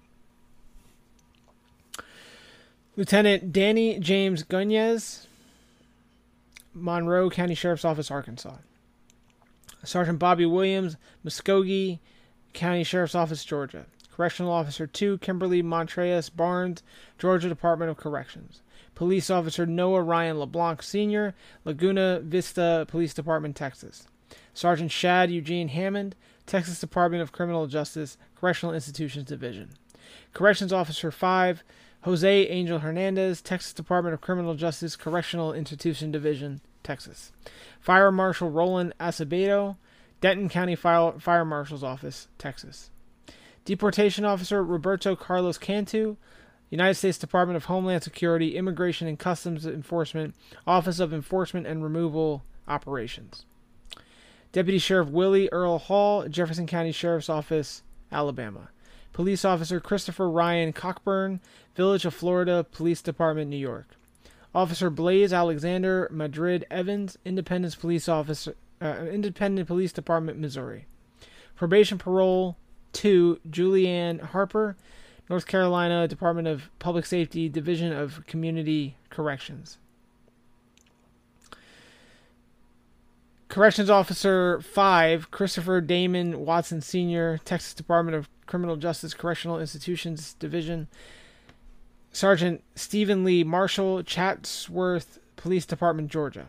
Lieutenant Danny James Gunyez, Monroe County Sheriff's Office, Arkansas. Sergeant Bobby Williams, Muscogee County Sheriff's Office, Georgia. Correctional Officer 2, Kimberly Montreas Barnes, Georgia Department of Corrections. Police Officer Noah Ryan LeBlanc Sr., Laguna Vista Police Department, Texas. Sergeant Shad Eugene Hammond, Texas Department of Criminal Justice, Correctional Institutions Division. Corrections Officer 5, Jose Angel Hernandez, Texas Department of Criminal Justice, Correctional Institution Division, Texas. Fire Marshal Roland Acevedo, Denton County Fire, Fire Marshal's Office, Texas. Deportation Officer Roberto Carlos Cantu, United States Department of Homeland Security, Immigration and Customs Enforcement, Office of Enforcement and Removal Operations. Deputy Sheriff Willie Earl Hall, Jefferson County Sheriff's Office, Alabama. Police Officer Christopher Ryan Cockburn, Village of Florida Police Department, New York. Officer Blaze Alexander Madrid Evans, Independence Police Officer, uh, Independent Police Department, Missouri. Probation Parole 2, Julianne Harper, North Carolina Department of Public Safety, Division of Community Corrections. Corrections Officer 5, Christopher Damon Watson Sr., Texas Department of Criminal Justice Correctional Institutions Division. Sergeant Stephen Lee Marshall, Chatsworth Police Department, Georgia.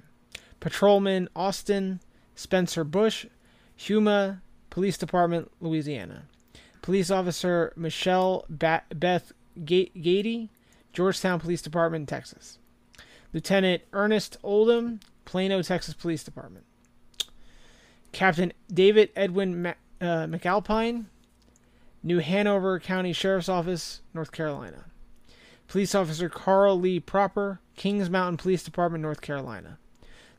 Patrolman Austin Spencer Bush, Houma Police Department, Louisiana. Police Officer Michelle ba- Beth Ga- Gady, Georgetown Police Department, Texas. Lieutenant Ernest Oldham, Plano, Texas Police Department. Captain David Edwin Ma- uh, McAlpine, New Hanover County Sheriff's Office, North Carolina. Police Officer Carl Lee Proper, Kings Mountain Police Department, North Carolina.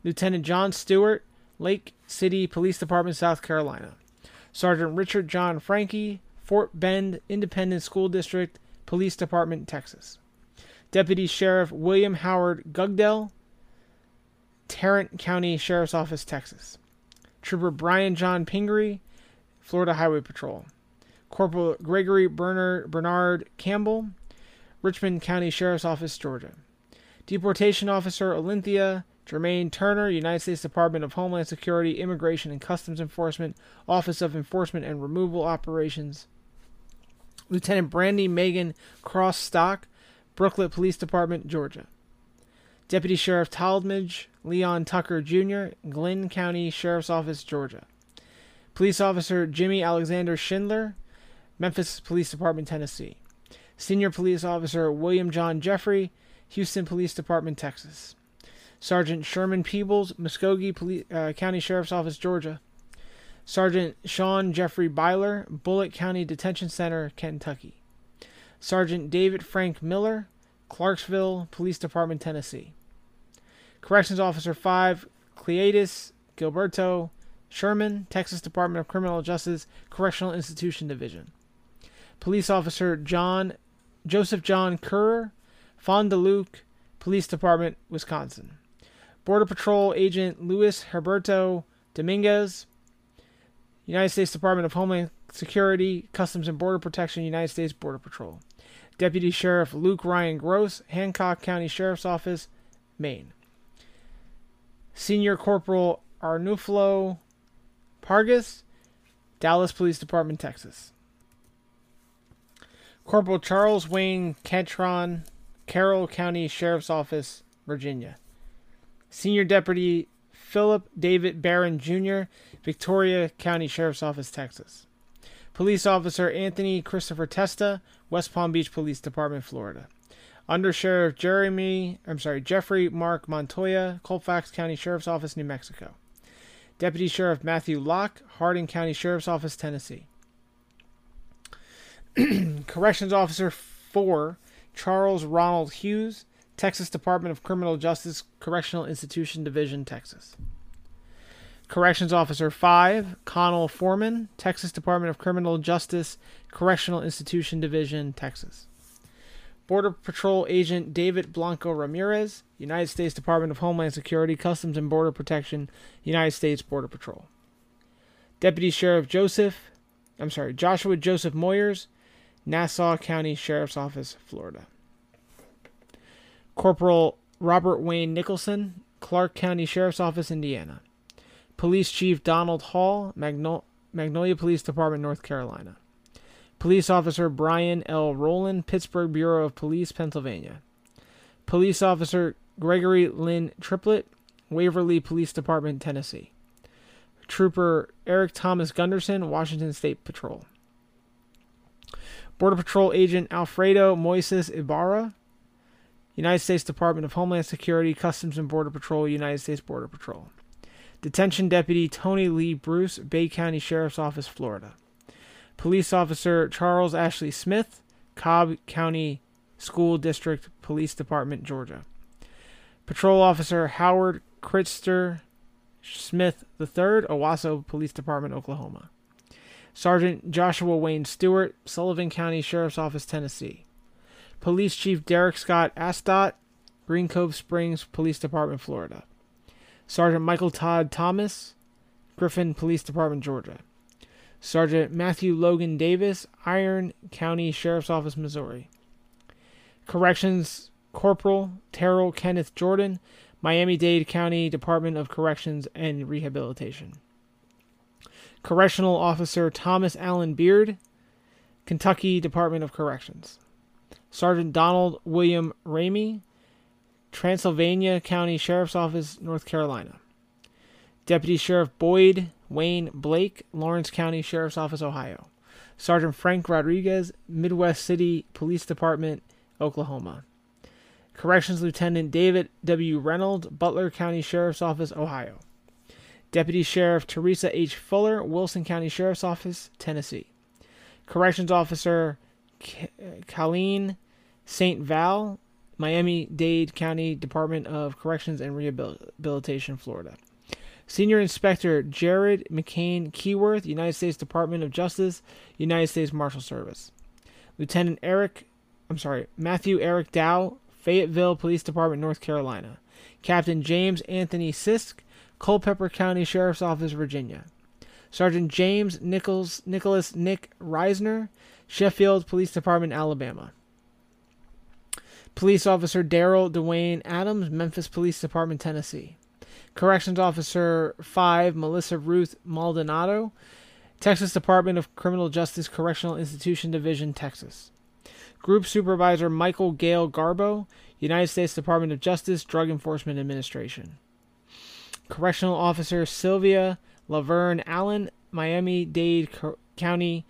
Lieutenant John Stewart, Lake City Police Department, South Carolina. Sergeant Richard John Frankie, Fort Bend Independent School District, Police Department, Texas. Deputy Sheriff William Howard Gugdell, Tarrant County Sheriff's Office, Texas. Trooper Brian John Pingree, Florida Highway Patrol. Corporal Gregory Bernard, Bernard Campbell, Richmond County Sheriff's Office, Georgia. Deportation Officer Olympia Jermaine Turner, United States Department of Homeland Security, Immigration and Customs Enforcement, Office of Enforcement and Removal Operations. Lieutenant Brandy Megan Cross Stock, Brooklet Police Department, Georgia. Deputy Sheriff Talmadge Leon Tucker Jr., Glynn County Sheriff's Office, Georgia. Police Officer Jimmy Alexander Schindler, Memphis Police Department, Tennessee. Senior Police Officer William John Jeffrey, Houston Police Department, Texas. Sergeant Sherman Peebles, Muscogee Poli- uh, County Sheriff's Office, Georgia. Sergeant Sean Jeffrey Byler, Bullitt County Detention Center, Kentucky. Sergeant David Frank Miller, Clarksville Police Department, Tennessee. Corrections Officer 5, Cleatus Gilberto Sherman, Texas Department of Criminal Justice, Correctional Institution Division. Police Officer John Joseph John Kerr, Fond du Lac Police Department, Wisconsin. Border Patrol Agent Luis Herberto Dominguez, United States Department of Homeland Security, Customs and Border Protection, United States Border Patrol. Deputy Sheriff Luke Ryan Gross, Hancock County Sheriff's Office, Maine. Senior Corporal Arnulfo Pargas, Dallas Police Department, Texas. Corporal Charles Wayne Catron, Carroll County Sheriff's Office, Virginia. Senior Deputy Philip David Barron Jr., Victoria County Sheriff's Office, Texas. Police Officer Anthony Christopher Testa, West Palm Beach Police Department, Florida. Under Sheriff Jeremy, I'm sorry, Jeffrey Mark Montoya, Colfax County Sheriff's Office, New Mexico. Deputy Sheriff Matthew Locke, Hardin County Sheriff's Office, Tennessee. Corrections Officer 4, Charles Ronald Hughes, Texas Department of Criminal Justice, Correctional Institution Division, Texas. Corrections Officer 5, Connell Foreman, Texas Department of Criminal Justice, Correctional Institution Division, Texas. Border Patrol Agent David Blanco Ramirez, United States Department of Homeland Security, Customs and Border Protection, United States Border Patrol. Deputy Sheriff Joseph, I'm sorry, Joshua Joseph Moyers, Nassau County Sheriff's Office, Florida. Corporal Robert Wayne Nicholson, Clark County Sheriff's Office, Indiana. Police Chief Donald Hall, Magno- Magnolia Police Department, North Carolina. Police Officer Brian L. Rowland, Pittsburgh Bureau of Police, Pennsylvania. Police Officer Gregory Lynn Triplett, Waverly Police Department, Tennessee. Trooper Eric Thomas Gunderson, Washington State Patrol. Border Patrol Agent Alfredo Moises Ibarra, United States Department of Homeland Security, Customs and Border Patrol, United States Border Patrol. Detention Deputy Tony Lee Bruce, Bay County Sheriff's Office, Florida. Police Officer Charles Ashley Smith, Cobb County School District Police Department, Georgia. Patrol Officer Howard Critster Smith III, Owasso Police Department, Oklahoma. Sergeant Joshua Wayne Stewart, Sullivan County Sheriff's Office, Tennessee. Police Chief Derek Scott Astot, Green Cove Springs Police Department, Florida. Sergeant Michael Todd Thomas, Griffin Police Department, Georgia. Sergeant Matthew Logan Davis, Iron County Sheriff's Office, Missouri. Corrections Corporal Terrell Kenneth Jordan, Miami Dade County Department of Corrections and Rehabilitation. Correctional Officer Thomas Allen Beard, Kentucky Department of Corrections. Sergeant Donald William Ramey, Transylvania County Sheriff's Office, North Carolina. Deputy Sheriff Boyd Wayne Blake, Lawrence County Sheriff's Office, Ohio. Sergeant Frank Rodriguez, Midwest City Police Department, Oklahoma. Corrections Lieutenant David W. Reynolds, Butler County Sheriff's Office, Ohio. Deputy Sheriff Teresa H. Fuller, Wilson County Sheriff's Office, Tennessee. Corrections Officer Colleen St. Val, Miami Dade County Department of Corrections and Rehabilitation, Florida. Senior Inspector Jared McCain Keyworth, United States Department of Justice, United States Marshal Service. Lieutenant Eric, I'm sorry, Matthew Eric Dow, Fayetteville Police Department, North Carolina. Captain James Anthony Sisk, Culpeper County Sheriff's Office, Virginia. Sergeant James Nichols Nicholas Nick Reisner, Sheffield Police Department, Alabama. Police Officer Daryl Dwayne Adams, Memphis Police Department, Tennessee. Corrections Officer 5, Melissa Ruth Maldonado, Texas Department of Criminal Justice Correctional Institution Division, Texas. Group Supervisor Michael Gale Garbo, United States Department of Justice Drug Enforcement Administration. Correctional Officer Sylvia Laverne Allen, Miami Dade Co- County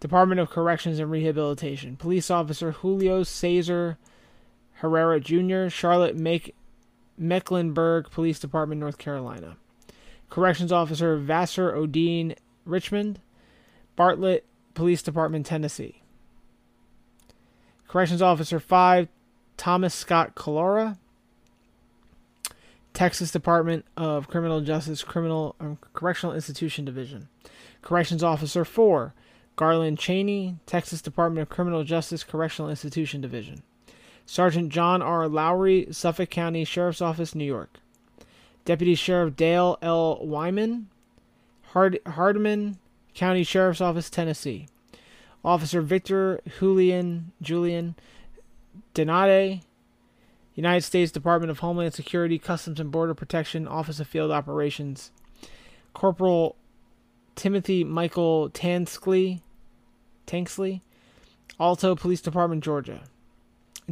Department of Corrections and Rehabilitation. Police Officer Julio Cesar Herrera Jr., Charlotte Make- Mecklenburg Police Department, North Carolina. Corrections Officer Vassar Odine Richmond, Bartlett Police Department, Tennessee. Corrections Officer 5, Thomas Scott Calora, Texas Department of Criminal Justice Criminal um, Correctional Institution Division. Corrections Officer 4, Garland Cheney, Texas Department of Criminal Justice Correctional Institution Division. Sergeant John R. Lowry, Suffolk County Sheriff's Office, New York. Deputy Sheriff Dale L. Wyman, Hard- Hardman County Sheriff's Office, Tennessee. Officer Victor Julian Julian Donade, United States Department of Homeland Security, Customs and Border Protection, Office of Field Operations. Corporal Timothy Michael Tansley, Tanksley, Alto Police Department, Georgia.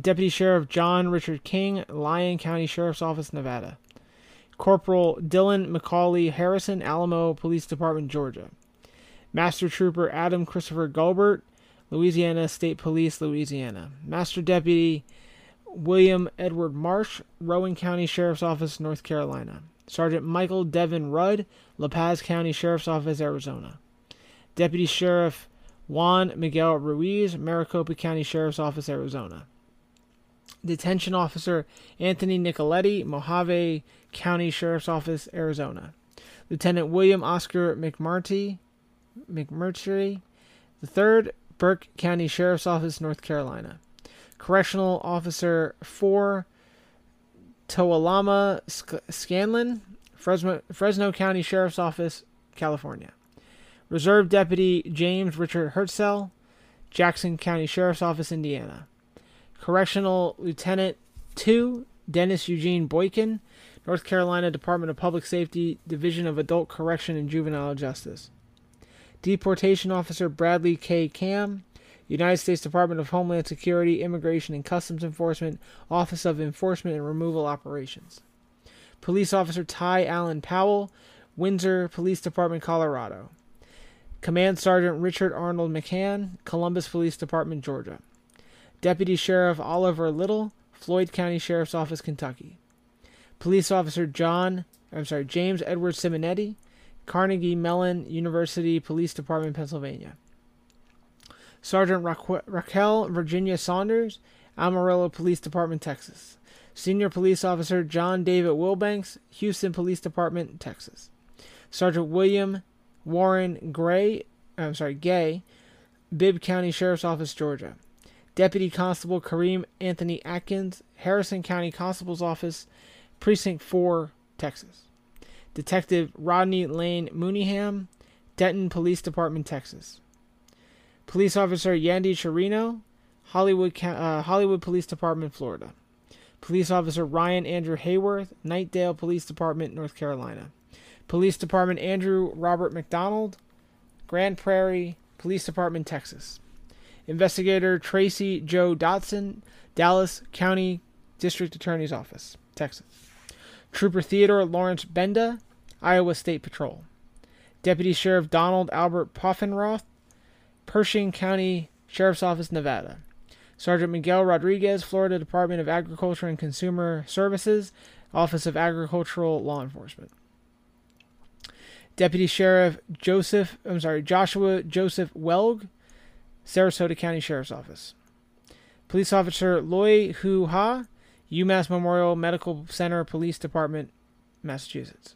Deputy Sheriff John Richard King, Lyon County Sheriff's Office, Nevada. Corporal Dylan McCauley Harrison, Alamo Police Department, Georgia. Master Trooper Adam Christopher Gulbert, Louisiana State Police, Louisiana. Master Deputy William Edward Marsh, Rowan County Sheriff's Office, North Carolina. Sergeant Michael Devin Rudd, La Paz County Sheriff's Office, Arizona. Deputy Sheriff Juan Miguel Ruiz, Maricopa County Sheriff's Office, Arizona. Detention Officer Anthony Nicoletti, Mohave County Sheriff's Office, Arizona. Lieutenant William Oscar McMurtry, McMurtry, the third Burke County Sheriff's Office, North Carolina. Correctional Officer 4 Toalama Sc- Scanlon, Fresno, Fresno County Sheriff's Office, California. Reserve Deputy James Richard Hertzell, Jackson County Sheriff's Office, Indiana. Correctional Lieutenant 2 Dennis Eugene Boykin, North Carolina Department of Public Safety, Division of Adult Correction and Juvenile Justice. Deportation Officer Bradley K. Cam, United States Department of Homeland Security, Immigration and Customs Enforcement, Office of Enforcement and Removal Operations. Police Officer Ty Allen Powell, Windsor Police Department, Colorado. Command Sergeant Richard Arnold McCann, Columbus Police Department, Georgia. Deputy Sheriff Oliver Little, Floyd County Sheriff's Office, Kentucky. Police Officer John, I'm sorry, James Edward Simonetti, Carnegie Mellon University Police Department, Pennsylvania. Sergeant Raque- Raquel Virginia Saunders, Amarillo Police Department, Texas. Senior Police Officer John David Wilbanks, Houston Police Department, Texas. Sergeant William Warren Gray, I'm sorry, Gay, Bibb County Sheriff's Office, Georgia. Deputy Constable Kareem Anthony Atkins, Harrison County Constable's Office, Precinct 4, Texas. Detective Rodney Lane Mooneyham, Denton Police Department, Texas. Police Officer Yandy Chirino, Hollywood, uh, Hollywood Police Department, Florida. Police Officer Ryan Andrew Hayworth, Knightdale Police Department, North Carolina. Police Department Andrew Robert McDonald, Grand Prairie Police Department, Texas. Investigator Tracy Joe Dotson, Dallas County District Attorney's Office, Texas. Trooper Theodore Lawrence Benda, Iowa State Patrol. Deputy Sheriff Donald Albert Poffenroth, Pershing County Sheriff's Office, Nevada. Sergeant Miguel Rodriguez, Florida Department of Agriculture and Consumer Services, Office of Agricultural Law Enforcement. Deputy Sheriff Joseph, I'm sorry, Joshua Joseph Welg, Sarasota County Sheriff's Office. Police Officer Loy Hu Ha, UMass Memorial Medical Center Police Department, Massachusetts.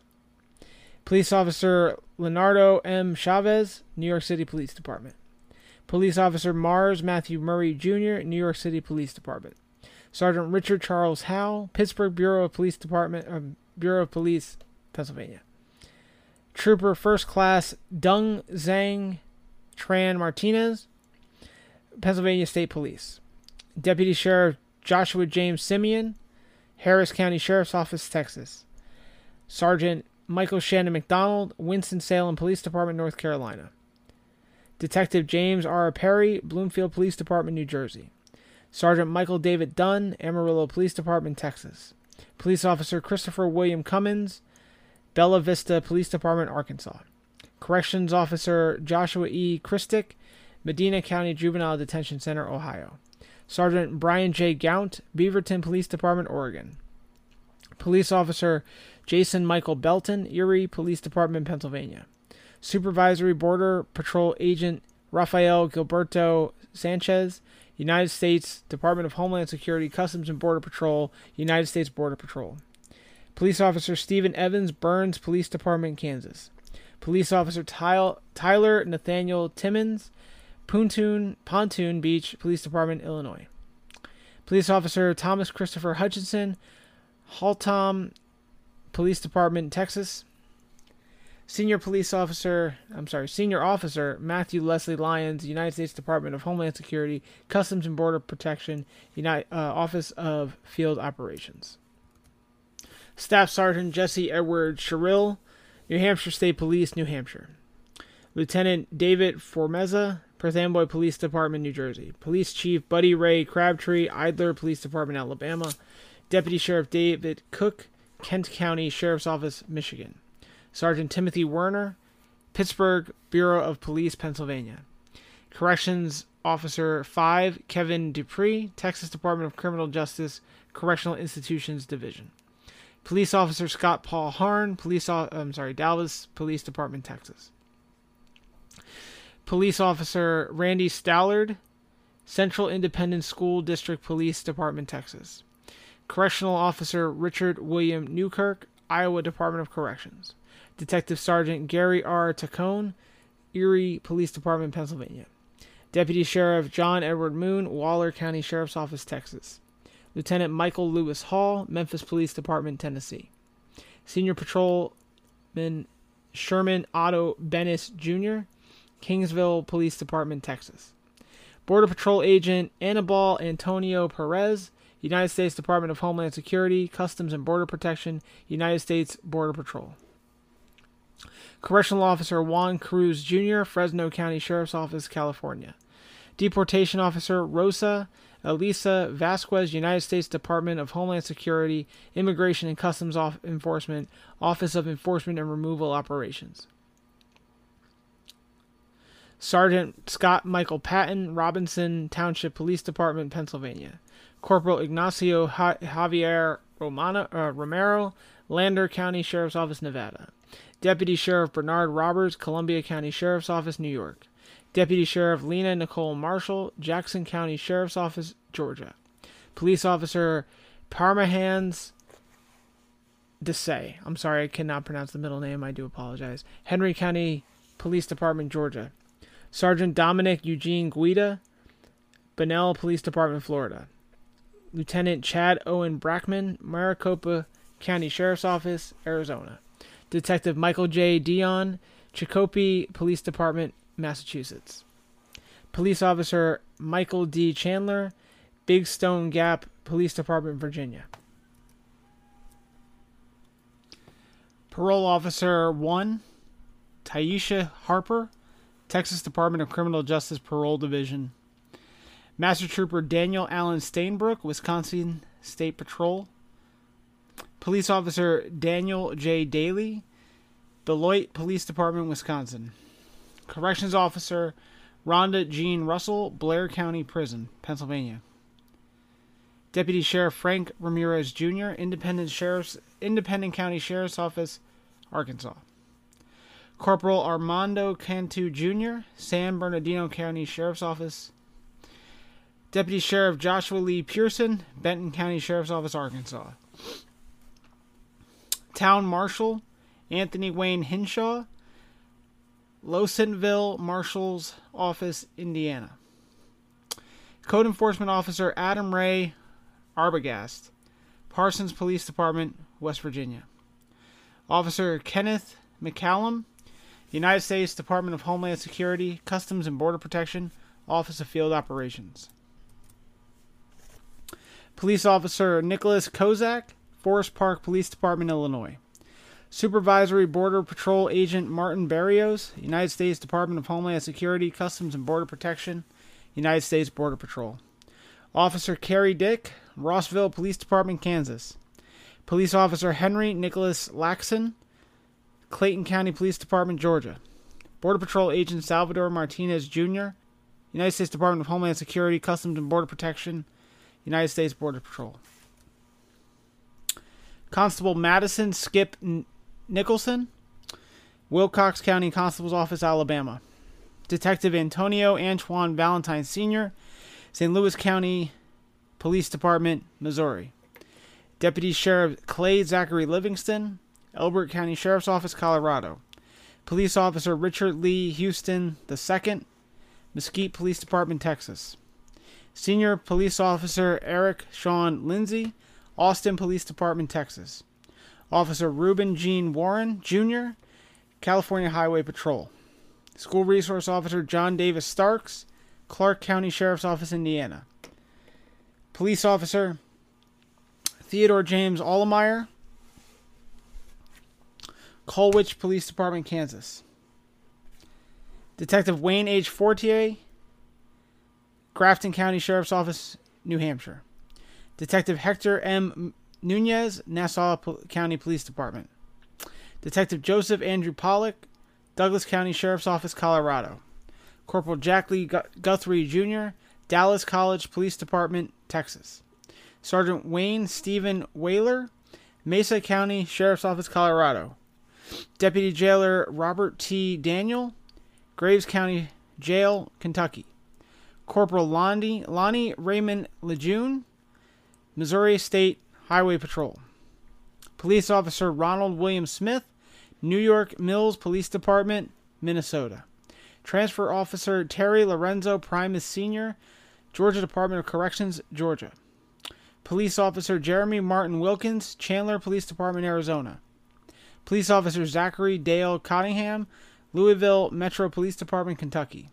Police Officer Leonardo M. Chavez, New York City Police Department. Police Officer Mars Matthew Murray Jr., New York City Police Department. Sergeant Richard Charles Howe, Pittsburgh Bureau of Police Department, uh, Bureau of Police, Pennsylvania. Trooper First Class Dung Zhang Tran Martinez, Pennsylvania State Police. Deputy Sheriff Joshua James Simeon, Harris County Sheriff's Office, Texas. Sergeant Michael Shannon McDonald, Winston-Salem Police Department, North Carolina. Detective James R. Perry, Bloomfield Police Department, New Jersey. Sergeant Michael David Dunn, Amarillo Police Department, Texas. Police Officer Christopher William Cummins, Bella Vista Police Department, Arkansas. Corrections Officer Joshua E. Christick, Medina County Juvenile Detention Center, Ohio. Sergeant Brian J. Gaunt, Beaverton Police Department, Oregon. Police Officer Jason Michael Belton, Erie Police Department, Pennsylvania. Supervisory Border Patrol Agent Rafael Gilberto Sanchez, United States Department of Homeland Security, Customs and Border Patrol, United States Border Patrol. Police Officer Stephen Evans, Burns Police Department, Kansas. Police Officer Tyler Nathaniel Timmons, Pontoon, Pontoon Beach Police Department, Illinois. Police Officer Thomas Christopher Hutchinson, Haltom Police Department, Texas. Senior Police Officer, I'm sorry, Senior Officer Matthew Leslie Lyons, United States Department of Homeland Security, Customs and Border Protection, United, uh, Office of Field Operations. Staff Sergeant Jesse Edward Sherrill, New Hampshire State Police, New Hampshire. Lieutenant David Formeza, Perth Amboy Police Department, New Jersey. Police Chief Buddy Ray Crabtree, Ider Police Department, Alabama. Deputy Sheriff David Cook, Kent County Sheriff's Office, Michigan. Sergeant Timothy Werner, Pittsburgh Bureau of Police, Pennsylvania. Corrections Officer 5, Kevin Dupree, Texas Department of Criminal Justice, Correctional Institutions Division. Police Officer Scott Paul Harn, Police I'm sorry, Dallas Police Department, Texas. Police Officer Randy Stallard, Central Independent School District Police Department, Texas. Correctional Officer Richard William Newkirk, Iowa Department of Corrections. Detective Sergeant Gary R. Tacone, Erie Police Department, Pennsylvania. Deputy Sheriff John Edward Moon, Waller County Sheriff's Office, Texas. Lieutenant Michael Lewis Hall, Memphis Police Department, Tennessee. Senior Patrolman Sherman Otto Bennis Jr., Kingsville Police Department, Texas. Border Patrol Agent Anibal Antonio Perez, United States Department of Homeland Security, Customs and Border Protection, United States Border Patrol. Correctional Officer Juan Cruz Jr., Fresno County Sheriff's Office, California. Deportation Officer Rosa Elisa Vasquez, United States Department of Homeland Security, Immigration and Customs Enforcement, Office of Enforcement and Removal Operations. Sergeant Scott Michael Patton, Robinson Township Police Department, Pennsylvania. Corporal Ignacio ha- Javier Romano, uh, Romero, Lander County Sheriff's Office, Nevada. Deputy Sheriff Bernard Roberts, Columbia County Sheriff's Office, New York. Deputy Sheriff Lena Nicole Marshall, Jackson County Sheriff's Office, Georgia. Police Officer Parmahans Desay. I'm sorry, I cannot pronounce the middle name. I do apologize. Henry County Police Department, Georgia. Sergeant Dominic Eugene Guida, Bunnell Police Department, Florida. Lieutenant Chad Owen Brackman, Maricopa County Sheriff's Office, Arizona. Detective Michael J. Dion, Chicopee Police Department, Massachusetts. Police Officer Michael D. Chandler, Big Stone Gap Police Department, Virginia. Parole Officer 1, Taisha Harper, Texas Department of Criminal Justice Parole Division. Master Trooper Daniel Allen Stainbrook, Wisconsin State Patrol. Police Officer Daniel J. Daly, Beloit Police Department, Wisconsin. Corrections Officer Rhonda Jean Russell, Blair County Prison, Pennsylvania. Deputy Sheriff Frank Ramirez Jr., Independent Sheriff's Independent County Sheriff's Office, Arkansas. Corporal Armando Cantu Jr., San Bernardino County Sheriff's Office. Deputy Sheriff Joshua Lee Pearson, Benton County Sheriff's Office, Arkansas. Town Marshal Anthony Wayne Hinshaw, Losantville Marshal's Office, Indiana. Code Enforcement Officer Adam Ray Arbogast, Parsons Police Department, West Virginia. Officer Kenneth McCallum, United States Department of Homeland Security, Customs and Border Protection, Office of Field Operations. Police Officer Nicholas Kozak, Forest Park Police Department, Illinois. Supervisory Border Patrol Agent Martin Barrios, United States Department of Homeland Security, Customs and Border Protection, United States Border Patrol. Officer Kerry Dick, Rossville Police Department, Kansas. Police Officer Henry Nicholas Laxon, Clayton County Police Department, Georgia. Border Patrol Agent Salvador Martinez Jr., United States Department of Homeland Security, Customs and Border Protection, United States Border Patrol. Constable Madison Skip Nicholson, Wilcox County Constable's Office, Alabama. Detective Antonio Antoine Valentine Sr., St. Louis County Police Department, Missouri. Deputy Sheriff Clay Zachary Livingston, Elbert County Sheriff's Office, Colorado. Police Officer Richard Lee Houston II, Mesquite Police Department, Texas. Senior Police Officer Eric Sean Lindsay, Austin Police Department, Texas. Officer Reuben Gene Warren, Jr., California Highway Patrol. School Resource Officer John Davis Starks, Clark County Sheriff's Office, Indiana. Police Officer Theodore James Allemeyer, Colwich Police Department, Kansas. Detective Wayne H. Fortier, Grafton County Sheriff's Office, New Hampshire. Detective Hector M. Nunez, Nassau County Police Department. Detective Joseph Andrew Pollock, Douglas County Sheriff's Office, Colorado. Corporal Jack Lee Gu- Guthrie Jr., Dallas College Police Department, Texas. Sergeant Wayne Stephen Whaler, Mesa County Sheriff's Office, Colorado. Deputy Jailer Robert T. Daniel, Graves County Jail, Kentucky. Corporal Lonnie, Lonnie Raymond Lejeune, Missouri State Highway Patrol. Police Officer Ronald William Smith, New York Mills Police Department, Minnesota. Transfer Officer Terry Lorenzo Primus Sr., Georgia Department of Corrections, Georgia. Police Officer Jeremy Martin Wilkins, Chandler Police Department, Arizona. Police Officer Zachary Dale Cottingham, Louisville Metro Police Department, Kentucky.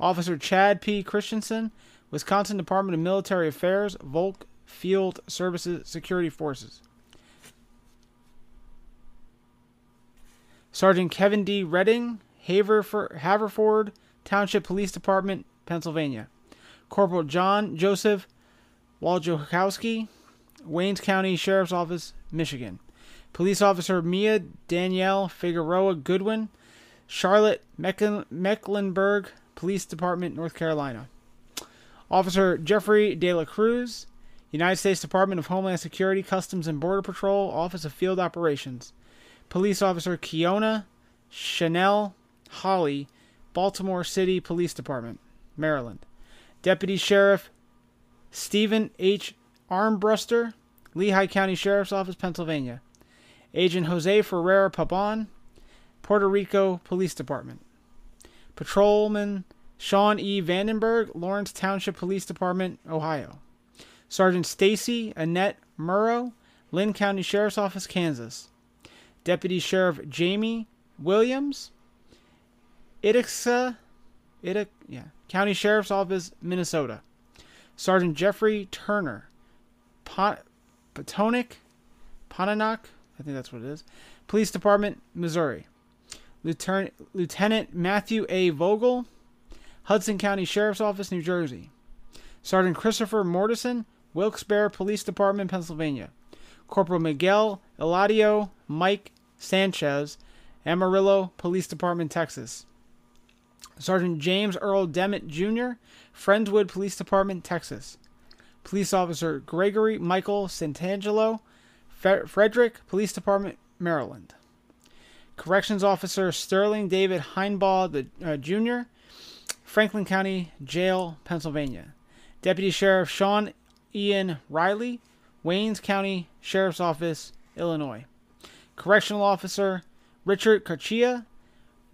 Officer Chad P. Christensen, Wisconsin Department of Military Affairs, Volk Field Services Security Forces. Sergeant Kevin D. Redding, Haverford, Township Police Department, Pennsylvania. Corporal John Joseph Waljakowski, Waynes County Sheriff's Office, Michigan. Police Officer Mia Danielle Figueroa Goodwin, Charlotte Mecklen- Mecklenburg Police Department, North Carolina. Officer Jeffrey De La Cruz, United States Department of Homeland Security, Customs and Border Patrol, Office of Field Operations. Police Officer Kiona Chanel Holly, Baltimore City Police Department, Maryland. Deputy Sheriff Stephen H. Armbruster, Lehigh County Sheriff's Office, Pennsylvania. Agent Jose Ferreira Pabon, Puerto Rico Police Department. Patrolman Sean E. Vandenberg, Lawrence Township Police Department, Ohio. Sergeant Stacy Annette Murrow, Linn County Sheriff's Office, Kansas. Deputy Sheriff Jamie Williams, Ithaca, Ithaca, yeah, County Sheriff's Office, Minnesota. Sergeant Jeffrey Turner, Pon- Potomac, Pontotoc, I think that's what it is. Police Department, Missouri. Lieutenant, Lieutenant Matthew A. Vogel, Hudson County Sheriff's Office, New Jersey. Sergeant Christopher Mortison, Wilkes-Barre Police Department, Pennsylvania. Corporal Miguel Eladio Mike Sanchez, Amarillo Police Department, Texas. Sergeant James Earl Demet Jr., Friendswood Police Department, Texas. Police Officer Gregory Michael Santangelo, Frederick Police Department, Maryland. Corrections Officer Sterling David Heinbaugh the, uh, Jr., Franklin County Jail, Pennsylvania. Deputy Sheriff Sean Ian Riley, Waynes County Sheriff's Office, Illinois. Correctional Officer Richard Carchia,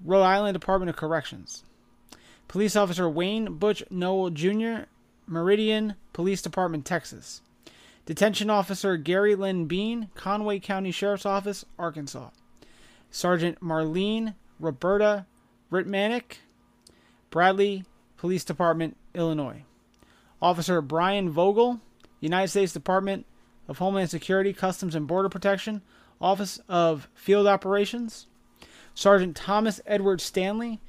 Rhode Island Department of Corrections. Police Officer Wayne Butch Noel Jr., Meridian Police Department, Texas. Detention Officer Gary Lynn Bean, Conway County Sheriff's Office, Arkansas. Sergeant Marlene Roberta Ritmanick, Bradley Police Department, Illinois. Officer Brian Vogel, United States Department of Homeland Security, Customs and Border Protection, Office of Field Operations, Sergeant Thomas Edward Stanley,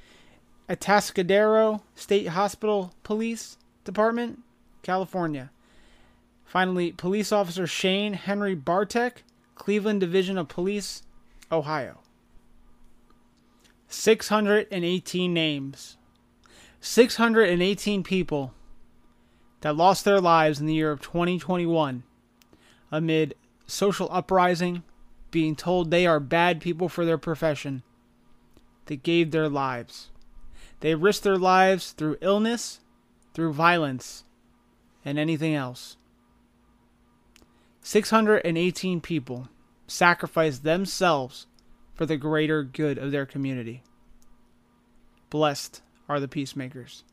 Atascadero State Hospital Police Department, California. Finally, Police Officer Shane Henry Bartek, Cleveland Division of Police, Ohio. 618 names. 618 people that lost their lives in the year of 2021 amid social uprising, being told they are bad people for their profession. They gave their lives. They risked their lives through illness, through violence, and anything else. 618 people sacrificed themselves for the greater good of their community. Blessed are the peacemakers.